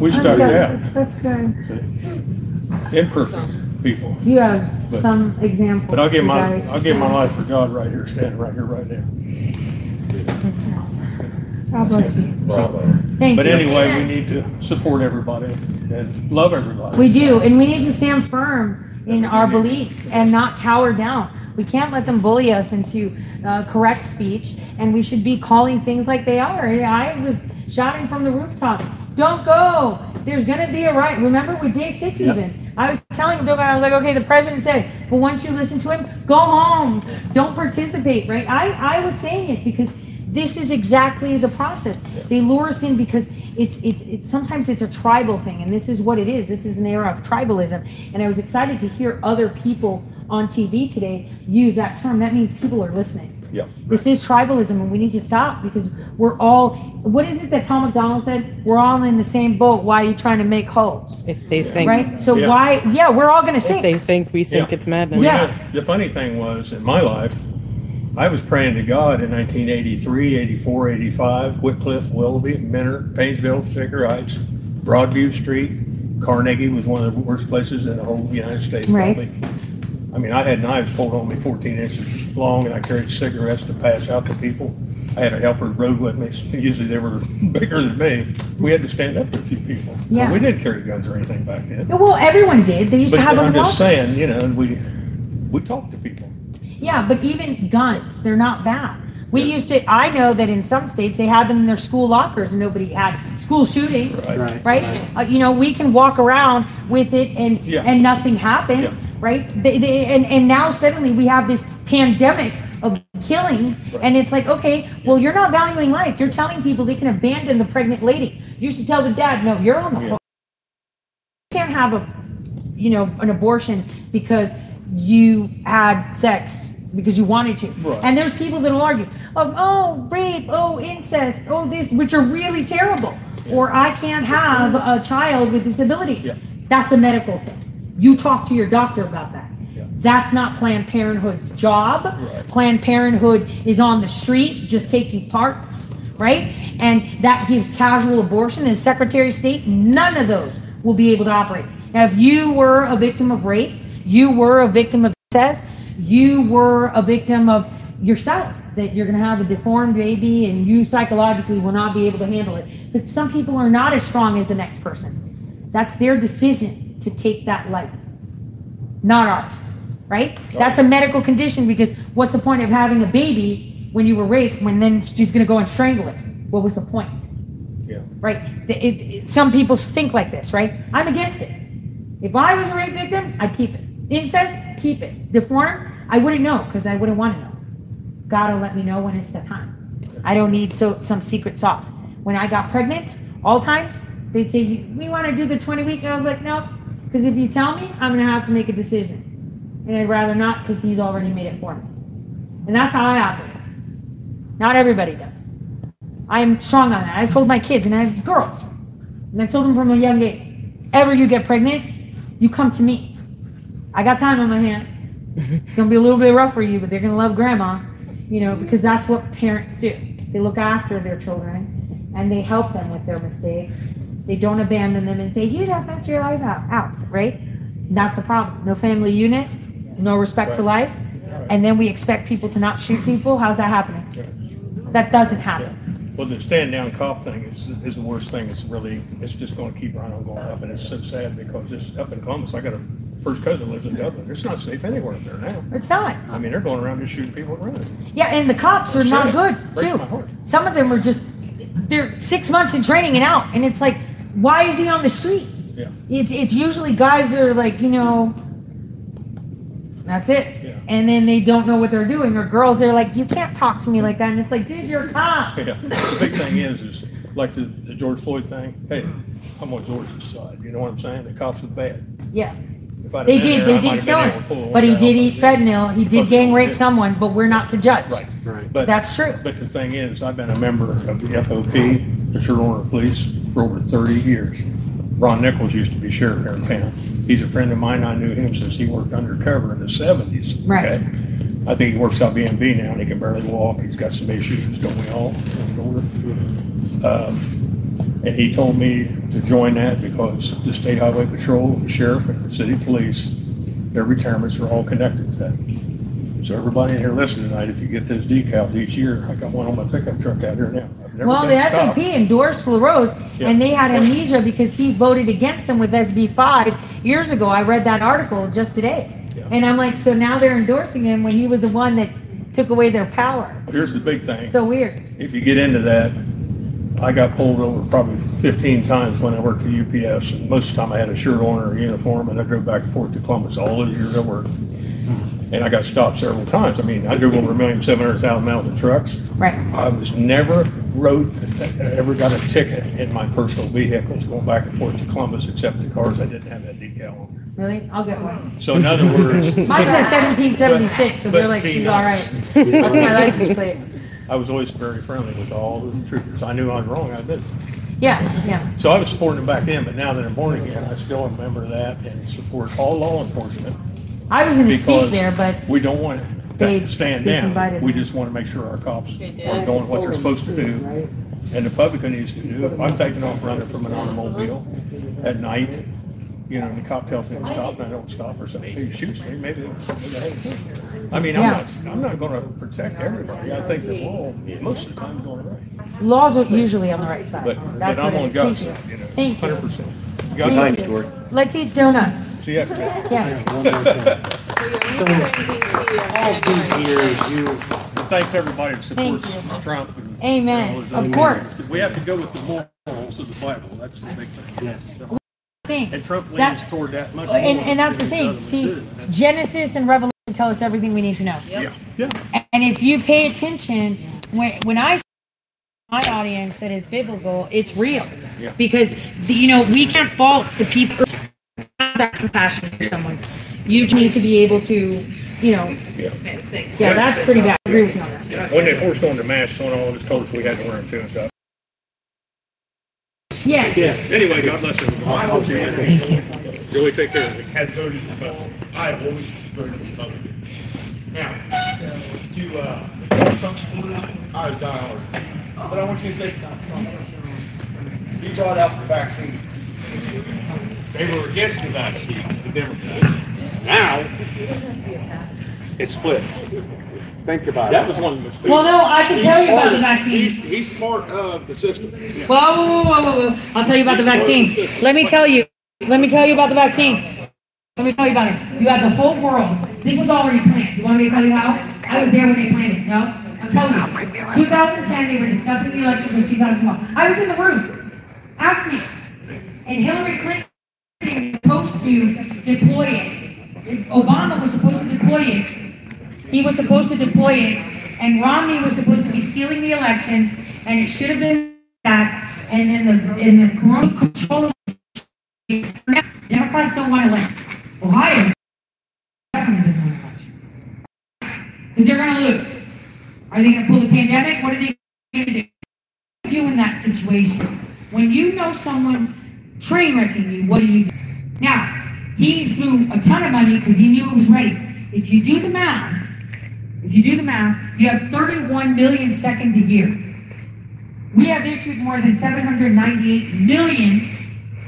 We it out. that's good. Imperfect people. You have But- some examples. But I'll give you my, guys- I'll give my life for God right here, standing right here, right now. God bless you. So- Thank But you. anyway, we need to support everybody and love everybody. We do, and we need to stand firm in our beliefs and not cower down. We can't let them bully us into uh, correct speech, and we should be calling things like they are. I was shouting from the rooftop, "Don't go! There's going to be a riot." Remember with day six, even I was telling Bill, I was like, "Okay, the president said, it, but once you listen to him, go home. Don't participate." Right? I I was saying it because this is exactly the process. They lure us in because it's it's it's sometimes it's a tribal thing, and this is what it is. This is an era of tribalism, and I was excited to hear other people on TV today use that term. That means people are listening. Yeah. This is tribalism, and we need to stop because we're all. What is it that Tom McDonald said? We're all in the same boat. Why are you trying to make holes? If they sink, Right. So Yeah. why? Yeah, we're all gonna sink. if they sink, we sink. Yeah. It's madness. Well, you Yeah. know, The funny thing was, in my life, I was praying to God in 1983, 84, 85, Wickliffe, Willoughby, Mentor, Painesville, Shaker Heights, Broadview Street. Carnegie was one of the worst places in the whole United States, Right. probably. I mean, I had knives pulled on me 14 inches long, and I carried cigarettes to pass out to people. I had a helper rode with me. Usually they were bigger than me. We had to stand up to a few people. Yeah. We didn't carry guns or anything back then. Well, everyone did. They used But to have them. I'm just in saying, you know, and we we talked to people. Yeah, but even guns, they're not bad. We used to, I know that in some states they have them in their school lockers and nobody had school shootings, Right. Right. right? Uh, you know, we can walk around with it and, Yeah. and nothing happens, Yeah. right? They, they, and, and now suddenly we have this pandemic of killings and it's like, okay, well, you're not valuing life. You're telling people they can abandon the pregnant lady. You should tell the dad, no, you're on the Yeah. hook. You can't have a, you know, an abortion because you had sex because you wanted to. Right. And there's people that'll argue, of, oh, rape, oh, incest, oh, this, which are really terrible. Or I can't have a child with disability. Yeah. That's a medical thing. You talk to your doctor about that. Yeah. That's not Planned Parenthood's job. Right. Planned Parenthood is on the street just taking parts, right? And that gives casual abortion. As Secretary of State, none of those will be able to operate. Now, if you were a victim of rape, you were a victim of incest, you were a victim of yourself, that you're going to have a deformed baby and you psychologically will not be able to handle it. Because some people are not as strong as the next person. That's their decision to take that life not ours, right? That's a medical condition because what's the point of having a baby when you were raped when then she's going to go and strangle it? What was the point, Yeah. right? It- it- some people think like this, right? I'm against it. If I was a rape victim, I'd keep it. Incest, keep it. Deformed, I wouldn't know because I wouldn't want to know. God will let me know when it's the time. I don't need so some secret sauce. When I got pregnant, all times they'd say, "We want to do the 20 week." I was like, "No," because if you tell me, I'm gonna have to make a decision, and I'd rather not because He's already made it for me. And that's how I operate. Not everybody does. I am strong on that. I've told my kids, and I have girls, and I've told them from a young age. Ever you get pregnant, you come to me. I got time on my hands. It's gonna be a little bit rough for you, but they're gonna love grandma, you know, because that's what parents do. They look after their children and they help them with their mistakes. They don't abandon them and say, "You just messed your life out." Out, right? That's the problem. No family unit, no respect for life, and then we expect people to not shoot people. How's that happening? That doesn't happen. Well, the stand down cop thing is, is the worst thing. It's really, it's just gonna keep right on going up, and it's so sad because this, up in Columbus, I got a first cousin lives in Dublin. It's not safe anywhere up there now. It's not. I mean, they're going around just shooting people and running. Yeah, and the cops are not good Breaks too. my heart. Some of them are just they're six months in training and out, and it's like, why is he on the street? Yeah. It's it's usually guys that are like, you know, that's it. Yeah. And then they don't know what they're doing, or girls they're like, you can't talk to me like that, and it's like, dude, you're a cop. Yeah, the big thing is, is like the, the George Floyd thing, hey, I'm on George's side, you know what I'm saying? The cops are bad. Yeah. If I'd have They been did, there, I they might did have kill been able to pull him, but he did eat fentanyl. He did gang rape someone, but we're not to judge. Right, Right. but. That's true. But the thing is, I've been a member of the FOP, Patrol Order Police, for over thirty years. Ron Nichols used to be sheriff here in town. He's a friend of mine. I knew him since he worked undercover in the seventies. Right. I think he works out B&B now and he can barely walk. He's got some issues, don't we all? Um, And he told me to join that because the State Highway Patrol, the sheriff, and the city police, their retirements are all connected with that. So everybody in here listening tonight, if you get those decals each year, I got one on my pickup truck out here now. I've never Well, the stopped. FOP endorsed LaRose, Yeah. and they had amnesia because he voted against them with SB five years ago. I read that article just today. Yeah. And I'm like, so now they're endorsing him when he was the one that took away their power. Here's the big thing. So weird. if you get into that, I got pulled over probably 15 times when I worked at UPS, and most of the time I had a shirt on or a uniform, and I drove back and forth to Columbus all those years I worked. Hmm. And I got stopped several times. I mean, I drove over a million seven hundred thousand miles in trucks. Right. I was never wrote, ever got a ticket in my personal vehicles going back and forth to Columbus, except the cars I didn't have that decal on. Really? I'll get one. So in other words. Mine says 1776, so But- they're like, she's all right. That's my license plate. I was always very friendly with all the troopers. I knew I was wrong, I did. Yeah, yeah. So I was supporting them back then, but now that I'm born again, I still am a member of that and support all law enforcement. I was going to speak because there, but We don't want They to stand down. disinvited We just want to make sure our cops are doing what they're supposed to do. And the public needs to do. If I'm taking off running from an automobile at night, you know, and the cop tells me to stop and I don't stop or something, he shoots me, maybe. I mean, I'm Yeah. not, I'm not going to protect everybody. I think the law, most of the time, is going right. laws are usually on the right side. But, That's but I'm what it on is. God's Thank side, you. you know, Thank you. hundred percent. Thank you. Let's eat donuts. See ya. Yeah. All these years, you. Thanks everybody that Thank supports Trump. and- Amen. you know, Of and- course. We have to go with the morals of the Bible. That's the big thing. Yes. Thing. And Trump That- toward that much. And, more and that's the thing. See, do. Genesis and Revelation tell us everything we need to know. Yeah, yeah. And if you pay attention, when, when I my audience that it's biblical, it's real. Yeah. Because, the, you know, we can't fault the people who have that compassion for someone. You need to be able to, you know, Yeah. yeah, that's pretty bad. I agree with you on that. When they forced on the masks on all of us told us we had to wear them too and stuff. Yes. Yes. Anyway, God bless everyone. Thank you. Joey, take care. Has voted Republican. I have always voted Republican. Now, to, uh, Trump's political, I was dying hard. But I want you to think about Trump. He brought out the vaccine. They were against the vaccine, the Democrats. Now, it's split. Think about it. That was one of the. Well, no, I can tell you about the vaccine. He's, he's part of the system. Whoa, whoa, whoa, whoa, whoa, whoa. I'll tell you about the vaccine. Let me tell you. Let me tell you about the vaccine. Let me tell you about it. You had the whole world. This was already planned. You want me to tell you how? I was there when they planned it. No? I'm telling you. 2010, they were discussing the election of 2012. I was in the room. Ask me. And Hillary Clinton was supposed to deploy it. Obama was supposed to deploy it. He was supposed to deploy it. And Romney was supposed to be stealing the elections. And it should have been that. And in the in the control Democrats don't want to win. Ohio definitely doesn't want. Because they're going to lose. Are they going to pull the pandemic? What are they going to do? do in that situation? When you know someone's train wrecking you, what do you do? Now, he threw a ton of money because he knew it was ready. If you do the math, if you do the math, you have 31 million seconds a year. We have issued more than 798 million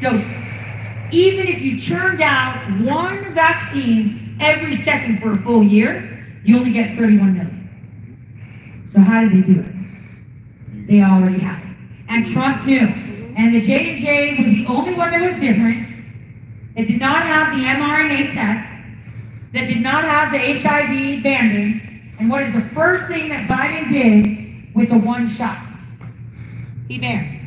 doses. Even if you churned out one vaccine every second for a full year, you only get 31 million. So how did they do it? They already had it. And Trump knew. And the J&J was the only one that was different. It did not have the mRNA tech. That did not have the HIV banding. And what is the first thing that Biden did with the one shot? He banned.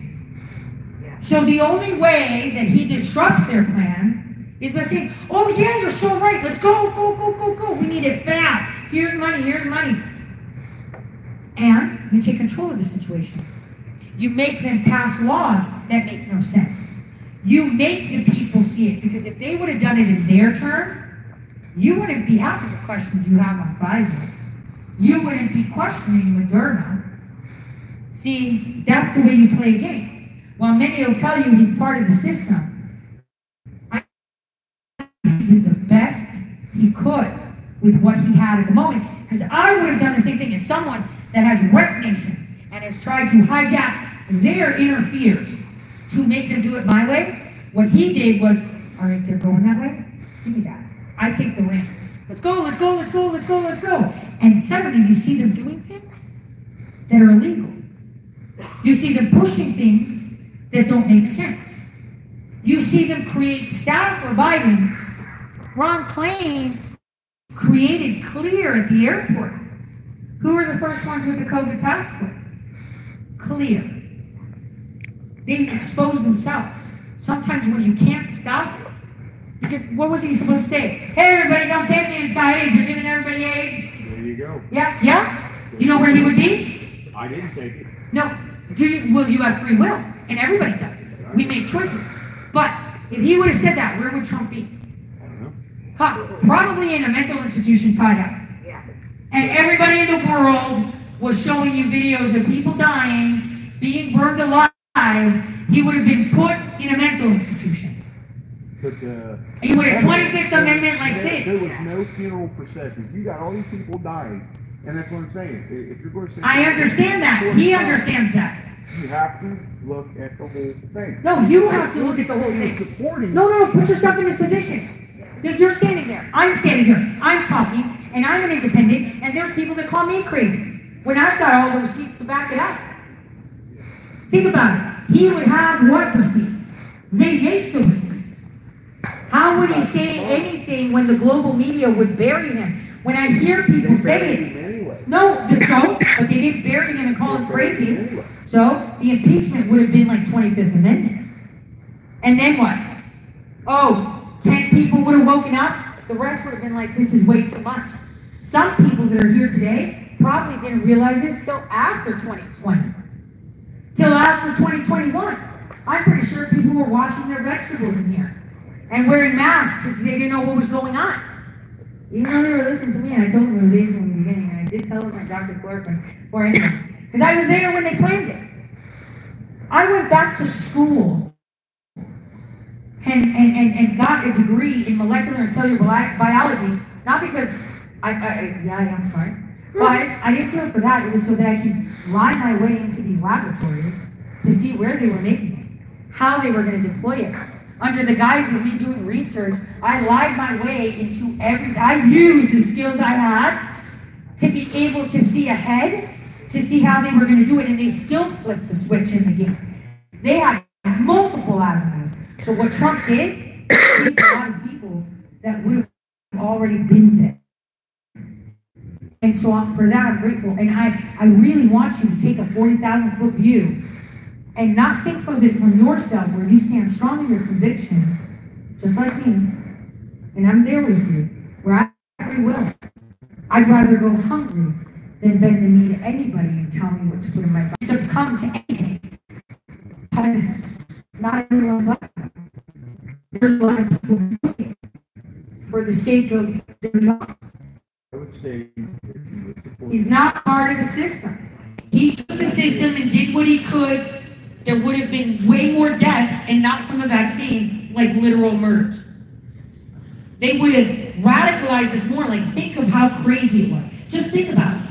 So the only way that he disrupts their plan is by saying, "Oh yeah, you're so right. Let's go, go, go, go, go. We need it fast. Here's money. Here's money." And you take control of the situation. You make them pass laws that make no sense. You make the people see it because if they would have done it in their terms, you wouldn't be having the questions you have on Pfizer. You wouldn't be questioning Moderna. See, that's the way you play a game. While many will tell you he's part of the system, I did the best he could with what he had at the moment. Because I would have done the same thing as someone that has wrecked nations and has tried to hijack their inner fears to make them do it my way. What he did was, all right, they're going that way. Give me that. I take the ring. Let's go, let's go, let's go, let's go, let's go. And suddenly you see them doing things that are illegal. You see them pushing things that don't make sense. You see them create staff for Biden. Ron Klain created Clear at the airport. Who were the first ones with the COVID passport? Clear. They expose themselves. Sometimes when you can't stop because what was he supposed to say? Hey, everybody, come take me. It's got AIDS. You're giving everybody AIDS. There you go. Yeah, yeah. You know where he would be? I didn't take it. No. Do you? Well, you have free will, and everybody does. We make choices. But if he would have said that, where would Trump be? Uh-huh. Huh, probably in a mental institution tied up. Yeah. And everybody in the world was showing you videos of people dying, being burned alive. He would have been put in a mental institution. But, uh, You have 25th Amendment like there, this. There was no funeral procession. You got all these people dying, and that's what I'm saying. If you're going to say I understand that. He understands that. You have to look at the whole thing. No, you have to look at the whole thing. Supporting. No, no, put yourself in this position. You're standing there. I'm standing here. I'm talking, and I'm an independent, and there's people that call me crazy when I've got all the receipts to back it up. Think about it. He would have what receipts? They hate the receipts. How would he say anything when the global media would bury him? When I hear people say it, no, so, but they didn't bury him and call him crazy. So the impeachment would have been like 25th Amendment. And then what? Oh, 10 people would have woken up. The rest would have been like, this is way too much. Some people that are here today probably didn't realize this till after 2020. Till after 2021. I'm pretty sure people were washing their vegetables in here and wearing masks because they didn't know what was going on. Even though they were listening to me, I told them it was from the beginning, and I did tell them hydroxychloroquine for anything. Because I was there when they claimed it. I went back to school and, and, and, and got a degree in molecular and cellular bi- biology, not because I, I, yeah, I am smart, but I didn't do it for that. It was so that I could lie my way into these laboratories to see where they were making it, how they were going to deploy it. Under the guise of me doing research, I lied my way into every. I used the skills I had to be able to see ahead, to see how they were going to do it, and they still flipped the switch in the game. They had multiple avenues. So what Trump did, saved a lot of people that would have already been there. And so for that, I'm grateful. And I, I really want you to take a 40,000 foot view and not think of it from yourself where you stand strong in your convictions, just like me. And I'm there with you, where I have free will. I'd rather go hungry than bend the knee to anybody and tell me what to put in my body. Succumb to anything. But not everyone's like that. There's a lot of people who do it for the sake of their jobs. I would say if you would support- He's not part of the system. He took the system and did what he could. There would have been way more deaths and not from the vaccine, like literal murders. They would have radicalized us more. Like, think of how crazy it was. Just think about it.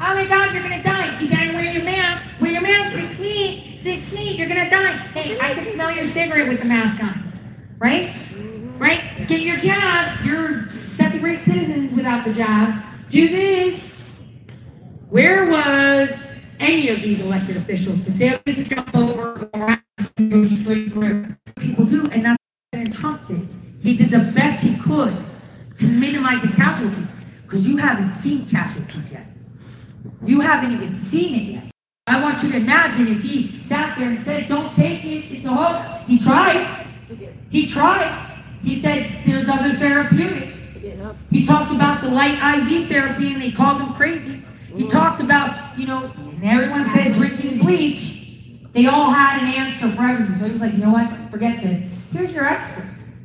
Oh my God, you're gonna die. You gotta wear your mask. Wear your mask six feet. Six feet. You're gonna die. Hey, I can smell your cigarette with the mask on. Right? Right? Get your job. You're second-rate citizens without the job. Do this. Where was any of these elected officials to say, "Oh, this is jump over, through? People do, and that's what Trump did. He did the best he could to minimize the casualties, because you haven't seen casualties yet. You haven't even seen it yet. I want you to imagine if he sat there and said, don't take it, it's a hook. He tried. He tried. He said, there's other therapeutics. He talked about the light IV therapy and they called him crazy. He talked about, you know, and everyone said drinking bleach. They all had an answer for everything. So he was like, you know what? Forget this. Here's your experts.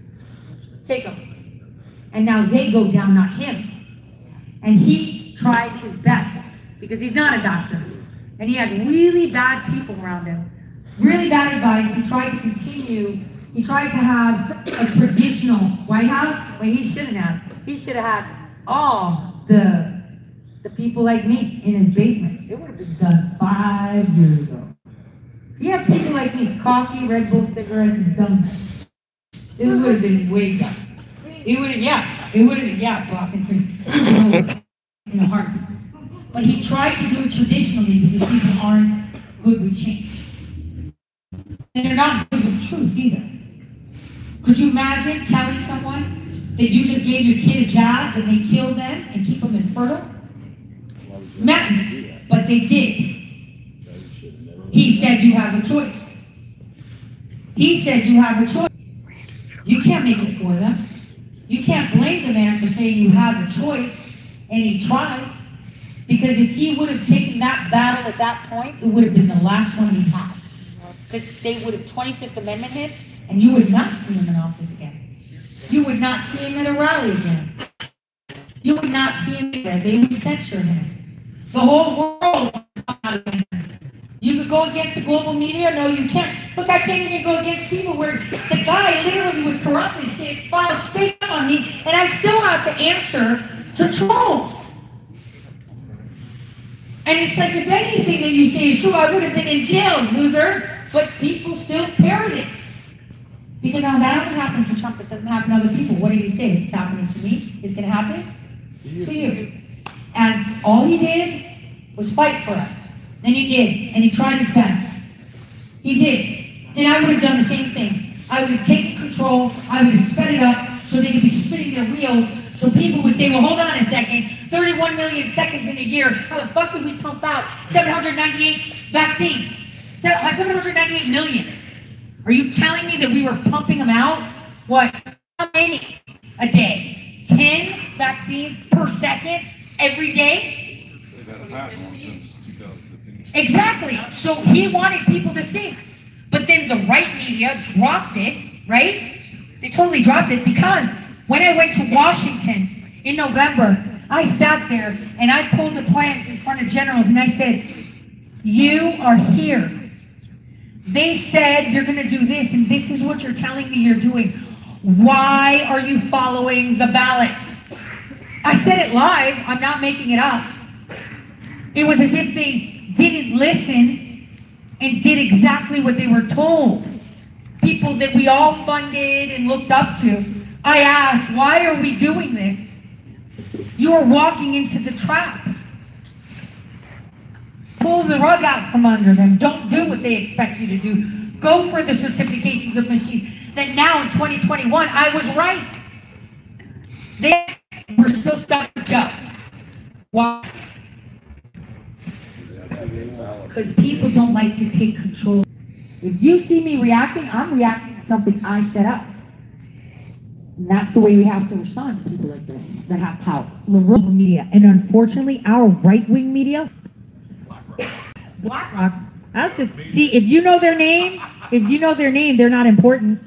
Take them. And now they go down, not him. And he tried his best because he's not a doctor. And he had really bad people around him. Really bad advice. He tried to continue. He tried to have a traditional White House when he shouldn't have. He should have had all the the people like me in his basement. It would have been done five years ago. You have people like me, coffee, Red Bull, cigarettes, and done. This would have been way done. It would have, yeah, it would have been, yeah, Boston cream. in a heartbeat. But he tried to do it traditionally because people aren't good with change. And they're not good with truth either. Could you imagine telling someone that you just gave your kid a job that may kill them and keep them infertile? Imagine, but they did. He said you have a choice. He said you have a choice. You can't make it for them. You can't blame the man for saying you have a choice, and he tried. Because if he would have taken that battle at that point, it would have been the last one he had. Because they would have 25th Amendment hit, and you would not see him in office again. You would not see him at a rally again. You would not see him there. They would censor him. The whole world would come out against him. You could go against the global media. No, you can't. Look, I can't even go against people where the guy literally was corrupt and shit, filed fake on me, and I still have to answer to trolls. And it's like, if anything that you say is true, I would have been in jail, loser. But people still parrot it. Because now that only happens to Trump, it doesn't happen to other people. What did you say? It's happening to me. It's going to happen to you. And all he did was fight for us. And he did. And he tried his best. He did. And I would have done the same thing. I would have taken control. I would have sped it up so they could be spinning their wheels. So people would say, well, hold on a second. 31 million seconds in a year. How the fuck did we pump out 798 vaccines? Uh, 798 million. Are you telling me that we were pumping them out? What? How many a day? 10 vaccines per second every day? Exactly. So he wanted people to think. But then the right media dropped it, right? They totally dropped it because when I went to Washington in November, I sat there and I pulled the plans in front of generals and I said, You are here. They said you're going to do this, and this is what you're telling me you're doing. Why are you following the ballots? I said it live. I'm not making it up. It was as if they didn't listen and did exactly what they were told. People that we all funded and looked up to. I asked, why are we doing this? You are walking into the trap. Pull the rug out from under them. Don't do what they expect you to do. Go for the certifications of machines. That now in 2021, I was right. They with Why? Because people don't like to take control. If you see me reacting, I'm reacting to something I set up. And that's the way we have to respond to people like this that have power. Liberal media. And unfortunately, our right wing media, BlackRock, that's just, see, if you know their name, if you know their name, they're not important.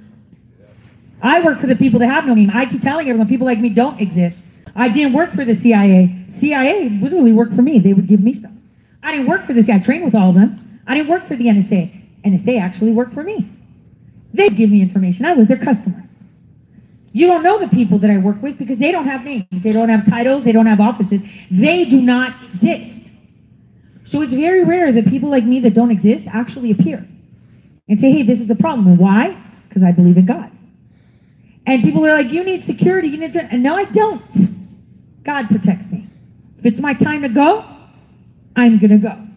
I work for the people that have no name. I keep telling everyone people like me don't exist. I didn't work for the CIA. CIA literally worked for me. They would give me stuff. I didn't work for the CIA. I trained with all of them. I didn't work for the NSA. NSA actually worked for me. They give me information. I was their customer. You don't know the people that I work with because they don't have names. They don't have titles. They don't have offices. They do not exist. So it's very rare that people like me that don't exist actually appear and say, hey, this is a problem. And why? Because I believe in God. And people are like, you need security. You need. And no, I don't. God protects me. If it's my time to go, I'm going to go.